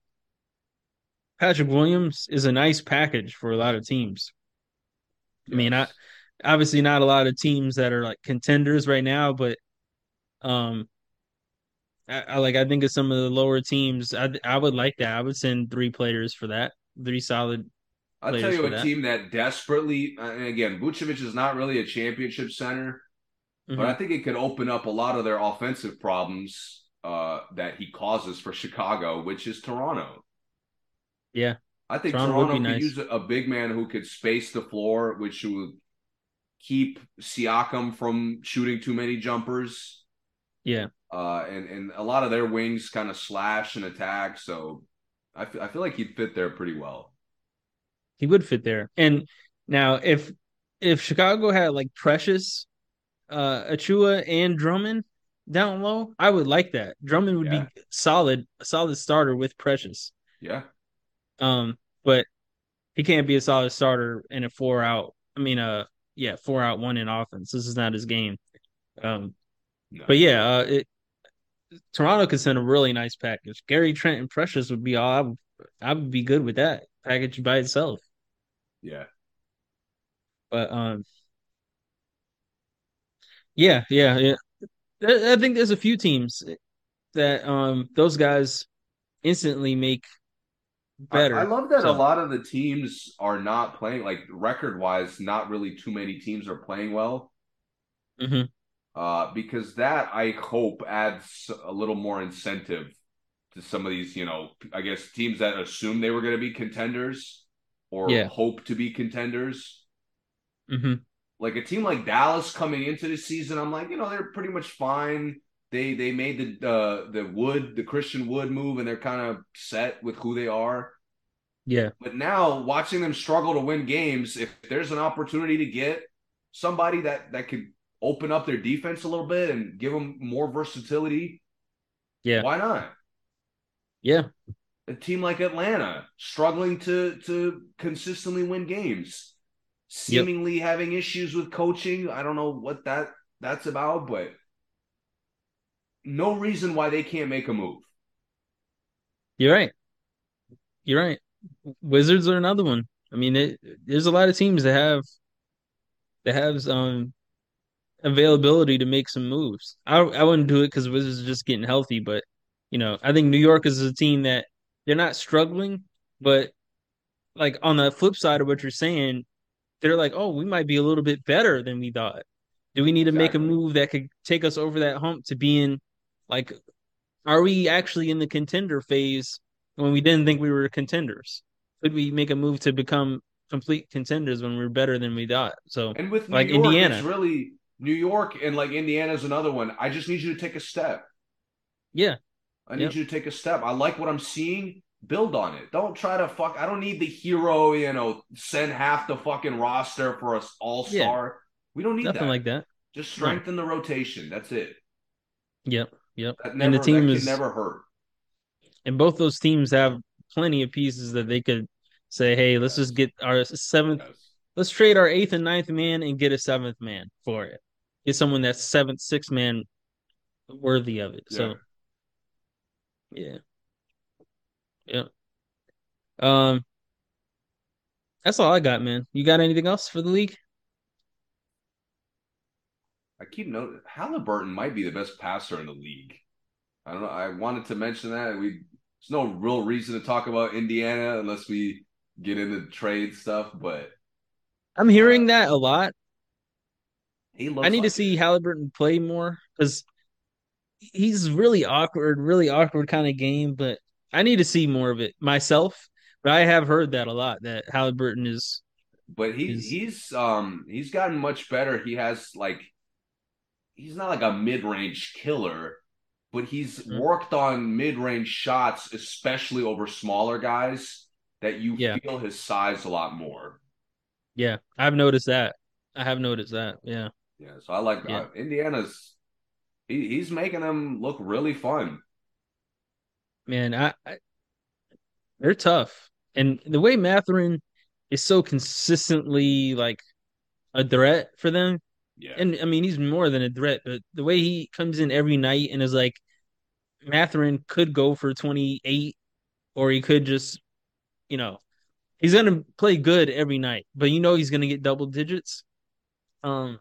Patrick Williams is a nice package for a lot of teams. I mean, I obviously not a lot of teams that are like contenders right now, but um I, I like I think of some of the lower teams. I I would like that. I would send three players for that. Three solid. I'll tell you a that. team that desperately, uh, and again, Vucevic is not really a championship center, but Mhm. I think it could open up a lot of their offensive problems uh, that he causes for Chicago, which is Toronto. Yeah. I think Toronto Toronto could nice. use a big man who could space the floor, which would keep Siakam from shooting too many jumpers. Yeah. Uh, and and a lot of their wings kind of slash and attack, so I feel I feel like he'd fit there pretty well. He would fit there. And now if if Chicago had like Precious, uh Achiuwa and Drummond down low, I would like that. Drummond would Yeah. be solid, a solid starter with Precious. Yeah, Um, but he can't be a solid starter in a four out. I mean, uh, yeah, four out one in offense. This is not his game. Um, no. but yeah, uh, it Toronto could send a really nice package. Gary Trent and Precious would be all. I would, I would be good with that package by itself. yeah. But um, yeah, yeah, yeah. I think there's a few teams that um those guys instantly make better. I, I love that So- a lot of the teams are not playing like record wise. Not really too many teams are playing well. Mhm. Uh, because that I hope adds a little more incentive to some of these. You know, I guess teams that assume they were going to be contenders or Yeah. hope to be contenders. Mhm. Like a team like Dallas coming into the season, I'm like, you know, they're pretty much fine. They they made the uh, the Wood the Christian Wood move, and they're kind of set with who they are. Yeah, But now watching them struggle to win games, if there's an opportunity to get somebody that that could open up their defense a little bit and give them more versatility, Yeah. why not? yeah, A team like Atlanta struggling to to consistently win games, seemingly having issues with coaching. I don't know what that that's about, but no reason why they can't make a move. you're right. You're right. Wizards are another one. I mean, it, there's a lot of teams that have that have um availability to make some moves. I I wouldn't do it because Wizards are just getting healthy, but you know, I think New York is a team that they're not struggling, but like on the flip side of what you're saying, they're like, oh, we might be a little bit better than we thought. Do we need to make a move that could take us over that hump to being like, are we actually in the contender phase when we didn't think we were contenders? Could we make a move to become complete contenders when we're better than we thought? So And with New Like York, Indiana. it's really New York and like Indiana's another one. I just need you to take a step. yeah, I need Yep. you to take a step. I like what I'm seeing. build on it. Don't try to fuck. I don't need the hero. You know, send half the fucking roster for us all star. Yeah, we don't need nothing that. like that. Just strengthen no. the rotation. That's it. Yep. Yep. Never, and the team is never hurt. And both those teams have plenty of pieces that they could say, "Hey, let's yes. just get our seventh. Yes. Let's trade our eighth and ninth man and get a seventh man for it. Get someone that's seventh, sixth man worthy of it." Yeah. So, yeah. Yeah. Um, that's all I got, man. You got anything else for the league? I keep noting Halliburton might be the best passer in the league. I don't know. I wanted to mention that we there's no real reason to talk about Indiana unless we get into trade stuff, but I'm hearing uh, that a lot. I need like to see it. Halliburton play more because he's really awkward, really awkward kind of game, but I need to see more of it myself. But I have heard that a lot that Halliburton is but he is, he's um he's gotten much better. He has like he's not like a mid-range killer, but he's mm-hmm. worked on mid-range shots, especially over smaller guys, that you yeah. feel his size a lot more. Yeah, I've noticed that. I have noticed that. Yeah. Yeah. So I like yeah. uh, Indiana's. He, he's making them look really fun. Man, I, I they're tough, and the way Mathurin is so consistently like a threat for them, yeah. And I mean, he's more than a threat, but the way he comes in every night and is like, Mathurin could go for 28, or he could just, you know, he's going to play good every night, but you know he's going to get double digits. Um,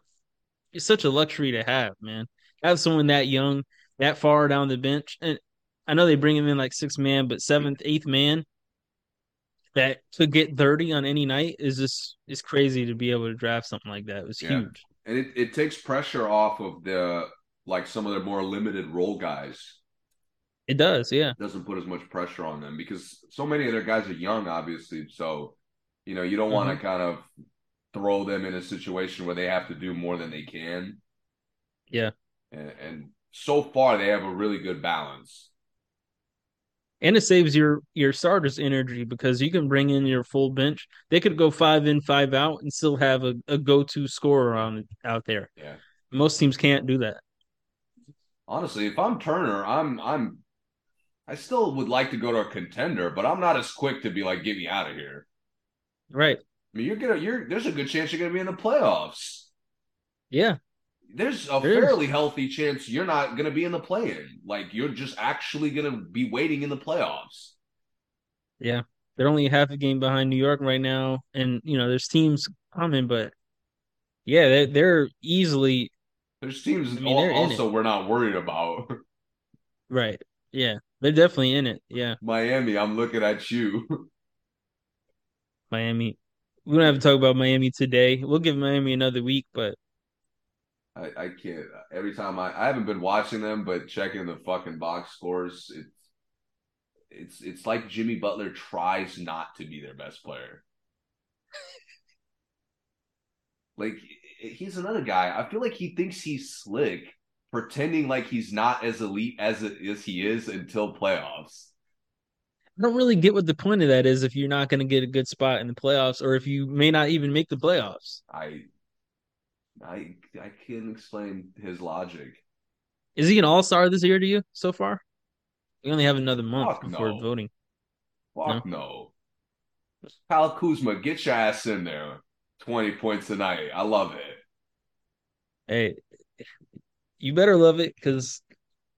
It's such a luxury to have, man. Have someone that young, that far down the bench. And I know they bring him in like sixth man, but seventh, eighth man that could get 30 on any night is just is crazy to be able to draft something like that. It was yeah. huge and it, it takes pressure off of the like some of the more limited role guys. It does, yeah. It doesn't put as much pressure on them because so many of their guys are young, obviously. So, you know, you don't mm-hmm. want to kind of throw them in a situation where they have to do more than they can. Yeah. And, and so far, they have a really good balance and it saves your your starters energy because you can bring in your full bench. They could go five in, five out, and still have a, a go to scorer on out there. Yeah, most teams can't do that. Honestly, if I'm Turner, I'm I'm I still would like to go to a contender, but I'm not as quick to be like, get me out of here. Right. I mean, you're gonna you're there's a good chance you're gonna be in the playoffs. Yeah, there's a there fairly is. healthy chance you're not going to be in the play-in. Like you're just actually going to be waiting in the playoffs. Yeah, they're only half a game behind New York right now, and you know there's teams coming, but yeah, they're, they're easily. There's teams I mean, also we're not worried about. right. Yeah, they're definitely in it. Yeah. Miami, I'm looking at you. Miami. We don't have to talk about Miami today. We'll give Miami another week, but I, I can't. Every time I, I haven't been watching them, but checking the fucking box scores, it's it's it's like Jimmy Butler tries not to be their best player. like he's another guy. I feel like he thinks he's slick, pretending like he's not as elite as as he is until playoffs. I don't really get what the point of that is if you're not going to get a good spot in the playoffs, or if you may not even make the playoffs. I I I can't explain his logic. Is he an all star this year to you so far? We only have another month Fuck before no. voting. Fuck no. no. Kyle Kuzma, get your ass in there. 20 points tonight. I love it. Hey, you better love it because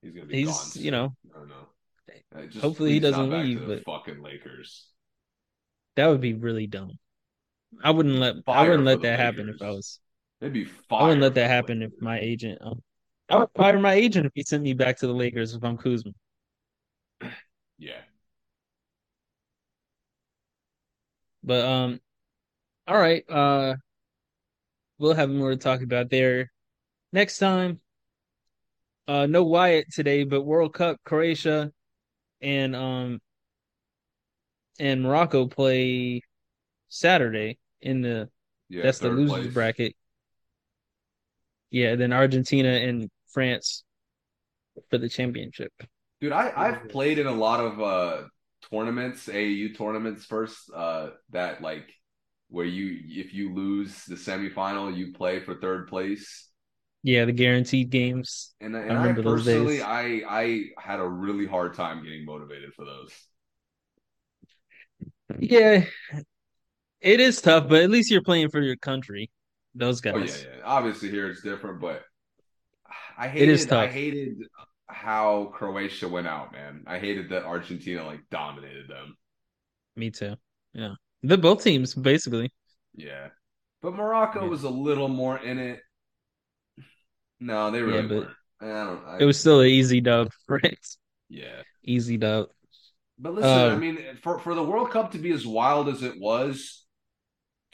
he's be he's you know. Just hopefully he doesn't leave. but fucking Lakers. That would be really dumb. I wouldn't let Fire I wouldn't let that Lakers. happen if I was They'd be I wouldn't let that happen if my agent. Um, I would fire my agent if he sent me back to the Lakers if I'm Kuzma. Yeah. But um, all right. Uh, we'll have more to talk about there next time. Uh, no Wyatt today, but World Cup Croatia and um and Morocco play Saturday in the yeah, that's the losers place. bracket. Yeah, then Argentina and France for the championship. Dude, I I've played in a lot of uh tournaments, AAU tournaments first. Uh, that like where you if you lose the semifinal, you play for third place. Yeah, the guaranteed games. And, and I, I personally, I I had a really hard time getting motivated for those. Yeah, it is tough, but at least you're playing for your country. Those guys. Oh yeah, yeah. Obviously here it's different, but I hated. It is tough. I hated how Croatia went out, man. I hated that Argentina like dominated them. Me too. Yeah, the both teams basically. Yeah, but Morocco yeah. was a little more in it. No, they really yeah, but weren't. I don't. I, it was still an easy dub, right? Yeah, easy dub. But listen, I um, mean, for for the World Cup to be as wild as it was,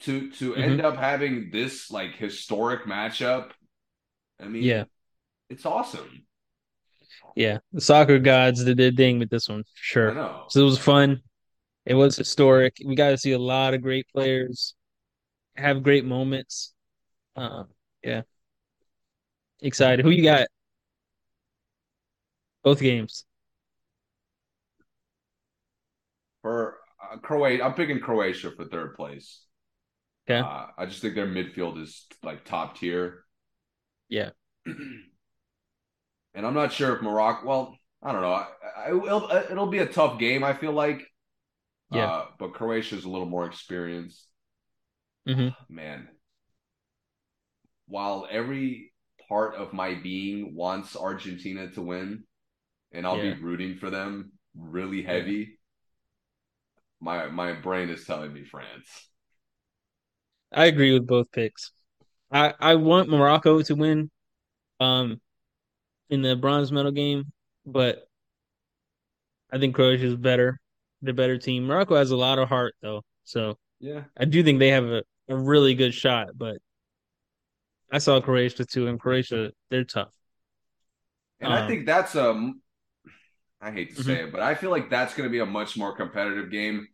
to to mm-hmm. end up having this like historic matchup, I mean, yeah, it's awesome. Yeah, the soccer gods did their thing with this one, sure. So it was fun. It was historic. We got to see a lot of great players have great moments. Uh, yeah, excited. Who you got? Both games. For uh, Croatia, I'm picking Croatia for third place. Okay. Uh, I just think their midfield is like top tier. Yeah. and I'm not sure if Morocco. Well, I don't know. I, I, it'll, it'll be a tough game. I feel like. Yeah. Uh, but Croatia's a little more experienced. Mm-hmm. Man, while every part of my being wants Argentina to win, and I'll yeah. be rooting for them really heavy. Yeah. My my brain is telling me France. I agree with both picks. I I want Morocco to win. Um, in the bronze medal game, but I think Croatia is better, the better team. Morocco has a lot of heart though, so yeah, I do think they have a, a really good shot. But I saw Croatia too, and Croatia they're tough. And um, I think that's a, I hate to say mm-hmm. it, but I feel like that's going to be a much more competitive game.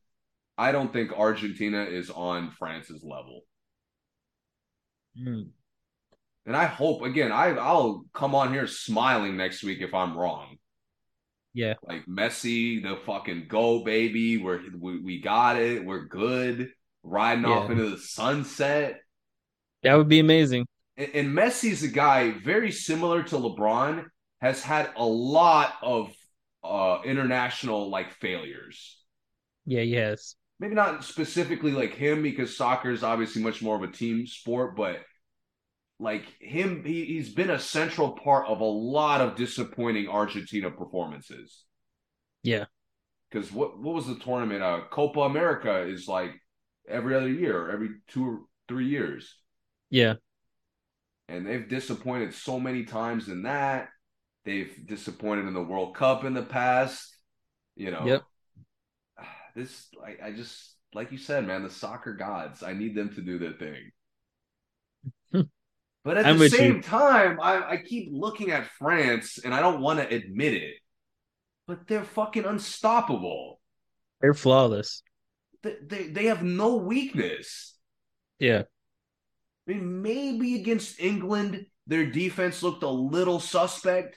I don't think Argentina is on France's level. Mm. And I hope again, I I'll come on here smiling next week if I'm wrong. Yeah. Like Messi, the fucking go baby. We're we, we got it. We're good. Riding yeah. off into the sunset. That would be amazing. And, and Messi's a guy very similar to LeBron, has had a lot of uh international like failures. Yeah, yes. Maybe not specifically like him because soccer is obviously much more of a team sport, but like him, he, he's been a central part of a lot of disappointing Argentina performances. Yeah. Because what what was the tournament? Uh, Copa America is like every other year, every two or three years. Yeah. And they've disappointed so many times in that. They've disappointed in the World Cup in the past. You know. Yep. This I, I just like you said, man, the soccer gods. I need them to do their thing. But at I'm the same you. time, I, I keep looking at France and I don't want to admit it, but they're fucking unstoppable. They're flawless. They, they, they have no weakness. Yeah. I mean, maybe against England, their defense looked a little suspect.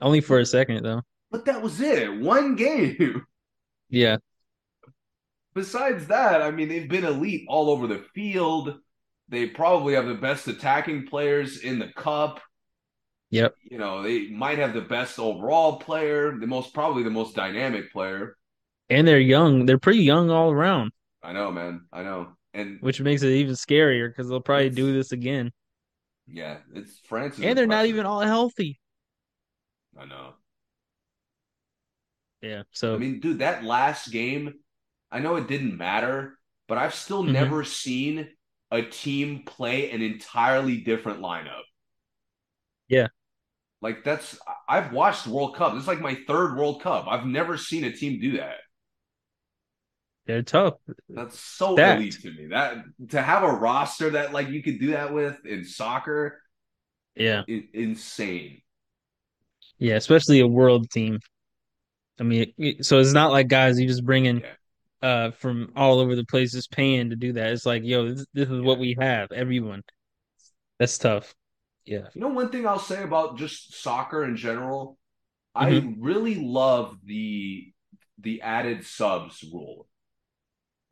Only for a second, though. But that was it. One game. Yeah. Besides that, I mean, they've been elite all over the field. They probably have the best attacking players in the cup. Yep. You know, they might have the best overall player, the most probably the most dynamic player. And they're young. They're pretty young all around. I know, man. I know. And which makes it even scarier because they'll probably do this again. Yeah, it's France. And they're not even all healthy. I know. Yeah. So I mean, dude, that last game, I know it didn't matter, but I've still mm-hmm. never seen a team play an entirely different lineup. Yeah. Like that's I've watched World Cup. This is like my third World Cup. I've never seen a team do that. They're tough. That's so Stacked. elite to me. That to have a roster that like you could do that with in soccer. Yeah. insane. Yeah, especially a world team. I mean, so it's not like guys you just bring in yeah uh from all over the place is paying to do that. It's like, yo, this, this is yeah. what we have. Everyone. That's tough. Yeah. You know, one thing I'll say about just soccer in general, mm-hmm. I really love the the added subs rule.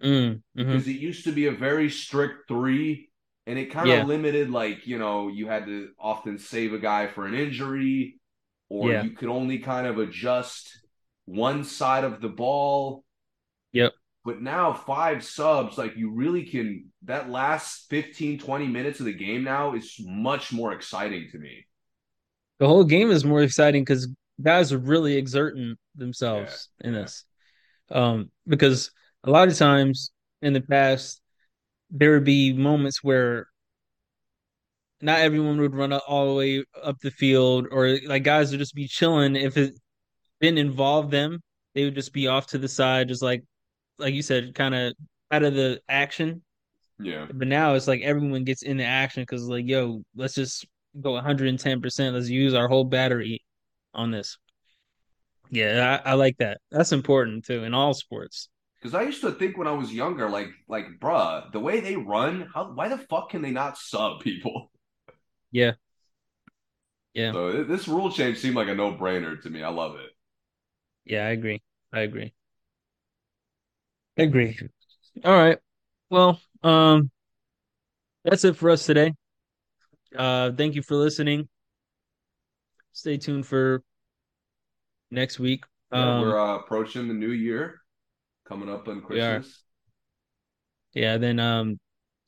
Mm, because mm-hmm. it used to be a very strict three and it kind of Yeah. limited like you know you had to often save a guy for an injury or Yeah. you could only kind of adjust one side of the ball Yep. but now five subs like you really can that last 15 20 minutes of the game now is much more exciting to me The whole game is more exciting because guys are really exerting themselves in this. Um, because a lot of times in the past, there would be moments where not everyone would run all the way up the field, or like guys would just be chilling. If it didn't involve them, they would just be off to the side, just like like you said, kind of out of the action. yeah But now it's like everyone gets into action because like, yo, let's just go 110%. Let's use our whole battery on this. Yeah, I, I like that. That's important too in all sports. Because i used to think when i was younger like like bruh the way they run how why the fuck can they not sub people Yeah, yeah, so this rule change seemed like a no-brainer to me i love it yeah. I agree. I agree. I agree. All right. Well, um, that's it for us today. Uh, thank you for listening. Stay tuned for next week. Yeah, Um, we're uh, approaching the new year, coming up on Christmas. yeah. Then um,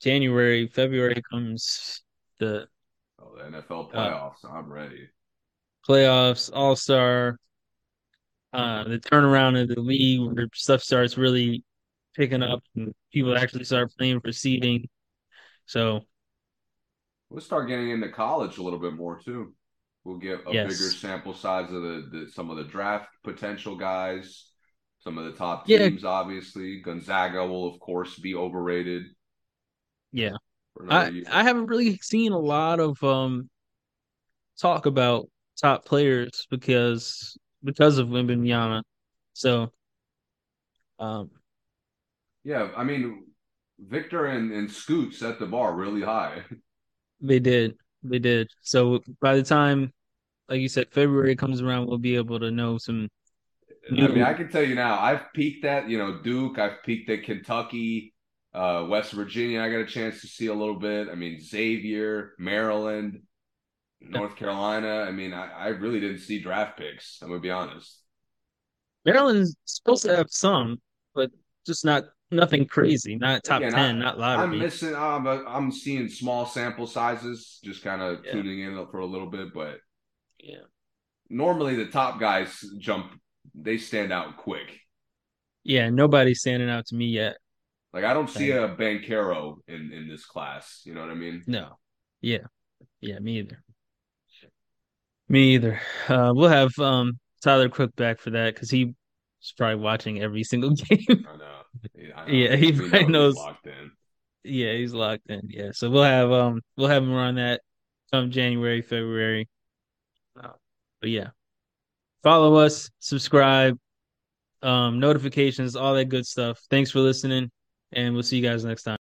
January, February comes the Oh, the NFL Uh, playoffs. I'm ready. playoffs, All Star, uh, the turnaround of the league where stuff starts really picking up and people actually start playing for seeding. So We'll start getting into college a little bit more too. We'll get a Yes. bigger sample size of the, the some of the draft potential guys, some of the top Yeah. teams. Obviously, Gonzaga will of course be overrated. yeah, I year. I haven't really seen a lot of um talk about top players because because of Wembanyama. So um yeah, I mean, Victor and, and Scoot set the bar really high. they did they did. So by the time like you said February comes around we'll be able to know some I mean, I can tell you now, I've peaked at, you know, Duke, I've peaked at Kentucky, uh, West Virginia, I got a chance to see a little bit. I mean, Xavier, Maryland, North Carolina. I mean, I, I really didn't see draft picks, I'm gonna be honest. Maryland's supposed to have some, but just not nothing crazy, not top Again, ten, I, not I'm missing I'm I'm seeing small sample sizes, just kind of Yeah. tuning in for a little bit, but Yeah. normally the top guys jump they stand out quick. Yeah, nobody's standing out to me yet. Like I don't see a Banchero in in this class, you know what I mean? No. Yeah. Yeah, me either. Me either. Uh, we'll have um Tyler Cook back for that because he's probably watching every single game. I know. I know. Yeah, he probably he's knows. locked in. yeah, he's locked in. Yeah, so we'll have um we'll have him on that come January, February. Uh, but yeah, follow us, subscribe, um, notifications, all that good stuff. Thanks for listening, and we'll see you guys next time.